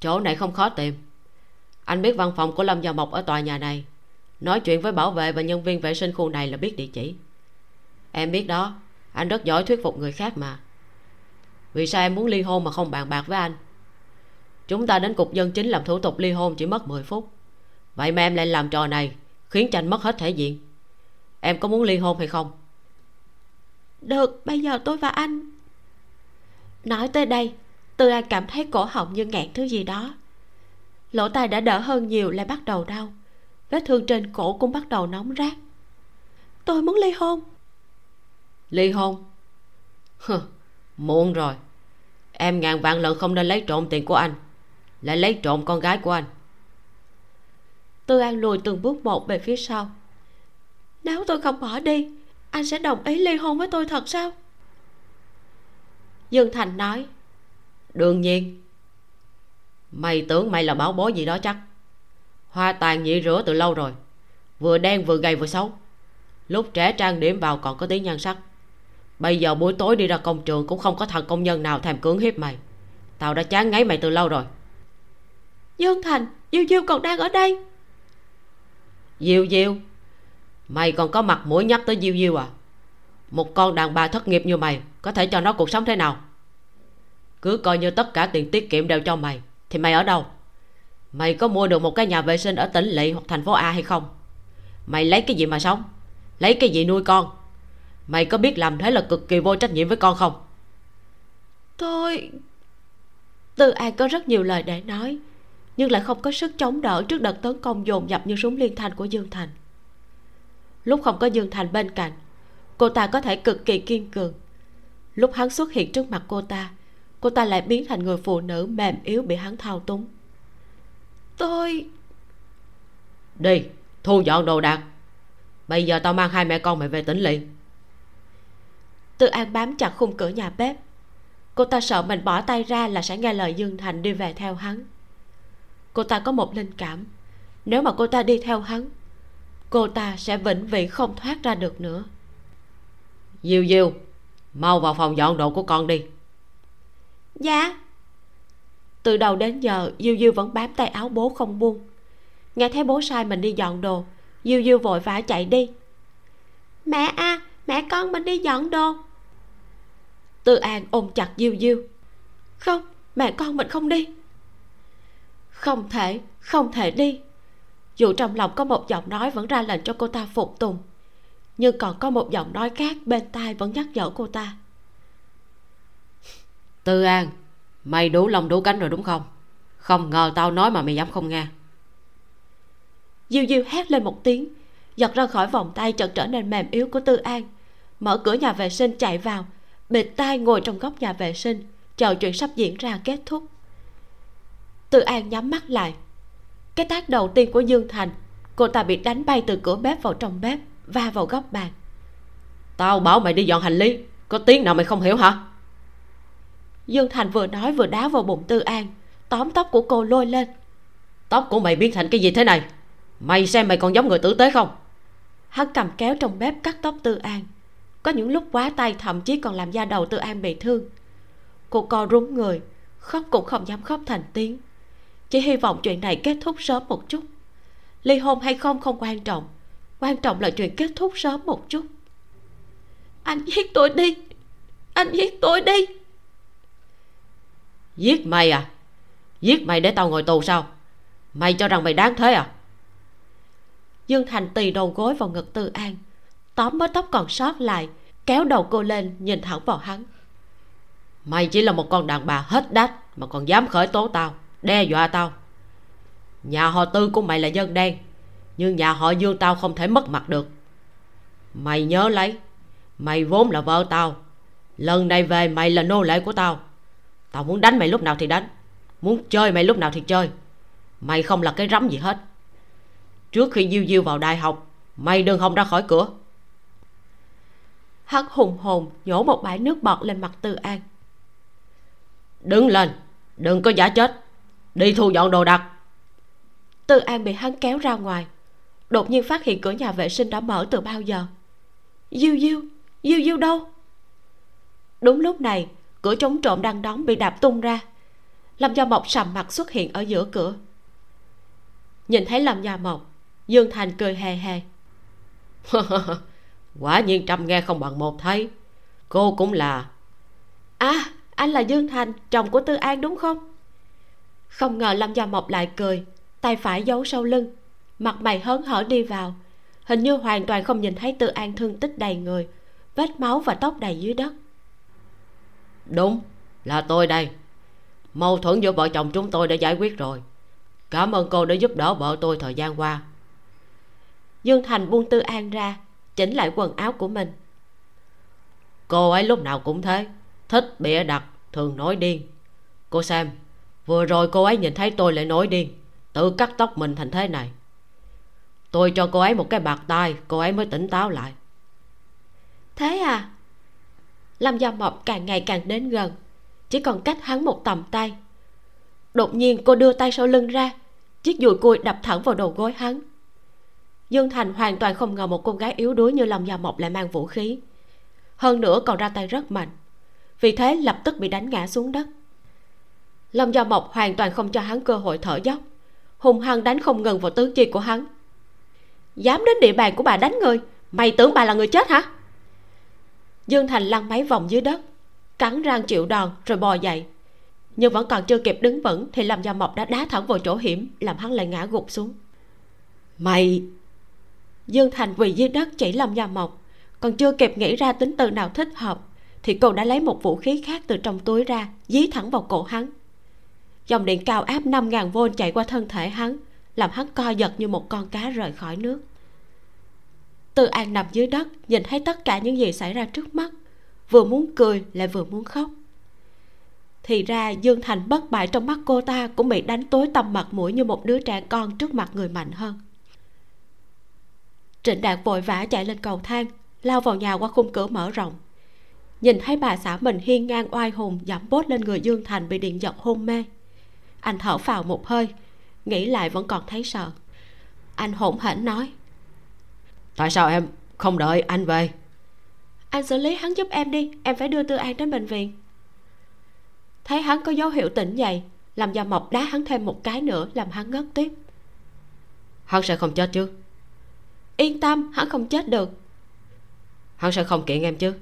Chỗ này không khó tìm. Anh biết văn phòng của lâm gia mộc ở tòa nhà này nói chuyện với bảo vệ và nhân viên vệ sinh khu này là biết địa chỉ. Em biết đó. Anh rất giỏi thuyết phục người khác mà. Vì sao em muốn ly hôn mà không bàn bạc với anh? Chúng ta đến cục dân chính làm thủ tục ly hôn chỉ mất 10 phút. Vậy mà em lại làm trò này, khiến cho anh mất hết thể diện. Em có muốn ly hôn hay không? Được, bây giờ tôi và anh. Nói tới đây tư an cảm thấy cổ họng như nghẹn thứ gì đó. Lỗ tai đã đỡ hơn nhiều, lại bắt đầu đau vết thương trên cổ cũng bắt đầu nóng rát. Tôi muốn ly hôn. Ly hôn? Hừ, muộn rồi. Em ngàn vạn lần không nên lấy trộm tiền của anh. Lại lấy trộm con gái của anh. Tư an lùi từng bước một về phía sau. Nếu tôi không bỏ đi anh sẽ đồng ý ly hôn với tôi thật sao? Dương thành nói. Đương nhiên. Mày tưởng mày là bảo bối gì đó chắc hoa tàn nhị rửa từ lâu rồi. Vừa đen vừa gầy vừa xấu. Lúc trẻ trang điểm vào còn có tí nhan sắc. Bây giờ buổi tối đi ra công trường cũng không có thằng công nhân nào thèm cưỡng hiếp mày. Tao đã chán ngấy mày từ lâu rồi. Dương thành diêu diêu còn đang ở đây. Diêu diêu mày còn có mặt mũi nhắc tới diêu diêu à? Một con đàn bà thất nghiệp như mày có thể cho nó cuộc sống thế nào? Cứ coi như tất cả tiền tiết kiệm đều cho mày thì mày ở đâu mày có mua được một cái nhà vệ sinh ở tỉnh lỵ hoặc thành phố a hay không? Mày lấy cái gì mà sống? Lấy cái gì nuôi con? Mày có biết làm thế là cực kỳ vô trách nhiệm với con không? Tôi từ an có rất nhiều lời để nói, nhưng lại không có sức chống đỡ trước đợt tấn công dồn dập như súng liên thanh của dương thành. Lúc không có dương thành bên cạnh, cô ta có thể cực kỳ kiên cường. Lúc hắn xuất hiện trước mặt cô ta cô ta lại biến thành người phụ nữ mềm yếu bị hắn thao túng tôi. Đi thu dọn đồ đạc. Bây giờ tao mang hai mẹ con mày về tỉnh liền. Tự an bám chặt khung cửa nhà bếp. Cô ta sợ mình bỏ tay ra là sẽ nghe lời dương thành đi về theo hắn. Cô ta có một linh cảm. Nếu mà cô ta đi theo hắn cô ta sẽ vĩnh viễn không thoát ra được nữa. Diêu diêu mau vào phòng dọn đồ của con đi. Dạ từ đầu đến giờ diêu diêu vẫn bám tay áo bố không buông. Nghe thấy bố sai mình đi dọn đồ diêu diêu vội vã chạy đi. Mẹ a à, mẹ con mình đi dọn đồ. Tư an ôm chặt diêu diêu không mẹ con mình không đi. Không thể không thể đi. Dù trong lòng có một giọng nói vẫn ra lệnh cho cô ta phục tùng nhưng còn có một giọng nói khác bên tai vẫn nhắc nhở cô ta. Tư an mày đủ lòng đủ cánh rồi đúng không? Không ngờ tao nói mà mày dám không nghe. Diêu diêu hét lên một tiếng giật ra khỏi vòng tay chợt trở nên mềm yếu của tư an. Mở cửa nhà vệ sinh chạy vào bịt tai ngồi trong góc nhà vệ sinh chờ chuyện sắp diễn ra kết thúc. Tư an nhắm mắt lại. Cái tác đầu tiên của dương thành cô ta bị đánh bay từ cửa bếp vào trong bếp va vào góc bàn. Tao bảo mày đi dọn hành lý có tiếng nào mày không hiểu hả dương thành vừa nói vừa đá vào bụng tư an. Tóm tóc của cô lôi lên. Tóc của mày biến thành cái gì thế này? Mày xem mày còn giống người tử tế không? Hắn cầm kéo trong bếp cắt tóc tư an. Có những lúc quá tay thậm chí còn làm da đầu tư an bị thương. Cô co rúm người khóc cũng không dám khóc thành tiếng. Chỉ hy vọng chuyện này kết thúc sớm một chút. Ly hôn hay không không quan trọng. Quan trọng là chuyện kết thúc sớm một chút. Anh giết tôi đi! Anh giết tôi đi giết mày à? Giết mày để tao ngồi tù sao? Mày cho rằng mày đáng thế à? Dương thành tì đầu gối vào ngực tư an, tóm mớ tóc còn sót lại, kéo đầu cô lên, nhìn thẳng vào hắn. Mày chỉ là một con đàn bà hết đách mà còn dám khởi tố tao, đe dọa tao. Nhà họ tư của mày là dân đen, nhưng nhà họ dương tao không thể mất mặt được. Mày nhớ lấy, mày vốn là vợ tao, lần này về mày là nô lệ của tao tao muốn đánh mày lúc nào thì đánh. Muốn chơi mày lúc nào thì chơi. Mày không là cái rắm gì hết. Trước khi diêu diêu vào đại học mày đừng hòng ra khỏi cửa. Hắn hùng hồn nhổ một bãi nước bọt lên mặt tư an. Đứng lên đừng có giả chết. Đi thu dọn đồ đạc. Tư an bị hắn kéo ra ngoài. Đột nhiên phát hiện cửa nhà vệ sinh đã mở từ bao giờ? Diêu diêu diêu diêu đâu? Đúng lúc này cửa chống trộm đang đóng bị đạp tung ra. Lâm gia mộc sầm mặt xuất hiện ở giữa cửa. Nhìn thấy lâm gia mộc, dương thành cười hề hề. Quả nhiên trăm nghe không bằng một thấy. Cô cũng là. À anh là dương thành, chồng của tư an đúng không? Không ngờ lâm gia mộc lại cười, tay phải giấu sau lưng, mặt mày hớn hở đi vào. Hình như hoàn toàn không nhìn thấy tư an thương tích đầy người, vết máu và tóc đầy dưới đất đúng, là tôi đây. Mâu thuẫn giữa vợ chồng chúng tôi đã giải quyết rồi. Cảm ơn cô đã giúp đỡ vợ tôi thời gian qua. Dương thành buông tư an ra, chỉnh lại quần áo của mình. Cô ấy lúc nào cũng thế, thích bịa đặt, thường nói điên. Cô xem, vừa rồi cô ấy nhìn thấy tôi lại nói điên, tự cắt tóc mình thành thế này. Tôi cho cô ấy một cái bạc tai cô ấy mới tỉnh táo lại. Thế à? Lâm gia mộc càng ngày càng đến gần. Chỉ còn cách hắn một tầm tay. Đột nhiên cô đưa tay sau lưng ra, chiếc dùi cui đập thẳng vào đầu gối hắn. Dương thành hoàn toàn không ngờ một cô gái yếu đuối như lâm gia mộc lại mang vũ khí. Hơn nữa còn ra tay rất mạnh, vì thế lập tức bị đánh ngã xuống đất. Lâm gia mộc hoàn toàn không cho hắn cơ hội thở dốc, hùng hăng đánh không ngừng vào tứ chi của hắn. Dám đến địa bàn của bà đánh người, mày tưởng bà là người chết hả? Dương thành lăn mấy vòng dưới đất cắn răng chịu đòn rồi bò dậy. Nhưng vẫn còn chưa kịp đứng vững thì lâm gia mộc đã đá thẳng vào chỗ hiểm làm hắn lại ngã gục xuống. Mày! Dương thành quỳ dưới đất chỉ lâm gia mộc. Còn chưa kịp nghĩ ra tính từ nào thích hợp thì cô đã lấy một vũ khí khác từ trong túi ra dí thẳng vào cổ hắn. Dòng điện cao áp 5.000 v chạy qua thân thể hắn làm hắn co giật như một con cá rời khỏi nước tư an nằm dưới đất, nhìn thấy tất cả những gì xảy ra trước mắt, vừa muốn cười lại vừa muốn khóc. Thì ra dương thành bất bại trong mắt cô ta cũng bị đánh tối tầm mặt mũi như một đứa trẻ con trước mặt người mạnh hơn. Trịnh đạt vội vã chạy lên cầu thang, lao vào nhà qua khung cửa mở rộng. Nhìn thấy bà xã mình hiên ngang oai hùng giảm bốt lên người dương thành bị điện giật hôn mê. Anh thở phào một hơi, nghĩ lại vẫn còn thấy sợ. Anh hỗn hển nói tại sao em không đợi anh về? Anh xử lý hắn giúp em đi em phải đưa tư an đến bệnh viện. Thấy hắn có dấu hiệu tỉnh dậy làm gia mộc đá hắn thêm một cái nữa làm hắn ngất tiếp. Hắn sẽ không chết chứ? Yên tâm hắn không chết được. Hắn sẽ không kiện em chứ?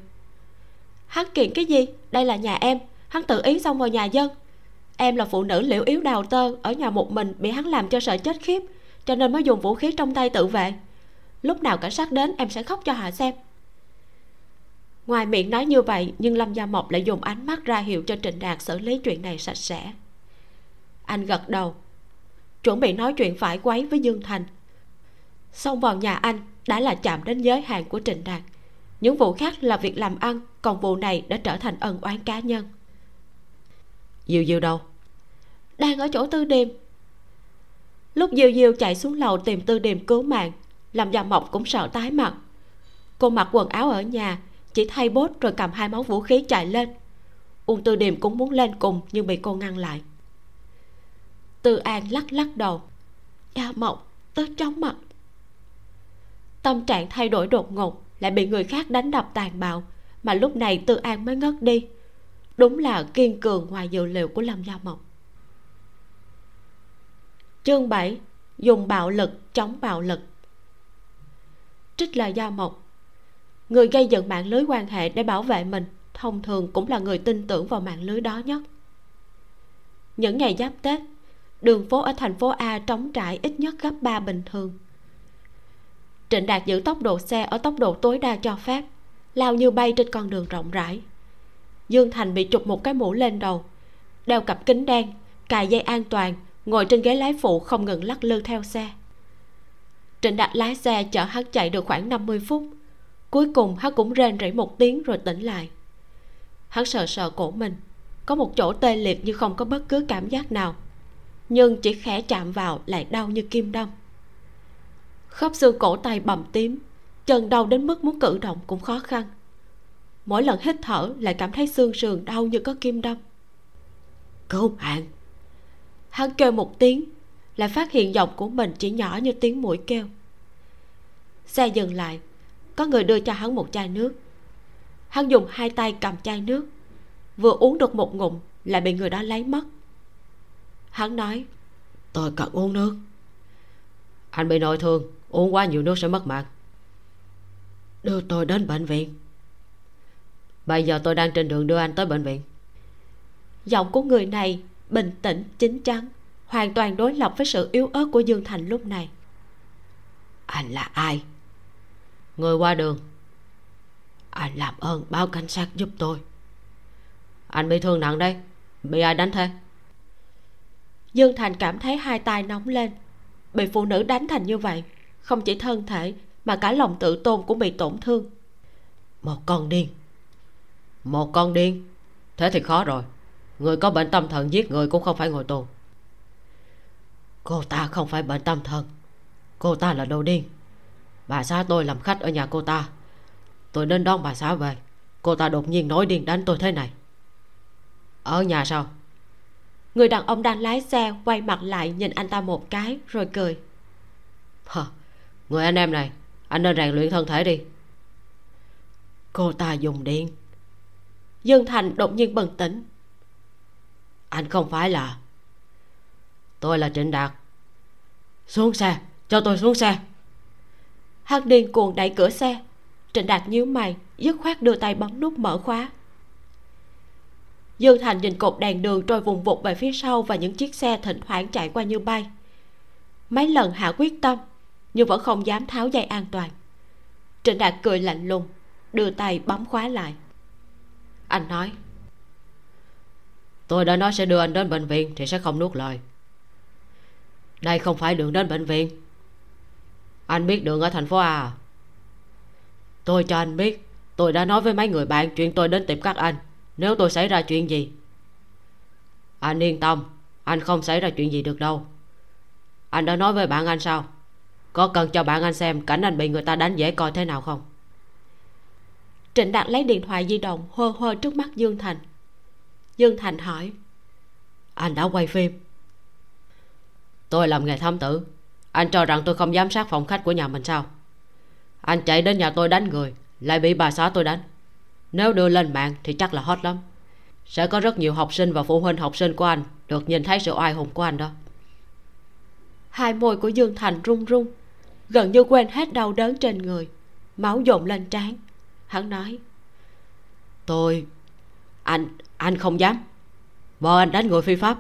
Hắn kiện cái gì? Đây là nhà em. Hắn tự ý xong vào nhà dân. Em là phụ nữ liễu yếu đào tơ ở nhà một mình bị hắn làm cho sợ chết khiếp cho nên mới dùng vũ khí trong tay tự vệ lúc nào cảnh sát đến em sẽ khóc cho họ xem. Ngoài miệng nói như vậy nhưng lâm gia mộc lại dùng ánh mắt ra hiệu cho trịnh đạt xử lý chuyện này sạch sẽ. Anh gật đầu. Chuẩn bị nói chuyện phải quấy với dương thành. Xông vào nhà anh đã là chạm đến giới hạn của trịnh đạt. Những vụ khác là việc làm ăn còn vụ này đã trở thành ân oán cá nhân. Diêu diêu đâu? Đang ở chỗ tư điềm. Lúc diêu diêu chạy xuống lầu tìm tư điềm cứu mạng làm già mộng cũng sợ tái mặt. Cô mặc quần áo ở nhà, chỉ thay bốt rồi cầm hai món vũ khí chạy lên. Uông tư điềm cũng muốn lên cùng, nhưng bị cô ngăn lại. Tư an lắc lắc đầu. Da mộng tớ chóng mặt. Tâm trạng thay đổi đột ngột, lại bị người khác đánh đập tàn bạo, mà lúc này tư an mới ngất đi. Đúng là kiên cường ngoài dự liệu của lâm gia mộng. chương 7 dùng bạo lực, chống bạo lực trích lời gia mộc. Người gây dựng mạng lưới quan hệ để bảo vệ mình, thông thường cũng là người tin tưởng vào mạng lưới đó nhất. Những ngày giáp tết, đường phố ở thành phố a trống trải ít nhất gấp ba bình thường. Trịnh đạt giữ tốc độ xe ở tốc độ tối đa cho phép, lao như bay trên con đường rộng rãi. Dương thành bị trục một cái mũ lên đầu, đeo cặp kính đen, cài dây an toàn, ngồi trên ghế lái phụ không ngừng lắc lư theo xe trịnh đạt lái xe chở hắn chạy được khoảng 50 phút. Cuối cùng hắn cũng rên rỉ một tiếng rồi tỉnh lại. Hắn sờ sờ cổ mình có một chỗ tê liệt như không có bất cứ cảm giác nào nhưng chỉ khẽ chạm vào lại đau như kim đâm. Khớp xương cổ tay bầm tím chân đau đến mức muốn cử động cũng khó khăn. Mỗi lần hít thở lại cảm thấy xương sườn đau như có kim đâm. Cứu mạng! Hắn kêu một tiếng lại phát hiện giọng của mình chỉ nhỏ như tiếng mũi kêu. Xe dừng lại có người đưa cho hắn một chai nước. Hắn dùng hai tay cầm chai nước vừa uống được một ngụm lại bị người đó lấy mất. Hắn nói tôi cần uống nước. Anh bị nội thương uống quá nhiều nước sẽ mất mạng. Đưa tôi đến bệnh viện. Bây giờ tôi đang trên đường đưa anh tới bệnh viện. Giọng của người này bình tĩnh chín chắn hoàn toàn đối lập với sự yếu ớt của dương thành lúc này. Anh là ai? Người qua đường. Anh làm ơn báo cảnh sát giúp tôi. Anh bị thương nặng đấy bị ai đánh thế? Dương thành cảm thấy hai tay nóng lên. Bị phụ nữ đánh thành như vậy không chỉ thân thể mà cả lòng tự tôn cũng bị tổn thương. Một con điên. Một con điên. Thế thì khó rồi. Người có bệnh tâm thần giết người cũng không phải ngồi tù cô ta không phải bệnh tâm thần. Cô ta là đồ điên. Bà xã tôi làm khách ở nhà cô ta. Tôi đến đón bà xã về. Cô ta đột nhiên nói điên đánh tôi thế này. Ở nhà sao? Người đàn ông đang lái xe quay mặt lại nhìn anh ta một cái rồi cười. Hờ, người anh em này anh nên rèn luyện thân thể đi. Cô ta dùng điện dương thành đột nhiên bừng tỉnh. Anh không phải là tôi là trịnh đạt. Xuống xe, cho tôi xuống xe. Hắn điên cuồng đẩy cửa xe. Trịnh đạt nhíu mày, dứt khoát đưa tay bấm nút mở khóa. Dương thành nhìn cột đèn đường trôi vùng vụt về phía sau và những chiếc xe thỉnh thoảng chạy qua như bay. Mấy lần hạ quyết tâm, nhưng vẫn không dám tháo dây an toàn. Trịnh đạt cười lạnh lùng, đưa tay bấm khóa lại. Anh nói, tôi đã nói sẽ đưa anh đến bệnh viện thì sẽ không nuốt lời đây không phải đường đến bệnh viện. Anh biết đường ở thành phố a à? tôi cho anh biết tôi đã nói với mấy người bạn chuyện tôi đến tìm các anh. Nếu tôi xảy ra chuyện gì? Anh yên tâm anh không xảy ra chuyện gì được đâu. Anh đã nói với bạn anh sao? Có cần cho bạn anh xem cảnh anh bị người ta đánh dễ coi thế nào không? Trịnh đạt lấy điện thoại di động hơ hơ trước mắt dương thành. Dương thành hỏi. Anh đã quay phim tôi làm nghề thám tử. Anh cho rằng tôi không giám sát phòng khách của nhà mình sao? Anh chạy đến nhà tôi đánh người lại bị bà xã tôi đánh. Nếu đưa lên mạng thì chắc là hot lắm. Sẽ có rất nhiều học sinh và phụ huynh học sinh của anh được nhìn thấy sự oai hùng của anh đó. Hai môi của dương thành run run gần như quên hết đau đớn trên người máu dồn lên trán. Hắn nói tôi anh anh không dám. Vợ anh đánh người phi pháp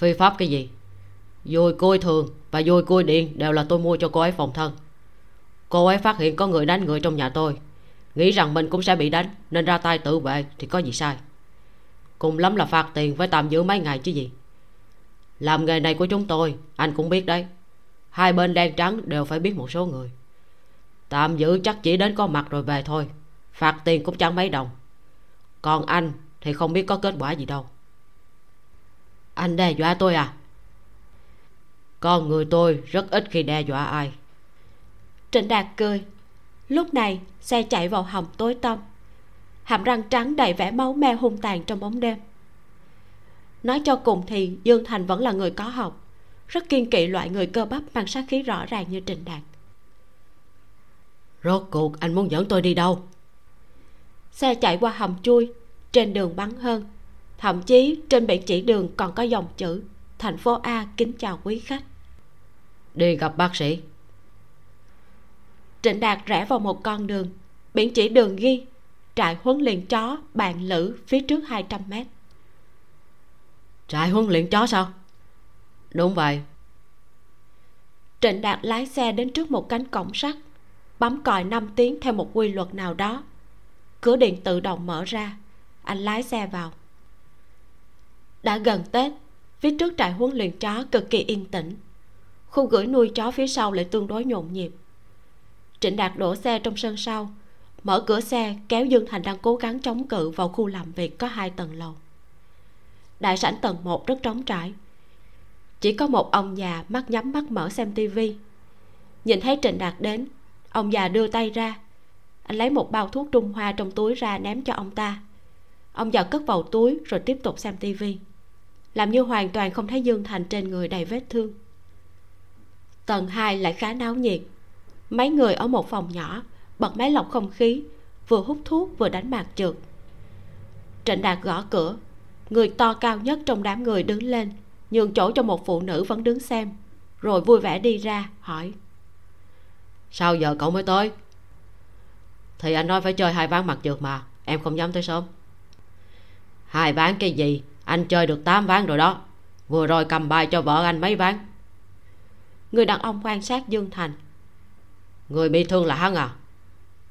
phi pháp cái gì? Dùi côi thường và dùi côi điện đều là tôi mua cho cô ấy phòng thân. Cô ấy phát hiện có người đánh người trong nhà tôi. Nghĩ rằng mình cũng sẽ bị đánh, nên ra tay tự vệ thì có gì sai. Cùng lắm là phạt tiền với tạm giữ mấy ngày chứ gì. Làm nghề này của chúng tôi, anh cũng biết đấy. Hai bên đen trắng đều phải biết một số người. Tạm giữ chắc chỉ đến có mặt rồi về thôi. Phạt tiền cũng chẳng mấy đồng. Còn anh thì không biết có kết quả gì đâu anh đe dọa tôi à? Con người tôi rất ít khi đe dọa ai. Trịnh đạt cười. Lúc này, xe chạy vào hầm tối tăm. Hàm răng trắng đầy vẻ máu me hung tàn trong bóng đêm. Nói cho cùng thì dương thành vẫn là người có học. Rất kiên kỵ loại người cơ bắp mang sát khí rõ ràng như trịnh đạt. Rốt cuộc anh muốn dẫn tôi đi đâu? Xe chạy qua hầm chui, trên đường bắn hơn thậm chí trên biển chỉ đường còn có dòng chữ thành phố a kính chào quý khách. Đi gặp bác sĩ. Trịnh đạt rẽ vào một con đường biển chỉ đường ghi trại huấn luyện chó bạn lữ phía trước 200 mét. Trại huấn luyện chó sao? Đúng vậy. Trịnh đạt lái xe đến trước một cánh cổng sắt bấm còi 5 tiếng theo một quy luật nào đó. Cửa điện tự động mở ra anh lái xe vào đã gần tết, phía trước trại huấn luyện chó cực kỳ yên tĩnh. Khu gửi nuôi chó phía sau lại tương đối nhộn nhịp. Trịnh đạt đổ xe trong sân sau, mở cửa xe, kéo dương thành đang cố gắng chống cự vào khu làm việc có hai tầng lầu. Đại sảnh tầng một rất trống trải. Chỉ có một ông già mắt nhắm mắt mở xem tivi nhìn thấy trịnh đạt đến, ông già đưa tay ra. Anh lấy một bao thuốc trung hoa trong túi ra ném cho ông ta. Ông già cất vào túi rồi tiếp tục xem tivi làm như hoàn toàn không thấy dương thành trên người đầy vết thương. Tầng hai lại khá náo nhiệt. Mấy người ở một phòng nhỏ, bật máy lọc không khí, vừa hút thuốc vừa đánh bạc trượt. Trịnh đạt gõ cửa. Người to cao nhất trong đám người đứng lên, nhường chỗ cho một phụ nữ vẫn đứng xem, rồi vui vẻ đi ra, hỏi. Sao giờ cậu mới tới? Thì anh nói phải chơi hai ván mặt trượt mà, em không dám tới sớm. Hai ván cái gì? Anh chơi được tám ván rồi đó. Vừa rồi cầm bài cho vợ anh mấy ván. Người đàn ông quan sát dương thành. Người bị thương là hắn à?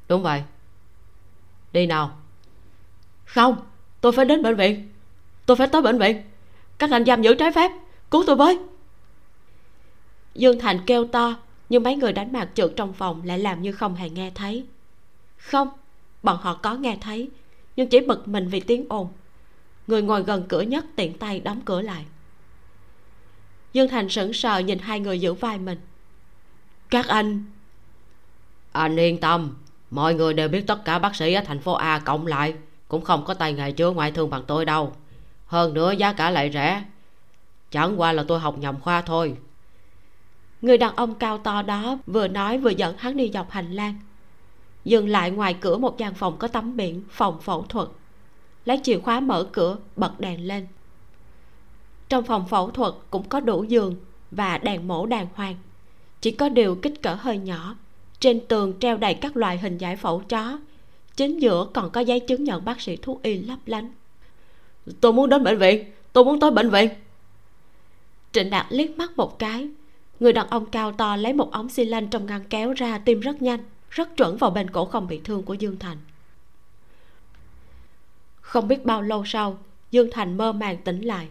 Đúng vậy. Đi nào. Không, tôi phải đến bệnh viện. Tôi phải tới bệnh viện. Các anh giam giữ trái phép. Cứu tôi với. Dương thành kêu to, nhưng mấy người đánh bạc trượt trong phòng lại làm như không hề nghe thấy. Không, bọn họ có nghe thấy, nhưng chỉ bực mình vì tiếng ồn người ngồi gần cửa nhất tiện tay đóng cửa lại. Dương thành sững sờ nhìn hai người giữ vai mình. Các anh anh yên tâm. Mọi người đều biết tất cả bác sĩ ở thành phố a cộng lại cũng không có tay nghề chữa ngoại thương bằng tôi đâu. Hơn nữa giá cả lại rẻ. Chẳng qua là tôi học nhầm khoa thôi. Người đàn ông cao to đó vừa nói vừa dẫn hắn đi dọc hành lang. Dừng lại ngoài cửa một gian phòng có tấm biển phòng phẫu thuật lấy chìa khóa mở cửa bật đèn lên. Trong phòng phẫu thuật cũng có đủ giường và đèn mổ đàng hoàng. Chỉ có điều kích cỡ hơi nhỏ. Trên tường treo đầy các loại hình giải phẫu chó. Chính giữa còn có giấy chứng nhận bác sĩ thuốc y lấp lánh. Tôi muốn đến bệnh viện. Tôi muốn tới bệnh viện. Trịnh đạt liếc mắt một cái. Người đàn ông cao to lấy một ống xi lanh trong ngăn kéo ra tim rất nhanh rất chuẩn vào bên cổ không bị thương của dương thành không biết bao lâu sau, dương thành mơ màng tỉnh lại.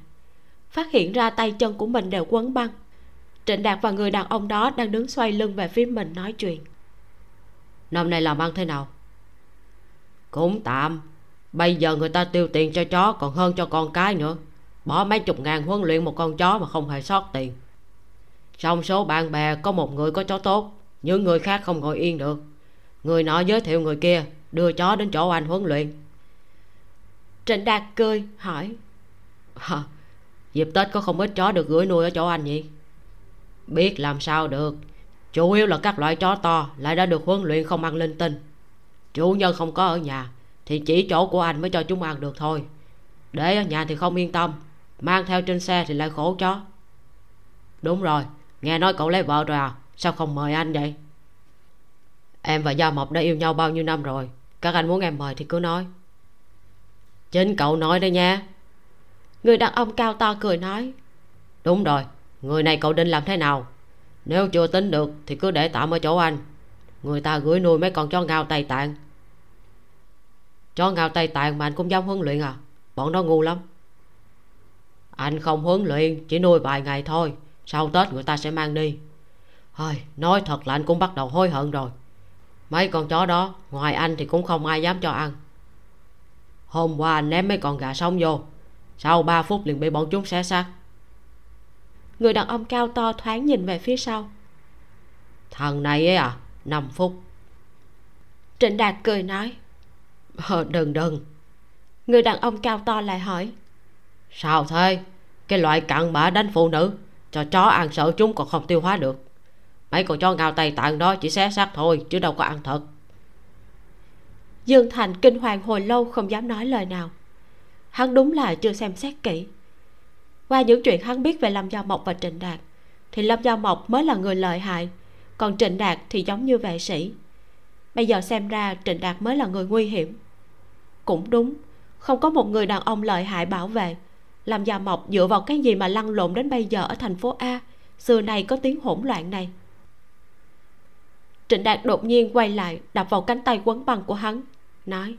Phát hiện ra tay chân của mình đều quấn băng. Trịnh đạt và người đàn ông đó đang đứng xoay lưng về phía mình nói chuyện. Năm nay làm ăn thế nào? Cũng tạm. Bây giờ người ta tiêu tiền cho chó, còn hơn cho con cái nữa. Bỏ mấy chục ngàn huấn luyện một con chó mà không hề sót tiền. Trong số bạn bè, có một người có chó tốt. Những người khác không ngồi yên được. Người nọ giới thiệu người kia, đưa chó đến chỗ anh huấn luyện trịnh đạt cười, hỏi. Hả? Dịp tết có không ít chó được gửi nuôi ở chỗ anh nhỉ? Biết làm sao được. Chủ yếu là các loại chó to lại đã được huấn luyện không ăn linh tinh. Chủ nhân không có ở nhà, thì chỉ chỗ của anh mới cho chúng ăn được thôi. Để ở nhà thì không yên tâm, mang theo trên xe thì lại khổ chó. Đúng rồi, nghe nói cậu lấy vợ rồi à? Sao không mời anh vậy? Em và gia mộc đã yêu nhau bao nhiêu năm rồi, các anh muốn em mời thì cứ nói chính cậu nói đây nha. Người đàn ông cao to cười nói đúng rồi người này cậu định làm thế nào? Nếu chưa tính được thì cứ để tạm ở chỗ anh. Người ta gửi nuôi mấy con chó ngao tây tạng. Chó ngao tây tạng mà anh cũng dám huấn luyện à? Bọn nó ngu lắm. Anh không huấn luyện chỉ nuôi vài ngày thôi sau tết người ta sẽ mang đi. Hơi, nói thật là anh cũng bắt đầu hối hận rồi. Mấy con chó đó ngoài anh thì cũng không ai dám cho ăn hôm qua ném mấy con gà sống vô. Sau ba phút liền bị bọn chúng xé xác. Người đàn ông cao to thoáng nhìn về phía sau. Thằng này ấy à năm phút. Trịnh đạt cười nói. Ờ, đừng đừng. Người đàn ông cao to lại hỏi. Sao thế? Cái loại cặn bã đánh phụ nữ cho chó ăn sợ chúng còn không tiêu hóa được. Mấy con chó ngao tây tạng đó chỉ xé xác thôi chứ đâu có ăn thật dương thành kinh hoàng hồi lâu không dám nói lời nào. Hắn đúng là chưa xem xét kỹ. Qua những chuyện hắn biết về lâm giao mộc và trịnh đạt, thì lâm giao mộc mới là người lợi hại, còn trịnh đạt thì giống như vệ sĩ. Bây giờ xem ra trịnh đạt mới là người nguy hiểm. Cũng đúng, không có một người đàn ông lợi hại bảo vệ. Làm già mộc dựa vào cái gì mà lăn lộn đến bây giờ ở thành phố a? Xưa này có tiếng hỗn loạn này. Trịnh đạt đột nhiên quay lại, đập vào cánh tay quấn băng của hắn nói.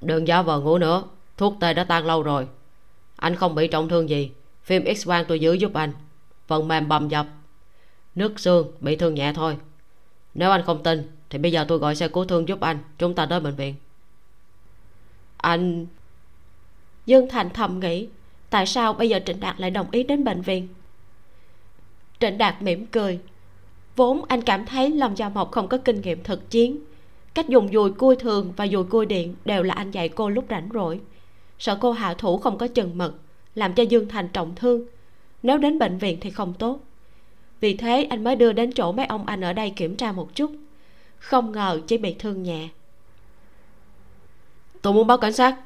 Đừng giả vờ ngủ nữa, thuốc tê đã tan lâu rồi. Anh không bị trọng thương gì, phim x quang tôi giữ giúp anh. Phần mềm bầm dập, nước xương bị thương nhẹ thôi. Nếu anh không tin, thì bây giờ tôi gọi xe cứu thương giúp anh, chúng ta tới bệnh viện. Anh dương thành thầm nghĩ, tại sao bây giờ trịnh đạt lại đồng ý đến bệnh viện? Trịnh đạt mỉm cười, vốn anh cảm thấy lòng giao mộc không có kinh nghiệm thực chiến cách dùng dùi cui thường và dùi cui điện đều là anh dạy cô lúc rảnh rỗi. Sợ cô hạ thủ không có chừng mực làm cho dương thành trọng thương. Nếu đến bệnh viện thì không tốt. Vì thế anh mới đưa đến chỗ mấy ông anh ở đây kiểm tra một chút. Không ngờ chỉ bị thương nhẹ. Tôi muốn báo cảnh sát.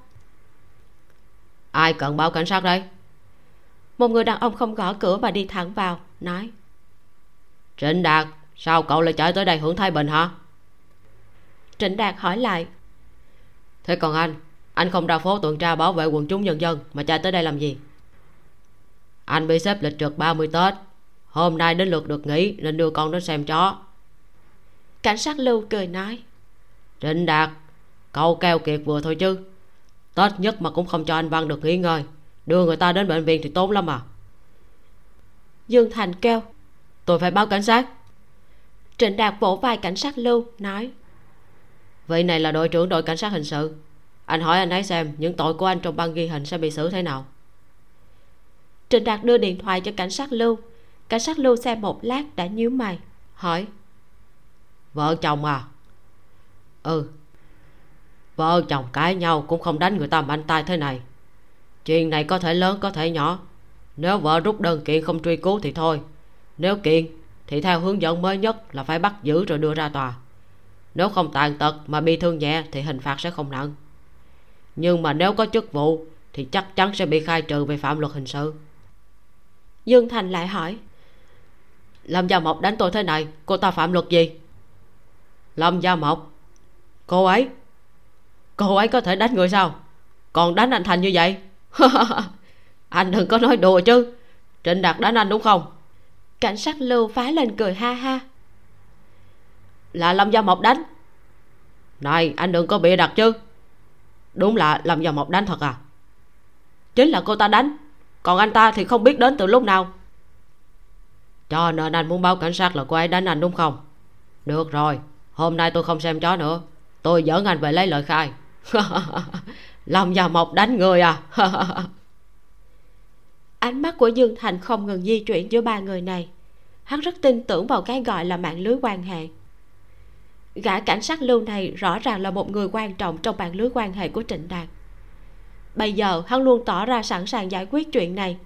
Ai cần báo cảnh sát đây? Một người đàn ông không gõ cửa mà đi thẳng vào nói. Trịnh đạt sao cậu lại chạy tới đây hưởng thái bình hả trịnh đạt hỏi lại. Thế còn anh? Anh không ra phố tuần tra bảo vệ quần chúng nhân dân mà chạy tới đây làm gì? Anh bị xếp lịch trực 30 tết. Hôm nay đến lượt được nghỉ nên đưa con đến xem chó. Cảnh sát lưu cười nói. Trịnh đạt cậu keo kiệt vừa thôi chứ. Tết nhất mà cũng không cho anh văn được nghỉ ngơi. Đưa người ta đến bệnh viện thì tốn lắm à. Dương thành kêu. Tôi phải báo cảnh sát. Trịnh đạt vỗ vai cảnh sát lưu nói vị này là đội trưởng đội cảnh sát hình sự. Anh hỏi anh ấy xem những tội của anh trong băng ghi hình sẽ bị xử thế nào. Trịnh đạt đưa điện thoại cho cảnh sát lưu. Cảnh sát lưu xem một lát đã nhíu mày, hỏi. Vợ chồng à? Ừ. Vợ chồng cãi nhau cũng không đánh người ta mạnh tay thế này. Chuyện này có thể lớn, có thể nhỏ. Nếu vợ rút đơn kiện không truy cứu thì thôi. Nếu kiện thì theo hướng dẫn mới nhất là phải bắt giữ rồi đưa ra tòa nếu không tàn tật mà bị thương nhẹ thì hình phạt sẽ không nặng. Nhưng mà nếu có chức vụ thì chắc chắn sẽ bị khai trừ về phạm luật hình sự. Dương thành lại hỏi lâm gia mộc đánh tôi thế này cô ta phạm luật gì? Lâm gia mộc cô ấy cô ấy có thể đánh người sao? Còn đánh anh thành như vậy? Anh đừng có nói đùa chứ. Trịnh đạt đánh anh đúng không? Cảnh sát lưu phá lên cười ha ha là lâm gia mộc đánh. Này, anh đừng có bịa đặt chứ. Đúng là lâm gia mộc đánh thật à? Chính là cô ta đánh, còn anh ta thì không biết đến từ lúc nào. Cho nên anh muốn báo cảnh sát là cô ấy đánh anh đúng không? Được rồi, hôm nay tôi không xem chó nữa. Tôi dẫn anh về lấy lời khai. Lâm gia mộc đánh người à? Ánh mắt của dương thành không ngừng di chuyển giữa ba người này. Hắn rất tin tưởng vào cái gọi là mạng lưới quan hệ gã cảnh sát lưu này rõ ràng là một người quan trọng trong mạng lưới quan hệ của trịnh đạt. Bây giờ, hắn luôn tỏ ra sẵn sàng giải quyết chuyện này.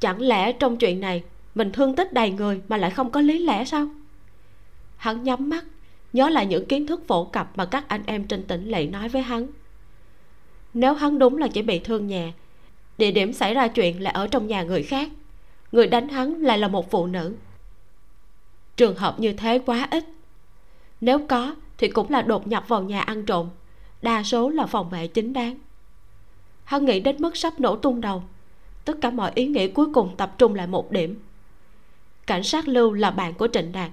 Chẳng lẽ trong chuyện này, mình thương tích đầy người mà lại không có lý lẽ sao? Hắn nhắm mắt, nhớ lại những kiến thức phổ cập mà các anh em trên tỉnh lệ nói với hắn. Nếu hắn đúng là chỉ bị thương nhẹ, địa điểm xảy ra chuyện là ở trong nhà người khác. Người đánh hắn lại là một phụ nữ. Trường hợp như thế quá ít nếu có, thì cũng là đột nhập vào nhà ăn trộm. Đa số là phòng vệ chính đáng. Hắn nghĩ đến mức sắp nổ tung đầu. Tất cả mọi ý nghĩ cuối cùng tập trung lại một điểm. Cảnh sát lưu là bạn của trịnh đạt.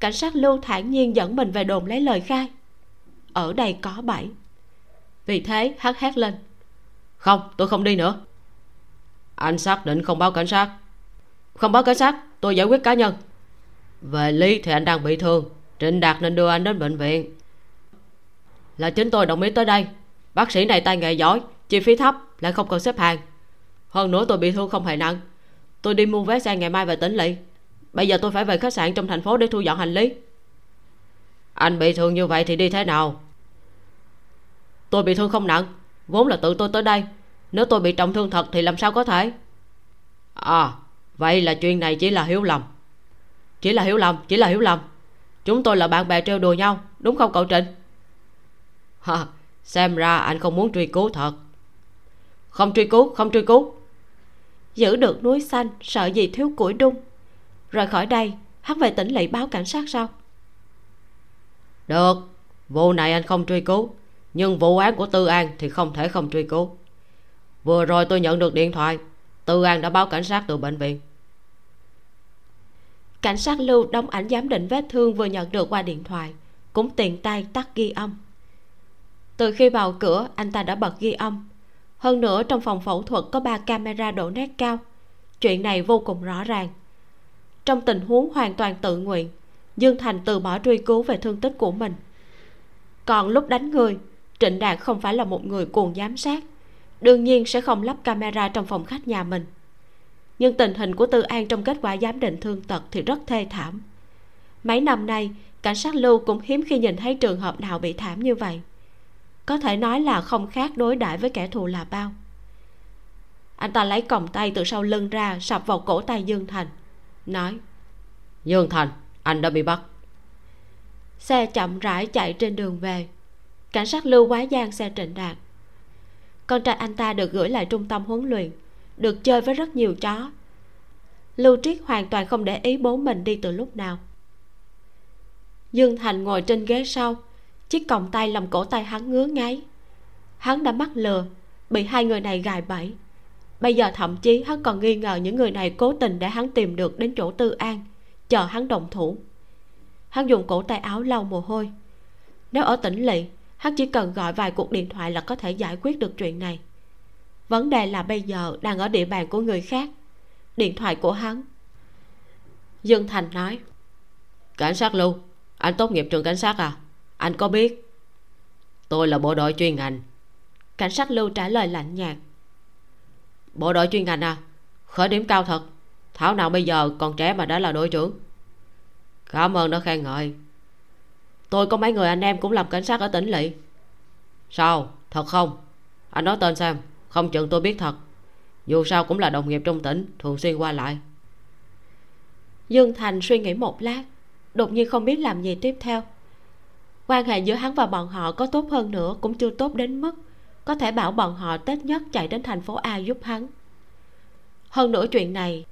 Cảnh sát lưu thản nhiên dẫn mình về đồn lấy lời khai. Ở đây có bảy vì thế, hắn hét lên. Không, tôi không đi nữa. Anh xác định không báo cảnh sát. Không báo cảnh sát, tôi giải quyết cá nhân. Về lý thì anh đang bị thương trịnh đạt nên đưa anh đến bệnh viện. Là chính tôi đồng ý tới đây. Bác sĩ này tay nghề giỏi, chi phí thấp, lại không cần xếp hàng. Hơn nữa tôi bị thương không hề nặng. Tôi đi mua vé xe ngày mai về tỉnh lỵ. Bây giờ tôi phải về khách sạn trong thành phố để thu dọn hành lý. Anh bị thương như vậy thì đi thế nào? Tôi bị thương không nặng. Vốn là tự tôi tới đây. Nếu tôi bị trọng thương thật thì làm sao có thể? À vậy là chuyện này chỉ là hiểu lầm. Chỉ là hiểu lầm, chỉ là hiểu lầm chúng tôi là bạn bè trêu đùa nhau đúng không cậu trịnh? Ha xem ra anh không muốn truy cứu thật. Không truy cứu không truy cứu. Giữ được núi xanh sợ gì thiếu củi đun. Rời khỏi đây hắn về tỉnh lỵ báo cảnh sát sao được vụ này anh không truy cứu nhưng vụ án của tư an thì không thể không truy cứu. Vừa rồi tôi nhận được điện thoại tư an đã báo cảnh sát từ bệnh viện cảnh sát lưu đóng ảnh giám định vết thương vừa nhận được qua điện thoại. Cũng tiện tay tắt ghi âm. Từ khi vào cửa, anh ta đã bật ghi âm. Hơn nữa, trong phòng phẫu thuật có ba camera độ nét cao. Chuyện này vô cùng rõ ràng. Trong tình huống hoàn toàn tự nguyện, dương thành từ bỏ truy cứu về thương tích của mình. Còn lúc đánh người, trịnh đạt không phải là một người cuồng giám sát. Đương nhiên sẽ không lắp camera trong phòng khách nhà mình nhưng tình hình của tư an trong kết quả giám định thương tật thì rất thê thảm. Mấy năm nay cảnh sát lưu cũng hiếm khi nhìn thấy trường hợp nào bị thảm như vậy. Có thể nói là không khác đối đãi với kẻ thù là bao. Anh ta lấy còng tay từ sau lưng ra sập vào cổ tay dương thành nói dương thành anh đã bị bắt. Xe chậm rãi chạy trên đường về. Cảnh sát lưu quá giang xe trịnh đạt. Con trai anh ta được gửi lại trung tâm huấn luyện được chơi với rất nhiều chó. Lưu triết hoàn toàn không để ý bố mình đi từ lúc nào. Dương thành ngồi trên ghế sau, chiếc còng tay làm cổ tay hắn ngứa ngáy. Hắn đã mắc lừa, bị hai người này gài bẫy. Bây giờ thậm chí hắn còn nghi ngờ những người này cố tình để hắn tìm được đến chỗ tư an, chờ hắn động thủ. Hắn dùng cổ tay áo lau mồ hôi. Nếu ở tỉnh lỵ, hắn chỉ cần gọi vài cuộc điện thoại là có thể giải quyết được chuyện này vấn đề là bây giờ đang ở địa bàn của người khác. Điện thoại của hắn. Dương thành nói, cảnh sát lưu, anh tốt nghiệp trường cảnh sát à? Anh có biết? Tôi là bộ đội chuyên ngành. Cảnh sát lưu trả lời lạnh nhạt, bộ đội chuyên ngành à? Khởi điểm cao thật. Thảo nào bây giờ còn trẻ mà đã là đội trưởng. Cảm ơn đã khen ngợi. Tôi có mấy người anh em cũng làm cảnh sát ở tỉnh lỵ. Sao? Thật không? Anh nói tên xem không chừng tôi biết thật. Dù sao cũng là đồng nghiệp trong tỉnh thường xuyên qua lại. Dương thành suy nghĩ một lát đột nhiên không biết làm gì tiếp theo. Quan hệ giữa hắn và bọn họ có tốt hơn nữa cũng chưa tốt đến mức có thể bảo bọn họ tết nhất chạy đến thành phố a giúp hắn. Hơn nữa chuyện này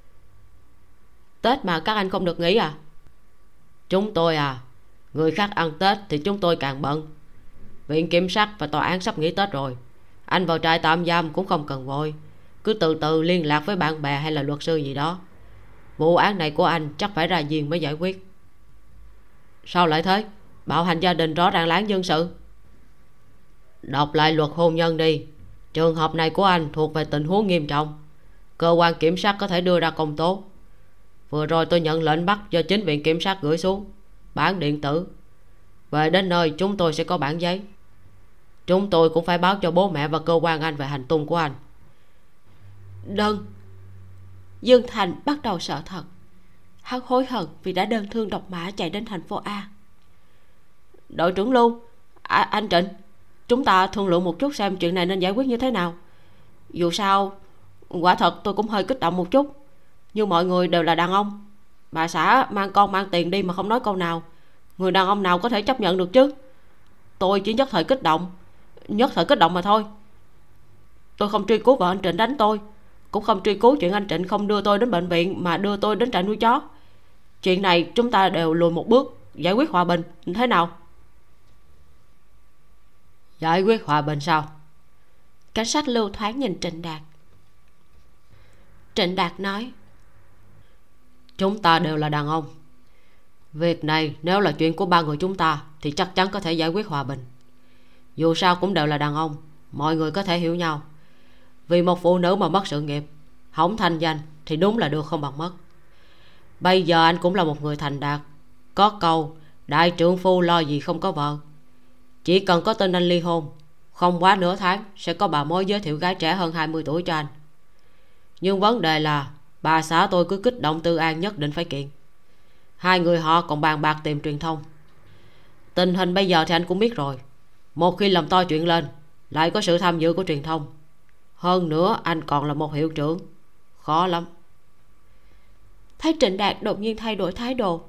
tết mà các anh không được nghỉ à? Chúng tôi à người khác ăn tết thì chúng tôi càng bận. Viện kiểm sát và tòa án sắp nghỉ tết rồi anh vào trại tạm giam cũng không cần vội. Cứ từ từ liên lạc với bạn bè hay là luật sư gì đó. Vụ án này của anh chắc phải ra viên mới giải quyết. Sao lại thế? Bạo hành gia đình rõ ràng là án dân sự. Đọc lại luật hôn nhân đi. Trường hợp này của anh thuộc về tình huống nghiêm trọng. Cơ quan kiểm sát có thể đưa ra công tố. Vừa rồi tôi nhận lệnh bắt do chính viện kiểm sát gửi xuống. Bản điện tử. Về đến nơi chúng tôi sẽ có bản giấy chúng tôi cũng phải báo cho bố mẹ và cơ quan anh về hành tung của anh. Đơn dương thành bắt đầu sợ thật. Hắn hối hận vì đã đơn thương độc mã chạy đến thành phố a. Đội trưởng lưu à, anh trịnh chúng ta thương lượng một chút xem chuyện này nên giải quyết như thế nào. Dù sao quả thật tôi cũng hơi kích động một chút. Nhưng mọi người đều là đàn ông. Bà xã mang con mang tiền đi mà không nói câu nào. Người đàn ông nào có thể chấp nhận được chứ? Tôi chỉ nhất thời kích động nhất thời kích động mà thôi. Tôi không truy cứu vợ anh trịnh đánh tôi, cũng không truy cứu chuyện anh trịnh không đưa tôi đến bệnh viện mà đưa tôi đến trại nuôi chó. Chuyện này chúng ta đều lùi một bước, giải quyết hòa bình. Thế nào? Giải quyết hòa bình sao? Cảnh sát lưu thoáng nhìn trịnh đạt. Trịnh đạt nói, chúng ta đều là đàn ông. Việc này nếu là chuyện của ba người chúng ta thì chắc chắn có thể giải quyết hòa bình dù sao cũng đều là đàn ông, mọi người có thể hiểu nhau. Vì một phụ nữ mà mất sự nghiệp, hỏng thanh danh thì đúng là được không bằng mất. Bây giờ anh cũng là một người thành đạt, có câu, đại trưởng phu lo gì không có vợ. Chỉ cần có tên anh ly hôn, không quá nửa tháng sẽ có bà mối giới thiệu gái trẻ hơn 20 tuổi cho anh. Nhưng vấn đề là, bà xã tôi cứ kích động tư an nhất định phải kiện. Hai người họ còn bàn bạc tìm truyền thông. Tình hình bây giờ thì anh cũng biết rồi một khi làm to chuyện lên, lại có sự tham dự của truyền thông. Hơn nữa, anh còn là một hiệu trưởng. Khó lắm. Thấy trịnh đạt đột nhiên thay đổi thái độ,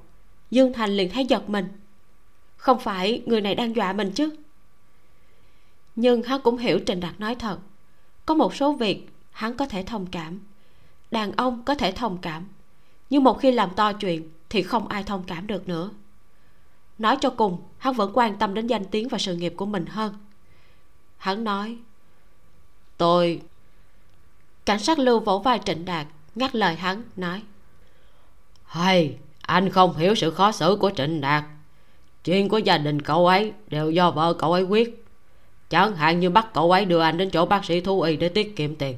dương thành liền thấy giật mình. Không phải người này đang dọa mình chứ? Nhưng hắn cũng hiểu trịnh đạt nói thật. Có một số việc hắn có thể thông cảm. Đàn ông có thể thông cảm. Nhưng một khi làm to chuyện thì không ai thông cảm được nữa nói cho cùng, hắn vẫn quan tâm đến danh tiếng và sự nghiệp của mình hơn. Hắn nói, tôi cảnh sát lưu vỗ vai trịnh đạt, ngắt lời hắn, nói, hay, anh không hiểu sự khó xử của trịnh đạt. Chuyện của gia đình cậu ấy đều do vợ cậu ấy quyết. Chẳng hạn như bắt cậu ấy đưa anh đến chỗ bác sĩ thú y để tiết kiệm tiền.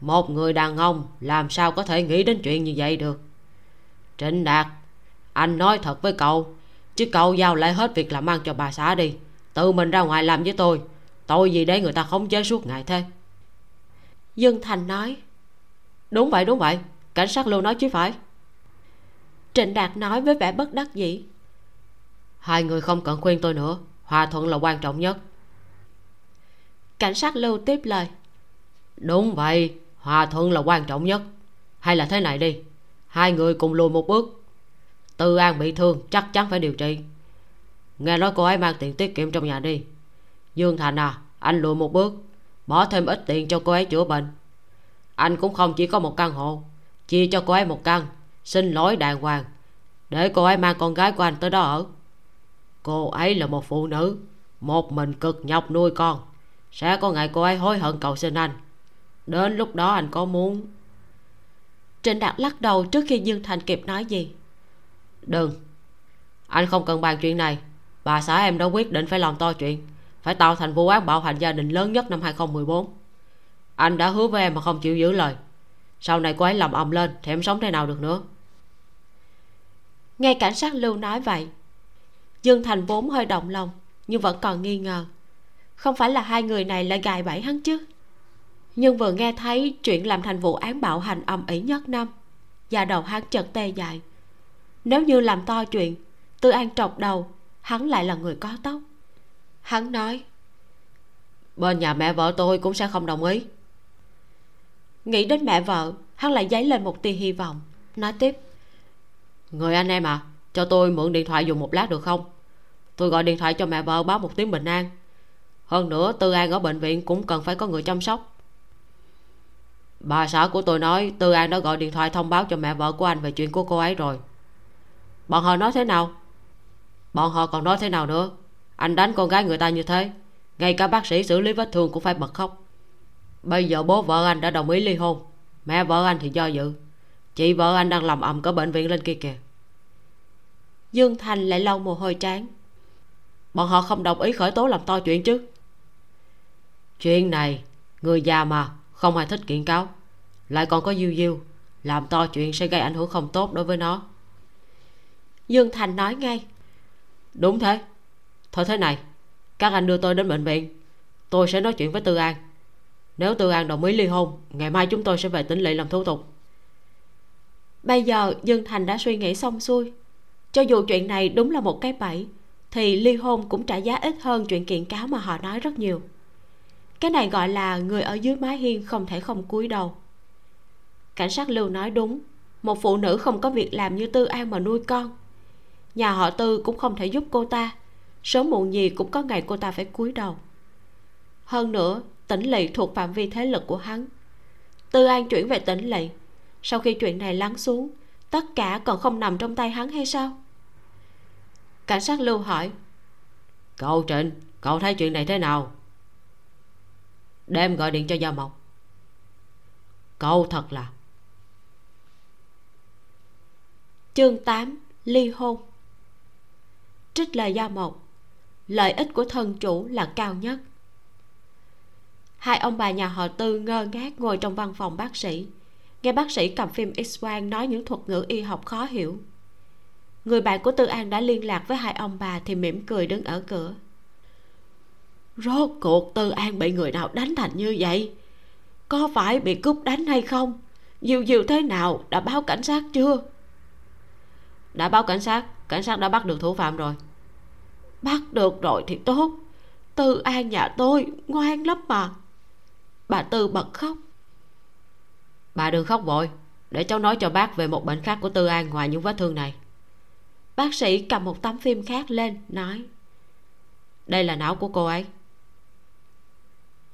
Một người đàn ông làm sao có thể nghĩ đến chuyện như vậy được? Trịnh đạt, anh nói thật với cậu chứ cậu giao lại hết việc làm ăn cho bà xã đi. Tự mình ra ngoài làm với tôi. Tôi gì để người ta khống chế suốt ngày thế? Dương thành nói. Đúng vậy đúng vậy. Cảnh sát lưu nói chứ phải. Trịnh đạt nói với vẻ bất đắc dĩ. Hai người không cần khuyên tôi nữa. Hòa thuận là quan trọng nhất. Cảnh sát lưu tiếp lời. Đúng vậy. Hòa thuận là quan trọng nhất. Hay là thế này đi. Hai người cùng lùi một bước tư an bị thương, chắc chắn phải điều trị. Nghe nói cô ấy mang tiền tiết kiệm trong nhà đi. Dương thành à anh lùi một bước, bỏ thêm ít tiền cho cô ấy chữa bệnh. Anh cũng không chỉ có một căn hộ, chia cho cô ấy một căn, xin lỗi đàng hoàng, để cô ấy mang con gái của anh tới đó ở. Cô ấy là một phụ nữ, một mình cực nhọc nuôi con, sẽ có ngày cô ấy hối hận cầu xin anh. Đến lúc đó anh có muốn trịnh đạt lắc đầu trước khi dương thành kịp nói gì đừng. Anh không cần bàn chuyện này. Bà xã em đã quyết định phải làm to chuyện, phải tạo thành vụ án bạo hành gia đình lớn nhất năm 2014 anh đã hứa với em mà không chịu giữ lời. Sau này cô ấy làm ầm lên thì em sống thế nào được nữa? Nghe cảnh sát lưu nói vậy, dương thành vốn hơi động lòng, nhưng vẫn còn nghi ngờ. Không phải là hai người này lại gài bẫy hắn chứ? Nhưng vừa nghe thấy chuyện làm thành vụ án bạo hành âm ỉ nhất năm, da đầu hắn chợt tê dại nếu như làm to chuyện tư an trọc đầu hắn lại là người có tóc. Hắn nói bên nhà mẹ vợ tôi cũng sẽ không đồng ý. Nghĩ đến mẹ vợ hắn lại dấy lên một tia hy vọng nói tiếp người anh em à cho tôi mượn điện thoại dùng một lát được không? Tôi gọi điện thoại cho mẹ vợ báo một tiếng bình an. Hơn nữa tư an ở bệnh viện cũng cần phải có người chăm sóc. Bà xã của tôi nói tư an đã gọi điện thoại thông báo cho mẹ vợ của anh về chuyện của cô ấy rồi bọn họ nói thế nào? Bọn họ còn nói thế nào nữa? Anh đánh con gái người ta như thế ngay cả bác sĩ xử lý vết thương cũng phải bật khóc. Bây giờ bố vợ anh đã đồng ý ly hôn mẹ vợ anh thì do dự. Chị vợ anh đang làm ầm cả bệnh viện lên kia kìa. Dương thành lại lau mồ hôi trán. Bọn họ không đồng ý khởi tố làm to chuyện chứ? Chuyện này người già mà không ai thích kiện cáo. Lại còn có diêu diêu làm to chuyện sẽ gây ảnh hưởng không tốt đối với nó dương thành nói ngay. Đúng thế. Thôi thế này các anh đưa tôi đến bệnh viện. Tôi sẽ nói chuyện với tư an. Nếu tư an đồng ý ly hôn ngày mai chúng tôi sẽ về tỉnh lỵ làm thủ tục. Bây giờ dương thành đã suy nghĩ xong xuôi. Cho dù chuyện này đúng là một cái bẫy thì ly hôn cũng trả giá ít hơn chuyện kiện cáo mà họ nói rất nhiều. Cái này gọi là người ở dưới mái hiên không thể không cúi đầu. Cảnh sát lưu nói đúng một phụ nữ không có việc làm như tư an mà nuôi con nhà họ tư cũng không thể giúp cô ta. Sớm muộn gì cũng có ngày cô ta phải cúi đầu. Hơn nữa tỉnh lỵ thuộc phạm vi thế lực của hắn. Tư an chuyển về tỉnh lỵ. Sau khi chuyện này lắng xuống tất cả còn không nằm trong tay hắn hay sao? Cảnh sát lưu hỏi. Cậu trịnh cậu thấy chuyện này thế nào? Đem gọi điện cho gia mộc. Cậu thật là chương 8 ly hôn trích lời gia mộc lợi ích của thân chủ là cao nhất. Hai ông bà nhà họ tư ngơ ngác ngồi trong văn phòng bác sĩ. Nghe bác sĩ cầm phim x quang nói những thuật ngữ y học khó hiểu. Người bạn của tư an đã liên lạc với hai ông bà thì mỉm cười đứng ở cửa. Rốt cuộc tư an bị người nào đánh thành như vậy? Có phải bị cúp đánh hay không? Nhiều nhiều thế nào? Đã báo cảnh sát chưa? Đã báo cảnh sát. Cảnh sát đã bắt được thủ phạm rồi bắt được rồi thì tốt. Tư an nhà tôi ngoan lắm mà. Bà tư bật khóc. Bà đừng khóc vội. Để cháu nói cho bác về một bệnh khác của tư an ngoài những vết thương này. Bác sĩ cầm một tấm phim khác lên nói. Đây là não của cô ấy.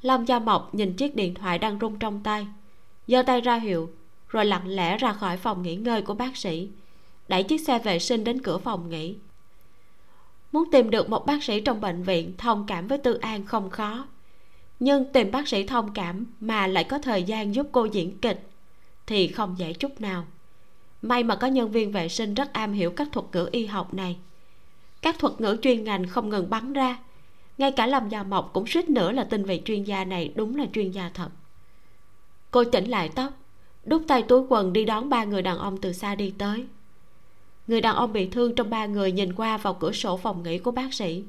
Lâm gia mộc nhìn chiếc điện thoại đang rung trong tay giơ tay ra hiệu rồi lặng lẽ ra khỏi phòng nghỉ ngơi của bác sĩ đẩy chiếc xe vệ sinh đến cửa phòng nghỉ muốn tìm được một bác sĩ trong bệnh viện, thông cảm với tư an không khó. Nhưng tìm bác sĩ thông cảm mà lại có thời gian giúp cô diễn kịch thì không dễ chút nào. May mà có nhân viên vệ sinh rất am hiểu các thuật ngữ y học này. Các thuật ngữ chuyên ngành không ngừng bắn ra. Ngay cả lâm già mộc cũng suýt nữa là tin vị chuyên gia này đúng là chuyên gia thật. Cô chỉnh lại tóc, đút tay túi quần đi đón ba người đàn ông từ xa đi tới người đàn ông bị thương trong ba người nhìn qua vào cửa sổ phòng nghỉ của bác sĩ.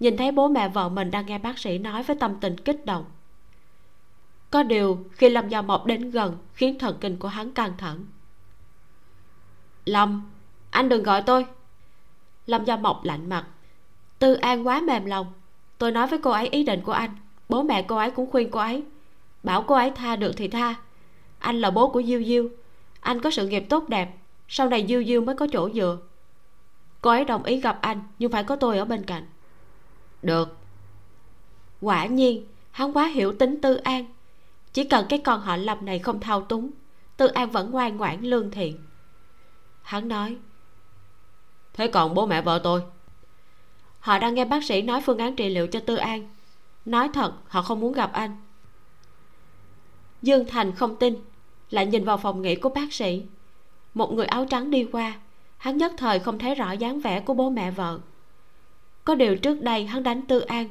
Nhìn thấy bố mẹ vợ mình đang nghe bác sĩ nói với tâm tình kích động. Có điều, khi lâm gia mộc đến gần, khiến thần kinh của hắn căng thẳng. Lâm, anh đừng gọi tôi. Lâm gia mộc lạnh mặt. Tư an quá mềm lòng. Tôi nói với cô ấy ý định của anh. Bố mẹ cô ấy cũng khuyên cô ấy. Bảo cô ấy tha được thì tha. Anh là bố của diêu diêu. Anh có sự nghiệp tốt đẹp sau này diêu diêu mới có chỗ dựa. Cô ấy đồng ý gặp anh, nhưng phải có tôi ở bên cạnh. Được. Quả nhiên, hắn quá hiểu tính tư an. Chỉ cần cái con họ lâm này không thao túng, tư an vẫn ngoan ngoãn lương thiện. Hắn nói, thế còn bố mẹ vợ tôi? Họ đang nghe bác sĩ nói phương án trị liệu cho tư an. Nói thật, họ không muốn gặp anh. Dương thành không tin, lại nhìn vào phòng nghỉ của bác sĩ một người áo trắng đi qua. Hắn nhất thời không thấy rõ dáng vẻ của bố mẹ vợ. Có điều trước đây hắn đánh tư an.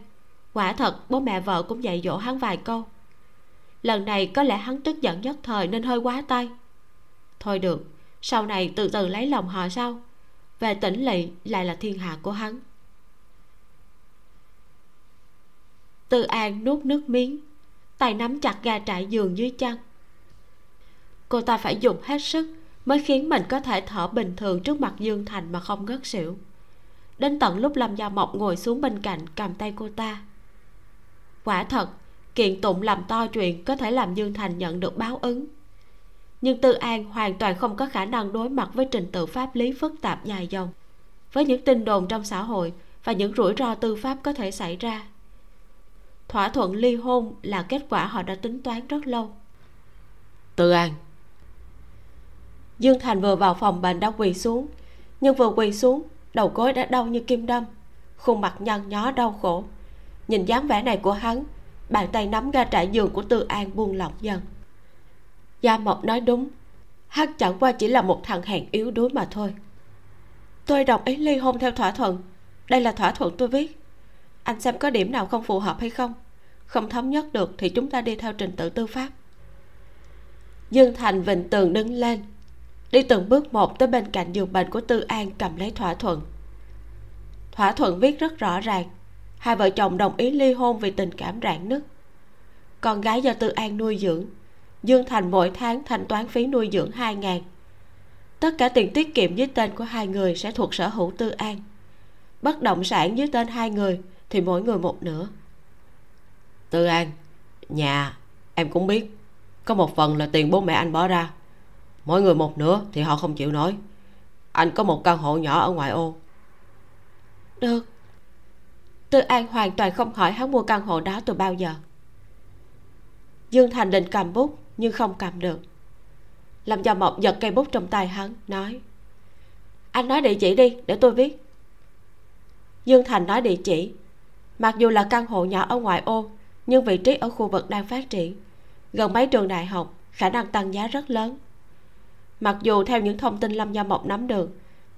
Quả thật, bố mẹ vợ cũng dạy dỗ hắn vài câu. Lần này có lẽ hắn tức giận nhất thời nên hơi quá tay. Thôi được, sau này từ từ lấy lòng họ sau. Về tỉnh lỵ lại là thiên hạ của hắn. Tư an nuốt nước miếng, tay nắm chặt ga trải giường dưới chân. Cô ta phải dùng hết sức mới khiến mình có thể thở bình thường trước mặt dương thành mà không ngất xỉu. Đến tận lúc lâm gia mộc ngồi xuống bên cạnh cầm tay cô ta. Quả thật, kiện tụng làm to chuyện có thể làm dương thành nhận được báo ứng. Nhưng tư an hoàn toàn không có khả năng đối mặt với trình tự pháp lý phức tạp dài dòng. Với những tin đồn trong xã hội và những rủi ro tư pháp có thể xảy ra, thỏa thuận ly hôn là kết quả họ đã tính toán rất lâu. Tư an dương thành vừa vào phòng bệnh đã quỳ xuống. Nhưng vừa quỳ xuống, đầu gối đã đau như kim đâm. Khuôn mặt nhăn nhó đau khổ. Nhìn dáng vẻ này của hắn, bàn tay nắm ga trải giường của tư an buông lỏng dần. Gia mộc nói đúng. Hắn chẳng qua chỉ là một thằng hèn yếu đuối mà thôi. Tôi đồng ý ly hôn theo thỏa thuận. Đây là thỏa thuận tôi viết. Anh xem có điểm nào không phù hợp hay không. Không thống nhất được thì chúng ta đi theo trình tự tư pháp. Dương thành vịnh tường đứng lên đi từng bước một tới bên cạnh giường bệnh của tư an cầm lấy thỏa thuận. Thỏa thuận viết rất rõ ràng. Hai vợ chồng đồng ý ly hôn vì tình cảm rạn nứt. Con gái do tư an nuôi dưỡng. Dương thành mỗi tháng thanh toán phí nuôi dưỡng hai ngàn. Tất cả tiền tiết kiệm dưới tên của hai người sẽ thuộc sở hữu tư an. Bất động sản dưới tên hai người thì mỗi người một nửa. Tư an, nhà, em cũng biết. Có một phần là tiền bố mẹ anh bỏ ra mỗi người một nửa thì họ không chịu nổi. Anh có một căn hộ nhỏ ở ngoại ô. Được. Tư an hoàn toàn không hỏi hắn mua căn hộ đó từ bao giờ. Dương thành định cầm bút, nhưng không cầm được. Làm cho mộc giật cây bút trong tay hắn, nói, anh nói địa chỉ đi, để tôi viết. Dương thành nói địa chỉ. Mặc dù là căn hộ nhỏ ở ngoại ô, nhưng vị trí ở khu vực đang phát triển. Gần mấy trường đại học, khả năng tăng giá rất lớn mặc dù theo những thông tin lâm gia mộc nắm được,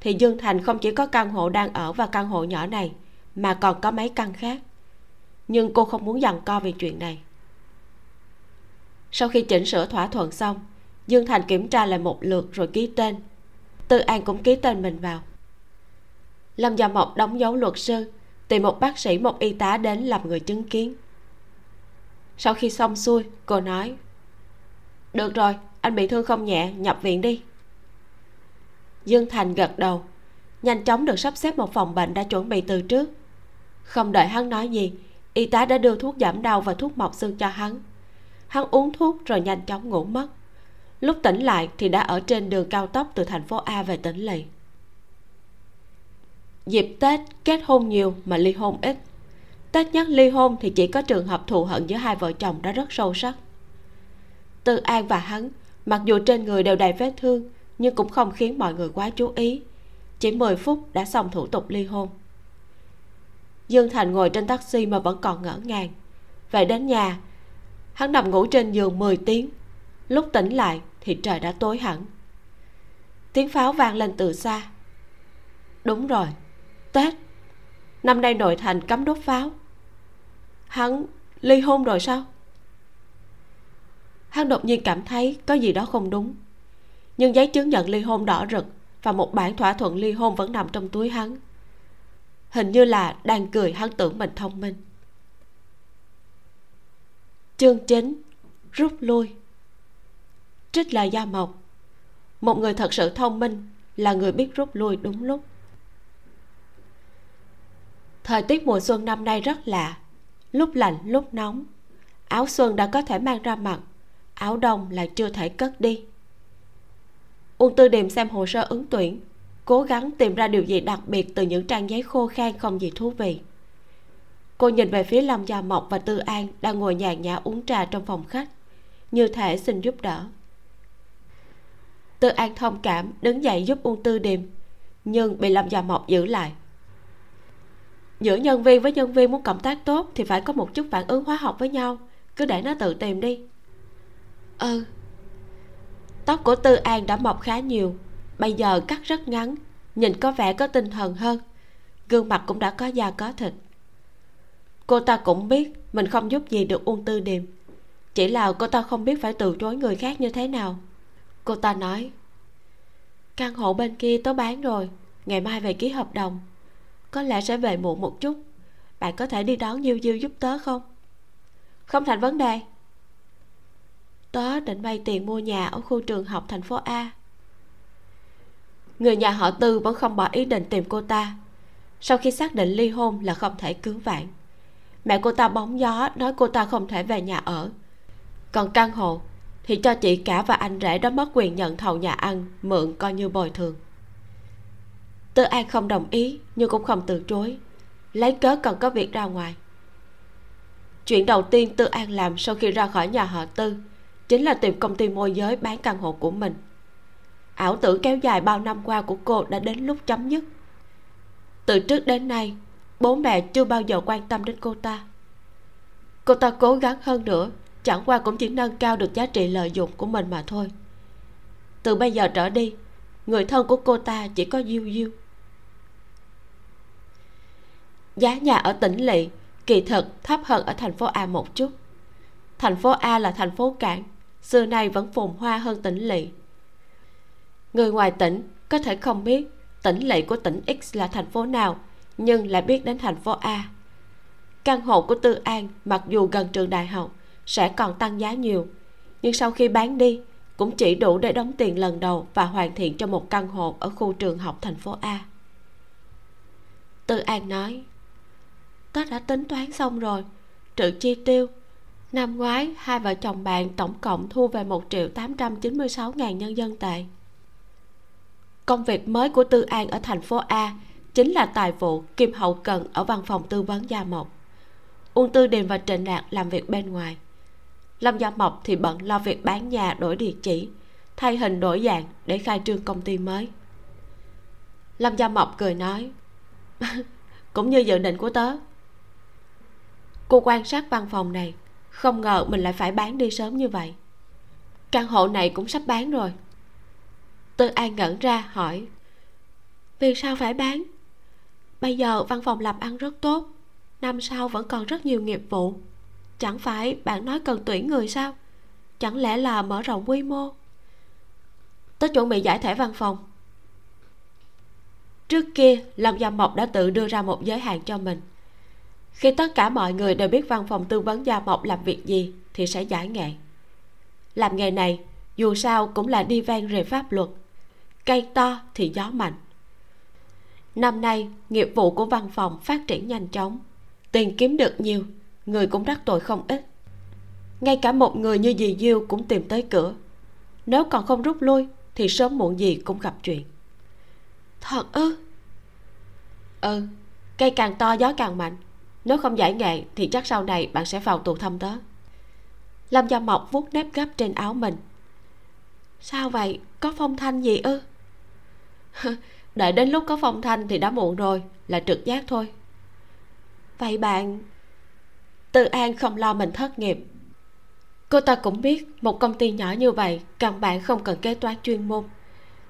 thì dương thành không chỉ có căn hộ đang ở và căn hộ nhỏ này, mà còn có mấy căn khác. Nhưng cô không muốn dằn co về chuyện này. Sau khi chỉnh sửa thỏa thuận xong, dương thành kiểm tra lại một lượt rồi ký tên. Tư an cũng ký tên mình vào. Lâm gia mộc đóng dấu luật sư, tìm một bác sĩ, một y tá đến làm người chứng kiến. Sau khi xong xuôi, cô nói, được rồi anh bị thương không nhẹ, nhập viện đi. Dương thành gật đầu, nhanh chóng được sắp xếp một phòng bệnh đã chuẩn bị từ trước. Không đợi hắn nói gì, y tá đã đưa thuốc giảm đau và thuốc mọc xương cho hắn. Hắn uống thuốc rồi nhanh chóng ngủ mất. Lúc tỉnh lại thì đã ở trên đường cao tốc từ thành phố a về tỉnh lỵ. Dịp tết kết hôn nhiều mà ly hôn ít. Tết nhất ly hôn thì chỉ có trường hợp thù hận giữa hai vợ chồng đã rất sâu sắc. Tư an và hắn mặc dù trên người đều đầy vết thương, nhưng cũng không khiến mọi người quá chú ý. Chỉ 10 phút đã xong thủ tục ly hôn. Dương thành ngồi trên taxi mà vẫn còn ngỡ ngàng. Về đến nhà, hắn nằm ngủ trên giường 10 tiếng. Lúc tỉnh lại thì trời đã tối hẳn. Tiếng pháo vang lên từ xa. Đúng rồi, tết. Năm nay nội thành cấm đốt pháo. Hắn ly hôn rồi sao? Hắn đột nhiên cảm thấy có gì đó không đúng. Nhưng giấy chứng nhận ly hôn đỏ rực và một bản thỏa thuận ly hôn vẫn nằm trong túi hắn. Hình như là đang cười, hắn tưởng mình thông minh. Chương chính rút lui. Trích lời gia mộc. Một người thật sự thông minh là người biết rút lui đúng lúc. Thời tiết mùa xuân năm nay rất lạ. Lúc lạnh, lúc nóng. Áo xuân đã có thể mang ra mặt áo đông lại chưa thể cất đi. Uông tư điềm xem hồ sơ ứng tuyển, cố gắng tìm ra điều gì đặc biệt từ những trang giấy khô khan không gì thú vị. Cô nhìn về phía lâm gia mộc và tư an đang ngồi nhàn nhã uống trà trong phòng khách, như thể xin giúp đỡ. Tư an thông cảm đứng dậy giúp uông tư điềm, nhưng bị lâm gia mộc giữ lại. Giữa nhân viên với nhân viên muốn cộng tác tốt thì phải có một chút phản ứng hóa học với nhau, cứ để nó tự tìm đi ừ. Tóc của tư an đã mọc khá nhiều. Bây giờ cắt rất ngắn, nhìn có vẻ có tinh thần hơn. Gương mặt cũng đã có da có thịt. Cô ta cũng biết mình không giúp gì được uông tư điềm. Chỉ là cô ta không biết phải từ chối người khác như thế nào. Cô ta nói, căn hộ bên kia tớ bán rồi, ngày mai về ký hợp đồng. Có lẽ sẽ về muộn một chút. Bạn có thể đi đón diêu diêu giúp tớ không? Không thành vấn đề tớ định vay tiền mua nhà ở khu trường học thành phố a. Người nhà họ tư vẫn không bỏ ý định tìm cô ta. Sau khi xác định ly hôn là không thể cứu vãn. Mẹ cô ta bóng gió nói cô ta không thể về nhà ở. Còn căn hộ thì cho chị cả và anh rể đó mất quyền nhận thầu nhà ăn, mượn coi như bồi thường. Tư an không đồng ý nhưng cũng không từ chối, lấy cớ cần có việc ra ngoài. Chuyện đầu tiên tư an làm sau khi ra khỏi nhà họ tư chính là tìm công ty môi giới bán căn hộ của mình. Ảo tưởng kéo dài bao năm qua của cô đã đến lúc chấm dứt. Từ trước đến nay, bố mẹ chưa bao giờ quan tâm đến cô ta. Cô ta cố gắng hơn nữa, chẳng qua cũng chỉ nâng cao được giá trị lợi dụng của mình mà thôi. Từ bây giờ trở đi, người thân của cô ta chỉ có diêu diêu. Giá nhà ở tỉnh lỵ kỳ thực thấp hơn ở thành phố a một chút. Thành phố a là thành phố cảng xưa nay vẫn phồn hoa hơn tỉnh lỵ. Người ngoài tỉnh có thể không biết tỉnh lỵ của tỉnh x là thành phố nào, nhưng lại biết đến thành phố a. Căn hộ của tư an mặc dù gần trường đại học, sẽ còn tăng giá nhiều, nhưng sau khi bán đi, cũng chỉ đủ để đóng tiền lần đầu và hoàn thiện cho một căn hộ ở khu trường học thành phố a. Tư an nói tớ đã tính toán xong rồi, trừ chi tiêu năm ngoái, hai vợ chồng bạn tổng cộng thu về một triệu tám trăm chín mươi sáu ngàn nhân dân tệ. Công việc mới của tư an ở thành phố a chính là tài vụ kim hậu cần ở văn phòng tư vấn gia mộc. Uông tư điềm và trịnh Lạc làm việc bên ngoài. Lâm gia mộc thì bận lo việc bán nhà đổi địa chỉ, thay hình đổi dạng để khai trương công ty mới. Lâm gia mộc cười nói, cũng như dự định của tớ. Cô quan sát văn phòng này không ngờ mình lại phải bán đi sớm như vậy. Căn hộ này cũng sắp bán rồi. Tư an ngẩn ra, hỏi, vì sao phải bán? Bây giờ văn phòng làm ăn rất tốt, năm sau vẫn còn rất nhiều nghiệp vụ. Chẳng phải bạn nói cần tuyển người sao? Chẳng lẽ là mở rộng quy mô? Tớ chuẩn bị giải thể văn phòng. Trước kia, lâm gia mộc đã tự đưa ra một giới hạn cho mình khi tất cả mọi người đều biết văn phòng tư vấn gia mộc làm việc gì, thì sẽ giải nghệ. Làm nghề này, dù sao cũng là đi ven rề pháp luật. Cây to thì gió mạnh. Năm nay, nghiệp vụ của văn phòng phát triển nhanh chóng. Tiền kiếm được nhiều, người cũng đắc tội không ít. Ngay cả một người như dì diêu cũng tìm tới cửa. Nếu còn không rút lui, thì sớm muộn gì cũng gặp chuyện. Thật ư? Ừ cây càng to gió càng mạnh nếu không giải nghệ, thì chắc sau này bạn sẽ vào tù thâm tớ. Lâm gia mộc vuốt nếp gấp trên áo mình. Sao vậy? Có phong thanh gì ư? Đợi đến lúc có phong thanh thì đã muộn rồi, là trực giác thôi. Vậy bạn, tư an không lo mình thất nghiệp. Cô ta cũng biết một công ty nhỏ như vậy, căn bản không cần kế toán chuyên môn.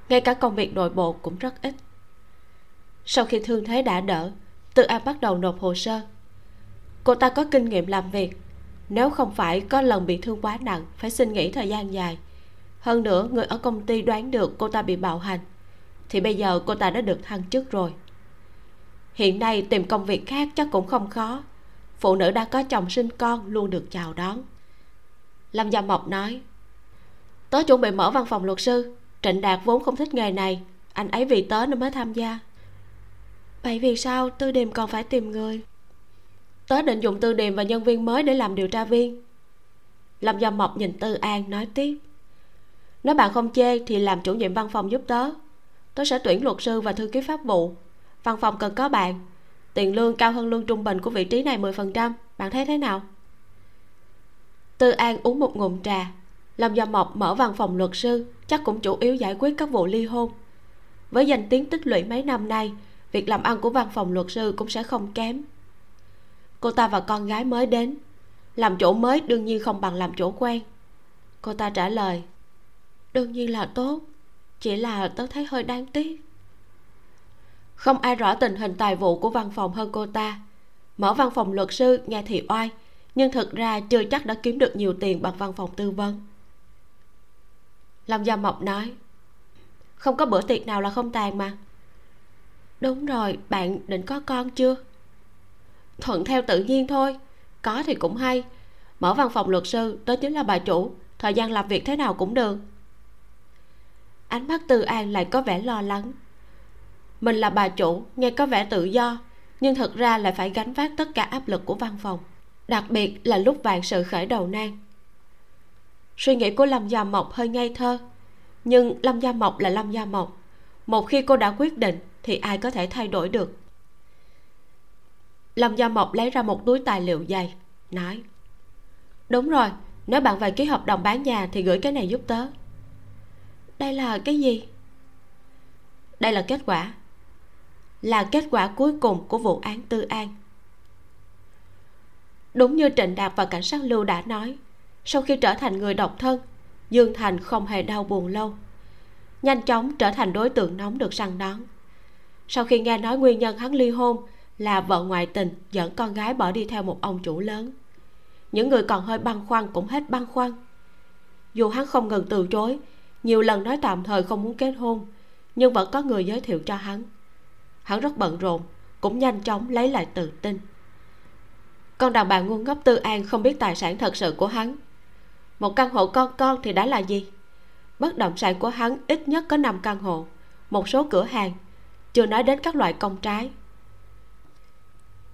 Ngay cả công việc nội bộ cũng rất ít. Sau khi thương thế đã đỡ, tư an bắt đầu nộp hồ sơ cô ta có kinh nghiệm làm việc. Nếu không phải có lần bị thương quá nặng, phải xin nghỉ thời gian dài. Hơn nữa, người ở công ty đoán được cô ta bị bạo hành, thì bây giờ cô ta đã được thăng chức rồi. Hiện nay tìm công việc khác chắc cũng không khó. Phụ nữ đã có chồng sinh con luôn được chào đón. Lâm gia mộc nói, tớ chuẩn bị mở văn phòng luật sư. Trịnh đạt vốn không thích nghề này. Anh ấy vì tớ nên mới tham gia. Vậy vì sao tư điềm còn phải tìm người? Tớ định dùng tư điềm và nhân viên mới để làm điều tra viên. Lâm gia mộc nhìn tư an nói tiếp. Nếu bạn không chê thì làm chủ nhiệm văn phòng giúp tớ. Tớ sẽ tuyển luật sư và thư ký pháp vụ. Văn phòng cần có bạn. Tiền lương cao hơn lương trung bình của vị trí này 10%. bạn thấy thế nào? Tư an uống một ngụm trà. Lâm gia mộc mở văn phòng luật sư, chắc cũng chủ yếu giải quyết các vụ ly hôn. Với danh tiếng tích lũy mấy năm nay, việc làm ăn của văn phòng luật sư cũng sẽ không kém cô ta và con gái mới đến. Làm chỗ mới đương nhiên không bằng làm chỗ quen. Cô ta trả lời, đương nhiên là tốt, chỉ là tớ thấy hơi đáng tiếc. Không ai rõ tình hình tài vụ của văn phòng hơn cô ta. Mở văn phòng luật sư, nghe thì oai, nhưng thực ra chưa chắc đã kiếm được nhiều tiền bằng văn phòng tư vấn. Lâm gia mộc nói, không có bữa tiệc nào là không tàn mà. Đúng rồi, bạn định có con chưa? Thuận theo tự nhiên thôi. Có thì cũng hay. Mở văn phòng luật sư, đó chính là bà chủ. Thời gian làm việc thế nào cũng được. Ánh mắt tư an lại có vẻ lo lắng. Mình là bà chủ, nghe có vẻ tự do, nhưng thực ra lại phải gánh vác tất cả áp lực của văn phòng, đặc biệt là lúc vạn sự khởi đầu nan. Suy nghĩ của lâm gia mộc hơi ngây thơ, nhưng lâm gia mộc là lâm gia mộc. Một khi cô đã quyết định, thì ai có thể thay đổi được? Lâm gia mộc lấy ra một túi tài liệu dày, nói, đúng rồi, nếu bạn về ký hợp đồng bán nhà thì gửi cái này giúp tớ. Đây là cái gì? Đây là kết quả, là kết quả cuối cùng của vụ án tư an. Đúng như trịnh đạt và cảnh sát lưu đã nói, sau khi trở thành người độc thân, dương thành không hề đau buồn lâu. Nhanh chóng trở thành đối tượng nóng được săn đón. Sau khi nghe nói nguyên nhân hắn ly hôn là vợ ngoại tình dẫn con gái bỏ đi theo một ông chủ lớn. Những người còn hơi băn khoăn cũng hết băn khoăn. Dù hắn không ngừng từ chối, nhiều lần nói tạm thời không muốn kết hôn, nhưng vẫn có người giới thiệu cho hắn. Hắn rất bận rộn, cũng nhanh chóng lấy lại tự tin. Con đàn bà ngu ngốc tư an không biết tài sản thật sự của hắn. Một căn hộ con con thì đã là gì? Bất động sản của hắn ít nhất có 5 căn hộ, một số cửa hàng, chưa nói đến các loại công trái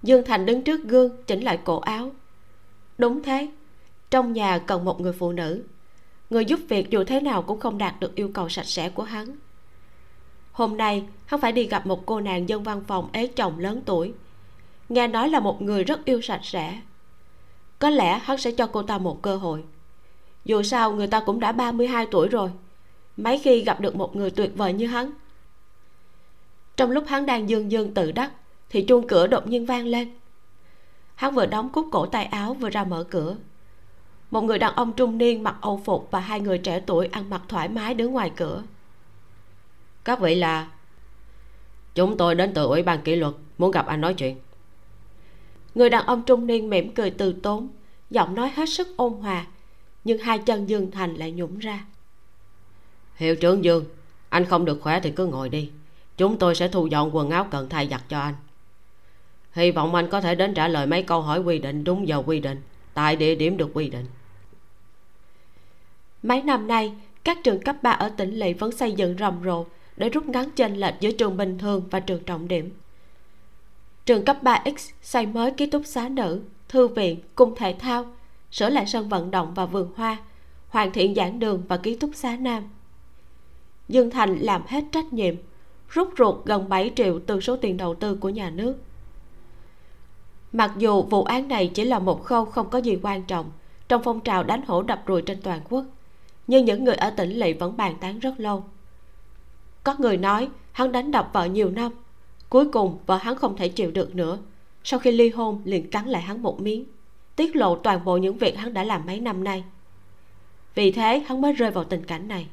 dương thành đứng trước gương, chỉnh lại cổ áo. Đúng thế, trong nhà cần một người phụ nữ. Người giúp việc dù thế nào cũng không đạt được yêu cầu sạch sẽ của hắn. Hôm nay, hắn phải đi gặp một cô nàng dân văn phòng ế chồng lớn tuổi. Nghe nói là một người rất yêu sạch sẽ. Có lẽ hắn sẽ cho cô ta một cơ hội. Dù sao, người ta cũng đã 32 tuổi rồi. Mấy khi gặp được một người tuyệt vời như hắn. Trong lúc hắn đang dương dương tự đắc thì chuông cửa đột nhiên vang lên. Hắn vừa đóng cúc cổ tay áo vừa ra mở cửa. Một người đàn ông trung niên mặc âu phục và hai người trẻ tuổi ăn mặc thoải mái đứng ngoài cửa. Các vị là, chúng tôi đến từ ủy ban kỷ luật, muốn gặp anh nói chuyện. Người đàn ông trung niên mỉm cười từ tốn, giọng nói hết sức ôn hòa, nhưng hai chân dương thành lại nhũng ra. Hiệu trưởng dương, anh không được khỏe thì cứ ngồi đi. Chúng tôi sẽ thu dọn quần áo cần thay giặt cho anh hy vọng anh có thể đến trả lời mấy câu hỏi quy định đúng giờ quy định, tại địa điểm được quy định. Mấy năm nay, các trường cấp 3 ở tỉnh lỵ vẫn xây dựng rầm rộ để rút ngắn chênh lệch giữa trường bình thường và trường trọng điểm. Trường cấp 3X xây mới ký túc xá nữ, thư viện cung thể thao, sửa lại sân vận động và vườn hoa, hoàn thiện giảng đường và ký túc xá nam. Dương thành làm hết trách nhiệm, rút ruột gần 7 triệu từ số tiền đầu tư của nhà nước mặc dù vụ án này chỉ là một khâu không có gì quan trọng, trong phong trào đánh hổ đập rùi trên toàn quốc, nhưng những người ở tỉnh lỵ vẫn bàn tán rất lâu. Có người nói hắn đánh đập vợ nhiều năm, cuối cùng vợ hắn không thể chịu được nữa. Sau khi ly hôn liền cắn lại hắn một miếng, tiết lộ toàn bộ những việc hắn đã làm mấy năm nay. Vì thế hắn mới rơi vào tình cảnh này.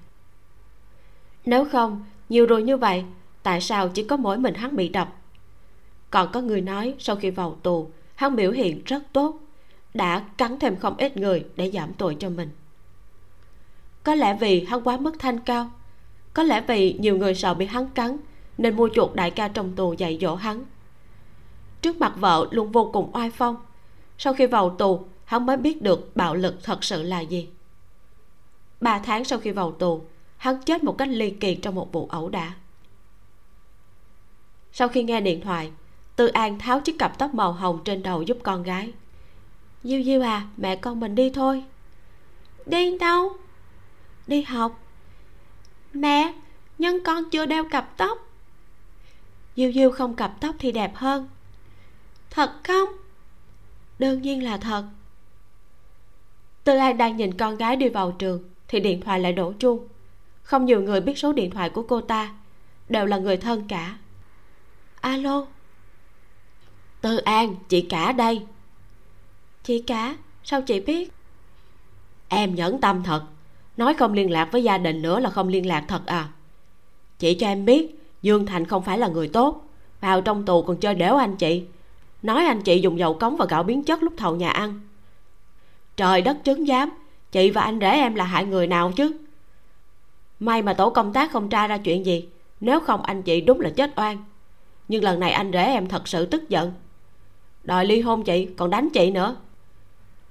Nếu không, nhiều rồi như vậy, tại sao chỉ có mỗi mình hắn bị đập? Còn có người nói sau khi vào tù, hắn biểu hiện rất tốt, đã cắn thêm không ít người để giảm tội cho mình. Có lẽ vì hắn quá mức thanh cao, có lẽ vì nhiều người sợ bị hắn cắn, nên mua chuột đại ca trong tù dạy dỗ hắn. Trước mặt vợ luôn vô cùng oai phong, sau khi vào tù, hắn mới biết được bạo lực thật sự là gì. Ba tháng sau khi vào tù, hắn chết một cách ly kỳ trong một vụ ẩu đả. Sau khi nghe điện thoại tư an tháo chiếc cặp tóc màu hồng trên đầu giúp con gái. Diêu diêu à mẹ con mình đi thôi. Đi đâu? Đi học. Mẹ, nhưng con chưa đeo cặp tóc. Diêu diêu không cặp tóc thì đẹp hơn. Thật không? Đương nhiên là thật. Tư an đang nhìn con gái đi vào trường thì điện thoại lại đổ chuông. Không nhiều người biết số điện thoại của cô ta, đều là người thân cả. Alo tư an, chị cả đây. Chị cả, sao chị biết? Em nhẫn tâm thật. Nói không liên lạc với gia đình nữa là không liên lạc thật à. Chị cho em biết, dương thành không phải là người tốt. Vào trong tù còn chơi đéo anh chị. Nói anh chị dùng dầu cống và gạo biến chất lúc thầu nhà ăn. Trời đất chứng giám, chị và anh rể em là hại người nào chứ? May mà tổ công tác không tra ra chuyện gì, nếu không anh chị đúng là chết oan. Nhưng lần này anh rể em thật sự tức giận đòi ly hôn chị, còn đánh chị nữa.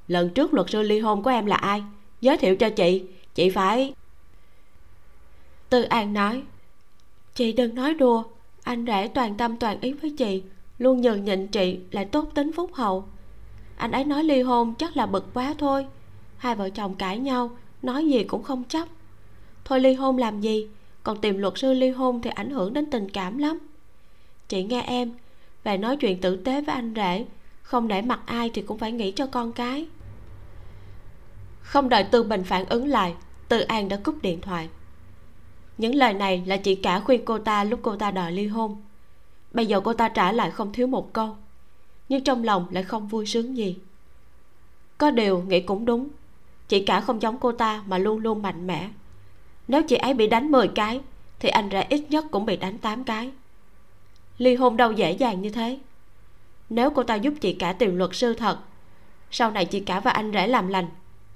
Lần trước luật sư ly hôn của em là ai? Giới thiệu cho chị chị phải tư an nói, chị đừng nói đùa, anh rể toàn tâm toàn ý với chị, luôn nhường nhịn chị lại tốt tính phúc hậu. Anh ấy nói ly hôn chắc là bực quá thôi, hai vợ chồng cãi nhau, nói gì cũng không chấp. Thôi ly hôn làm gì? Còn tìm luật sư ly hôn thì ảnh hưởng đến tình cảm lắm. Chị nghe em về nói chuyện tử tế với anh rể. Không để mặt ai thì cũng phải nghĩ cho con cái. Không đợi tư bình phản ứng lại, tư an đã cúp điện thoại. Những lời này là chị cả khuyên cô ta lúc cô ta đòi ly hôn. Bây giờ cô ta trả lại không thiếu một câu, nhưng trong lòng lại không vui sướng gì. Có điều nghĩ cũng đúng chị cả không giống cô ta mà luôn luôn mạnh mẽ. Nếu chị ấy bị đánh 10 cái, thì anh rể ít nhất cũng bị đánh 8 cái ly hôn đâu dễ dàng như thế. Nếu cô ta giúp chị cả tìm luật sư thật, sau này chị cả và anh rể làm lành,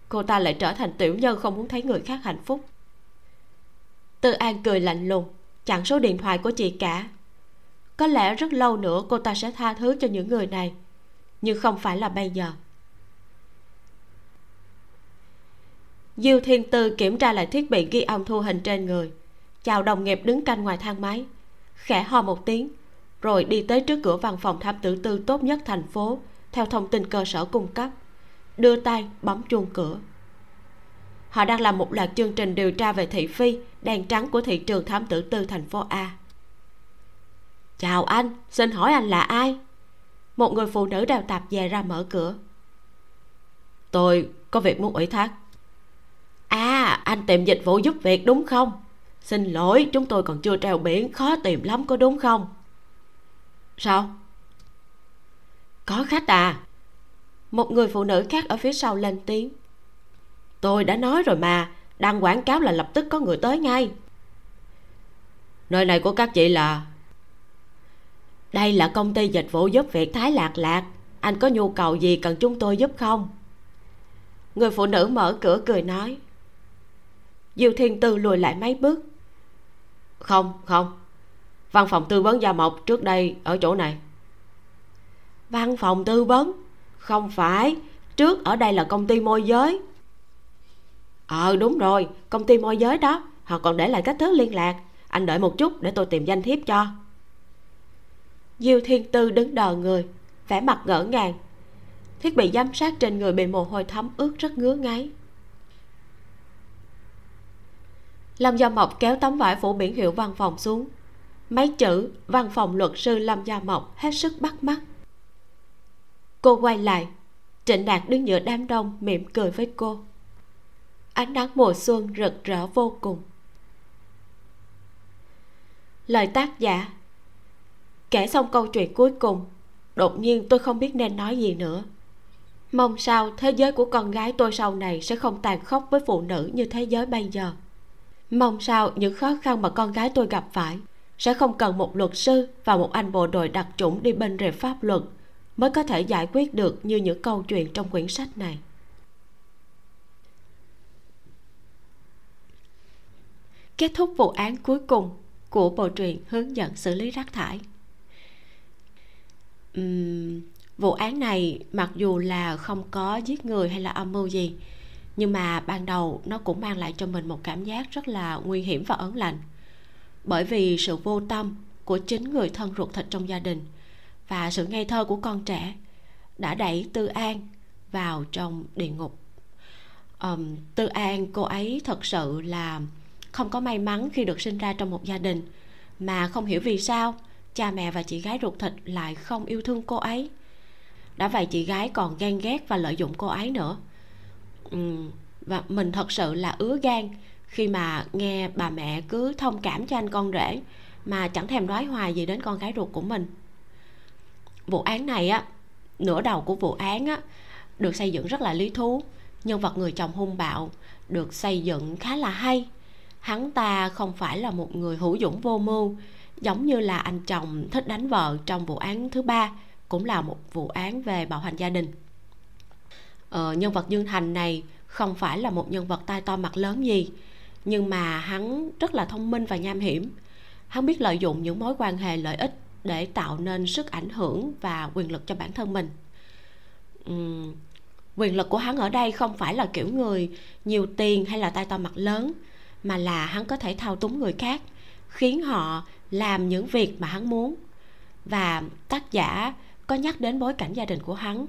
cô ta lại trở thành tiểu nhân không muốn thấy người khác hạnh phúc. Tư an cười lạnh lùng, chặn số điện thoại của chị cả. Có lẽ rất lâu nữa cô ta sẽ tha thứ cho những người này, nhưng không phải là bây giờ. Diêu thiên tư kiểm tra lại thiết bị ghi âm thu hình trên người, chào đồng nghiệp đứng canh ngoài thang máy, khẽ ho một tiếng rồi đi tới trước cửa văn phòng thám tử tư tốt nhất thành phố, theo thông tin cơ sở cung cấp. Đưa tay, bấm chuông cửa. Họ đang làm một loạt chương trình điều tra về thị phi, đèn trắng của thị trường thám tử tư thành phố a. Chào anh, xin hỏi anh là ai? Một người phụ nữ đào tạp về ra mở cửa. Tôi có việc muốn ủy thác. À anh tìm dịch vụ giúp việc đúng không? Xin lỗi, chúng tôi còn chưa treo biển, khó tìm lắm có đúng không? Sao? Có khách à. Một người phụ nữ khác ở phía sau lên tiếng. Tôi đã nói rồi mà, đăng quảng cáo là lập tức có người tới ngay. Nơi này của các chị là? Đây là công ty dịch vụ giúp việc thái lạc lạc. Anh có nhu cầu gì cần chúng tôi giúp không? Người phụ nữ mở cửa cười nói. Diêu thiên tư lùi lại mấy bước. Không không văn phòng tư vấn gia mộc trước đây ở chỗ này. Văn phòng tư vấn? Không phải trước ở đây là công ty môi giới. Ờ đúng rồi công ty môi giới đó. Họ còn để lại cách thức liên lạc. Anh đợi một chút để tôi tìm danh thiếp cho. Diêu thiên tư đứng đờ người vẻ mặt ngỡ ngàng. Thiết bị giám sát trên người bị mồ hôi thấm ướt rất ngứa ngáy. Lâm gia mộc kéo tấm vải phủ biển hiệu văn phòng xuống mấy chữ, văn phòng luật sư lâm gia mộc hết sức bắt mắt. Cô quay lại, trịnh đạt đứng giữa đám đông mỉm cười với cô. Ánh nắng mùa xuân rực rỡ vô cùng. Lời tác giả, kể xong câu chuyện cuối cùng, đột nhiên tôi không biết nên nói gì nữa. Mong sao thế giới của con gái tôi sau này sẽ không tàn khốc với phụ nữ như thế giới bây giờ. Mong sao những khó khăn mà con gái tôi gặp phải sẽ không cần một luật sư và một anh bộ đội đặc chủng đi bên rìa pháp luật mới có thể giải quyết được như những câu chuyện trong quyển sách này. Kết thúc vụ án cuối cùng của bộ truyện hướng dẫn xử lý rác thải. Uhm, vụ án này mặc dù là không có giết người hay là âm mưu gì nhưng mà ban đầu nó cũng mang lại cho mình một cảm giác rất là nguy hiểm và ấn lạnh bởi vì sự vô tâm của chính người thân ruột thịt trong gia đình và sự ngây thơ của con trẻ đã đẩy tư an vào trong địa ngục. Um, tư an cô ấy thật sự là không có may mắn khi được sinh ra trong một gia đình mà không hiểu vì sao cha mẹ và chị gái ruột thịt lại không yêu thương cô ấy. Đã vậy chị gái còn ghen ghét và lợi dụng cô ấy nữa. Uhm, và mình thật sự là ứa gan khi mà nghe bà mẹ cứ thông cảm cho anh con rể mà chẳng thèm nói hoài gì đến con gái ruột của mình. Vụ án này á nửa đầu của vụ án á được xây dựng rất là lý thú. Nhân vật người chồng hung bạo được xây dựng khá là hay. Hắn ta không phải là một người hữu dũng vô mưu giống như là anh chồng thích đánh vợ trong vụ án thứ ba cũng là một vụ án về bạo hành gia đình. Ờ, nhân vật dương thành này không phải là một nhân vật tai to mặt lớn gì nhưng mà hắn rất là thông minh và nham hiểm. Hắn biết lợi dụng những mối quan hệ lợi ích để tạo nên sức ảnh hưởng và quyền lực cho bản thân mình. Uhm, quyền lực của hắn ở đây không phải là kiểu người nhiều tiền hay là tay to mặt lớn mà là hắn có thể thao túng người khác khiến họ làm những việc mà hắn muốn. Và tác giả có nhắc đến bối cảnh gia đình của hắn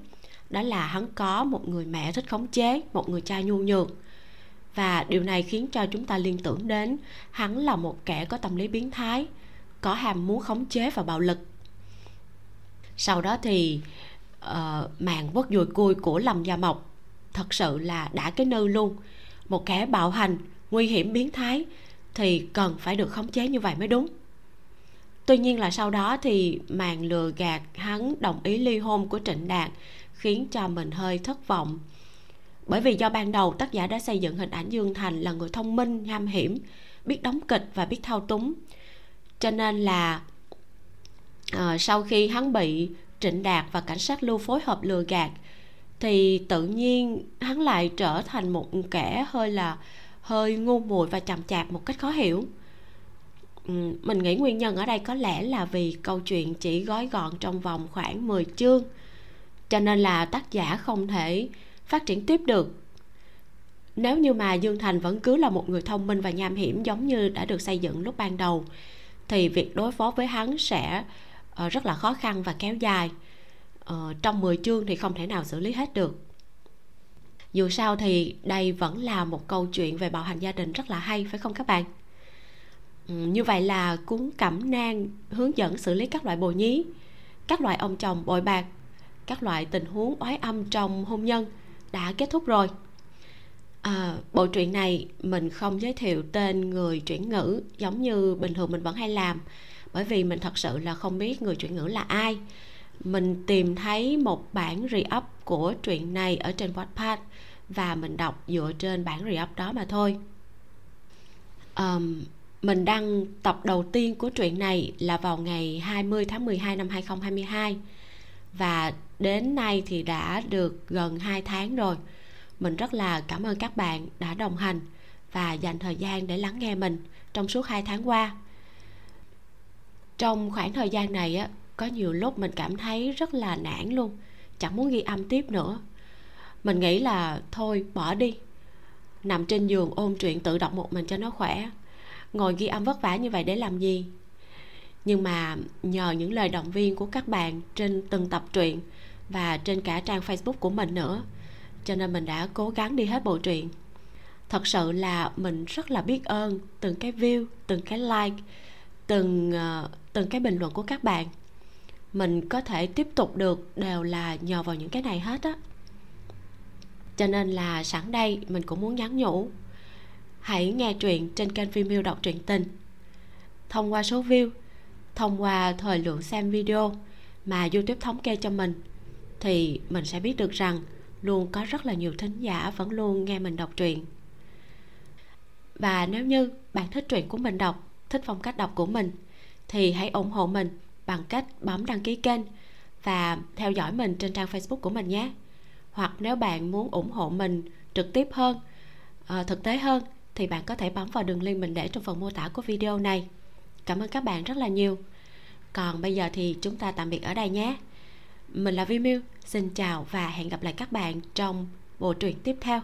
đó là hắn có một người mẹ thích khống chế một người cha nhu nhược và điều này khiến cho chúng ta liên tưởng đến hắn là một kẻ có tâm lý biến thái có hàm muốn khống chế và bạo lực. Sau đó thì uh, màn quất dùi cui của lâm gia mộc thật sự là đã cái nư luôn. Một kẻ bạo hành nguy hiểm biến thái thì cần phải được khống chế như vậy mới đúng. Tuy nhiên là sau đó thì màn lừa gạt hắn đồng ý ly hôn của trịnh đạt khiến cho mình hơi thất vọng bởi vì do ban đầu tác giả đã xây dựng hình ảnh dương thành là người thông minh nham hiểm biết đóng kịch và biết thao túng. Cho nên là uh, sau khi hắn bị trịnh đạt và cảnh sát lưu phối hợp lừa gạt thì tự nhiên hắn lại trở thành một kẻ hơi là hơi ngu muội và chậm chạp một cách khó hiểu. Ừ, mình nghĩ nguyên nhân ở đây có lẽ là vì câu chuyện chỉ gói gọn trong vòng khoảng 10 chương. Cho nên là tác giả không thể phát triển tiếp được. Nếu như mà dương thành vẫn cứ là một người thông minh và nham hiểm giống như đã được xây dựng lúc ban đầu thì việc đối phó với hắn sẽ uh, rất là khó khăn và kéo dài. Uh, trong 10 chương thì không thể nào xử lý hết được. Dù sao thì đây vẫn là một câu chuyện về bạo hành gia đình rất là hay phải không các bạn? Ừ, như vậy là cuốn cẩm nang hướng dẫn xử lý các loại bồ nhí các loại ông chồng bội bạc các loại tình huống oái âm trong hôn nhân đã kết thúc rồi. À, bộ truyện này mình không giới thiệu tên người chuyển ngữ giống như bình thường mình vẫn hay làm bởi vì mình thật sự là không biết người chuyển ngữ là ai. Mình tìm thấy một bản re-up của truyện này ở trên Wattpad và mình đọc dựa trên bản re-up đó mà thôi. Um, mình đăng tập đầu tiên của truyện này là vào ngày 20 tháng 12 năm 2022 và đến nay thì đã được gần 2 tháng rồi. Mình rất là cảm ơn các bạn đã đồng hành và dành thời gian để lắng nghe mình trong suốt 2 tháng qua. Trong khoảng thời gian này á, có nhiều lúc mình cảm thấy rất là nản luôn, chẳng muốn ghi âm tiếp nữa. Mình nghĩ là thôi, bỏ đi. Nằm trên giường ôm truyện tự đọc một mình cho nó khỏe. Ngồi ghi âm vất vả như vậy để làm gì? Nhưng mà nhờ những lời động viên của các bạn trên từng tập truyện và trên cả trang facebook của mình nữa, cho nên mình đã cố gắng đi hết bộ truyện. Thật sự là mình rất là biết ơn từng cái view, từng cái like, từng ờ, từng cái bình luận của các bạn. Mình có thể tiếp tục được đều là nhờ vào những cái này hết á. Cho nên là sẵn đây mình cũng muốn nhắn nhủ, hãy nghe truyện trên kênh phim yêu đọc truyện tình. Thông qua số view thông qua thời lượng xem video mà youtube thống kê cho mình, thì mình sẽ biết được rằng luôn có rất là nhiều thính giả vẫn luôn nghe mình đọc truyện. Và nếu như bạn thích truyện của mình đọc, thích phong cách đọc của mình, thì hãy ủng hộ mình bằng cách bấm đăng ký kênh và theo dõi mình trên trang facebook của mình nhé. Hoặc nếu bạn muốn ủng hộ mình trực tiếp hơn ờ, thực tế hơn, thì bạn có thể bấm vào đường link mình để trong phần mô tả của video này cảm ơn các bạn rất là nhiều. Còn bây giờ thì chúng ta tạm biệt ở đây nhé. Mình là vi miu, xin chào và hẹn gặp lại các bạn trong bộ truyện tiếp theo.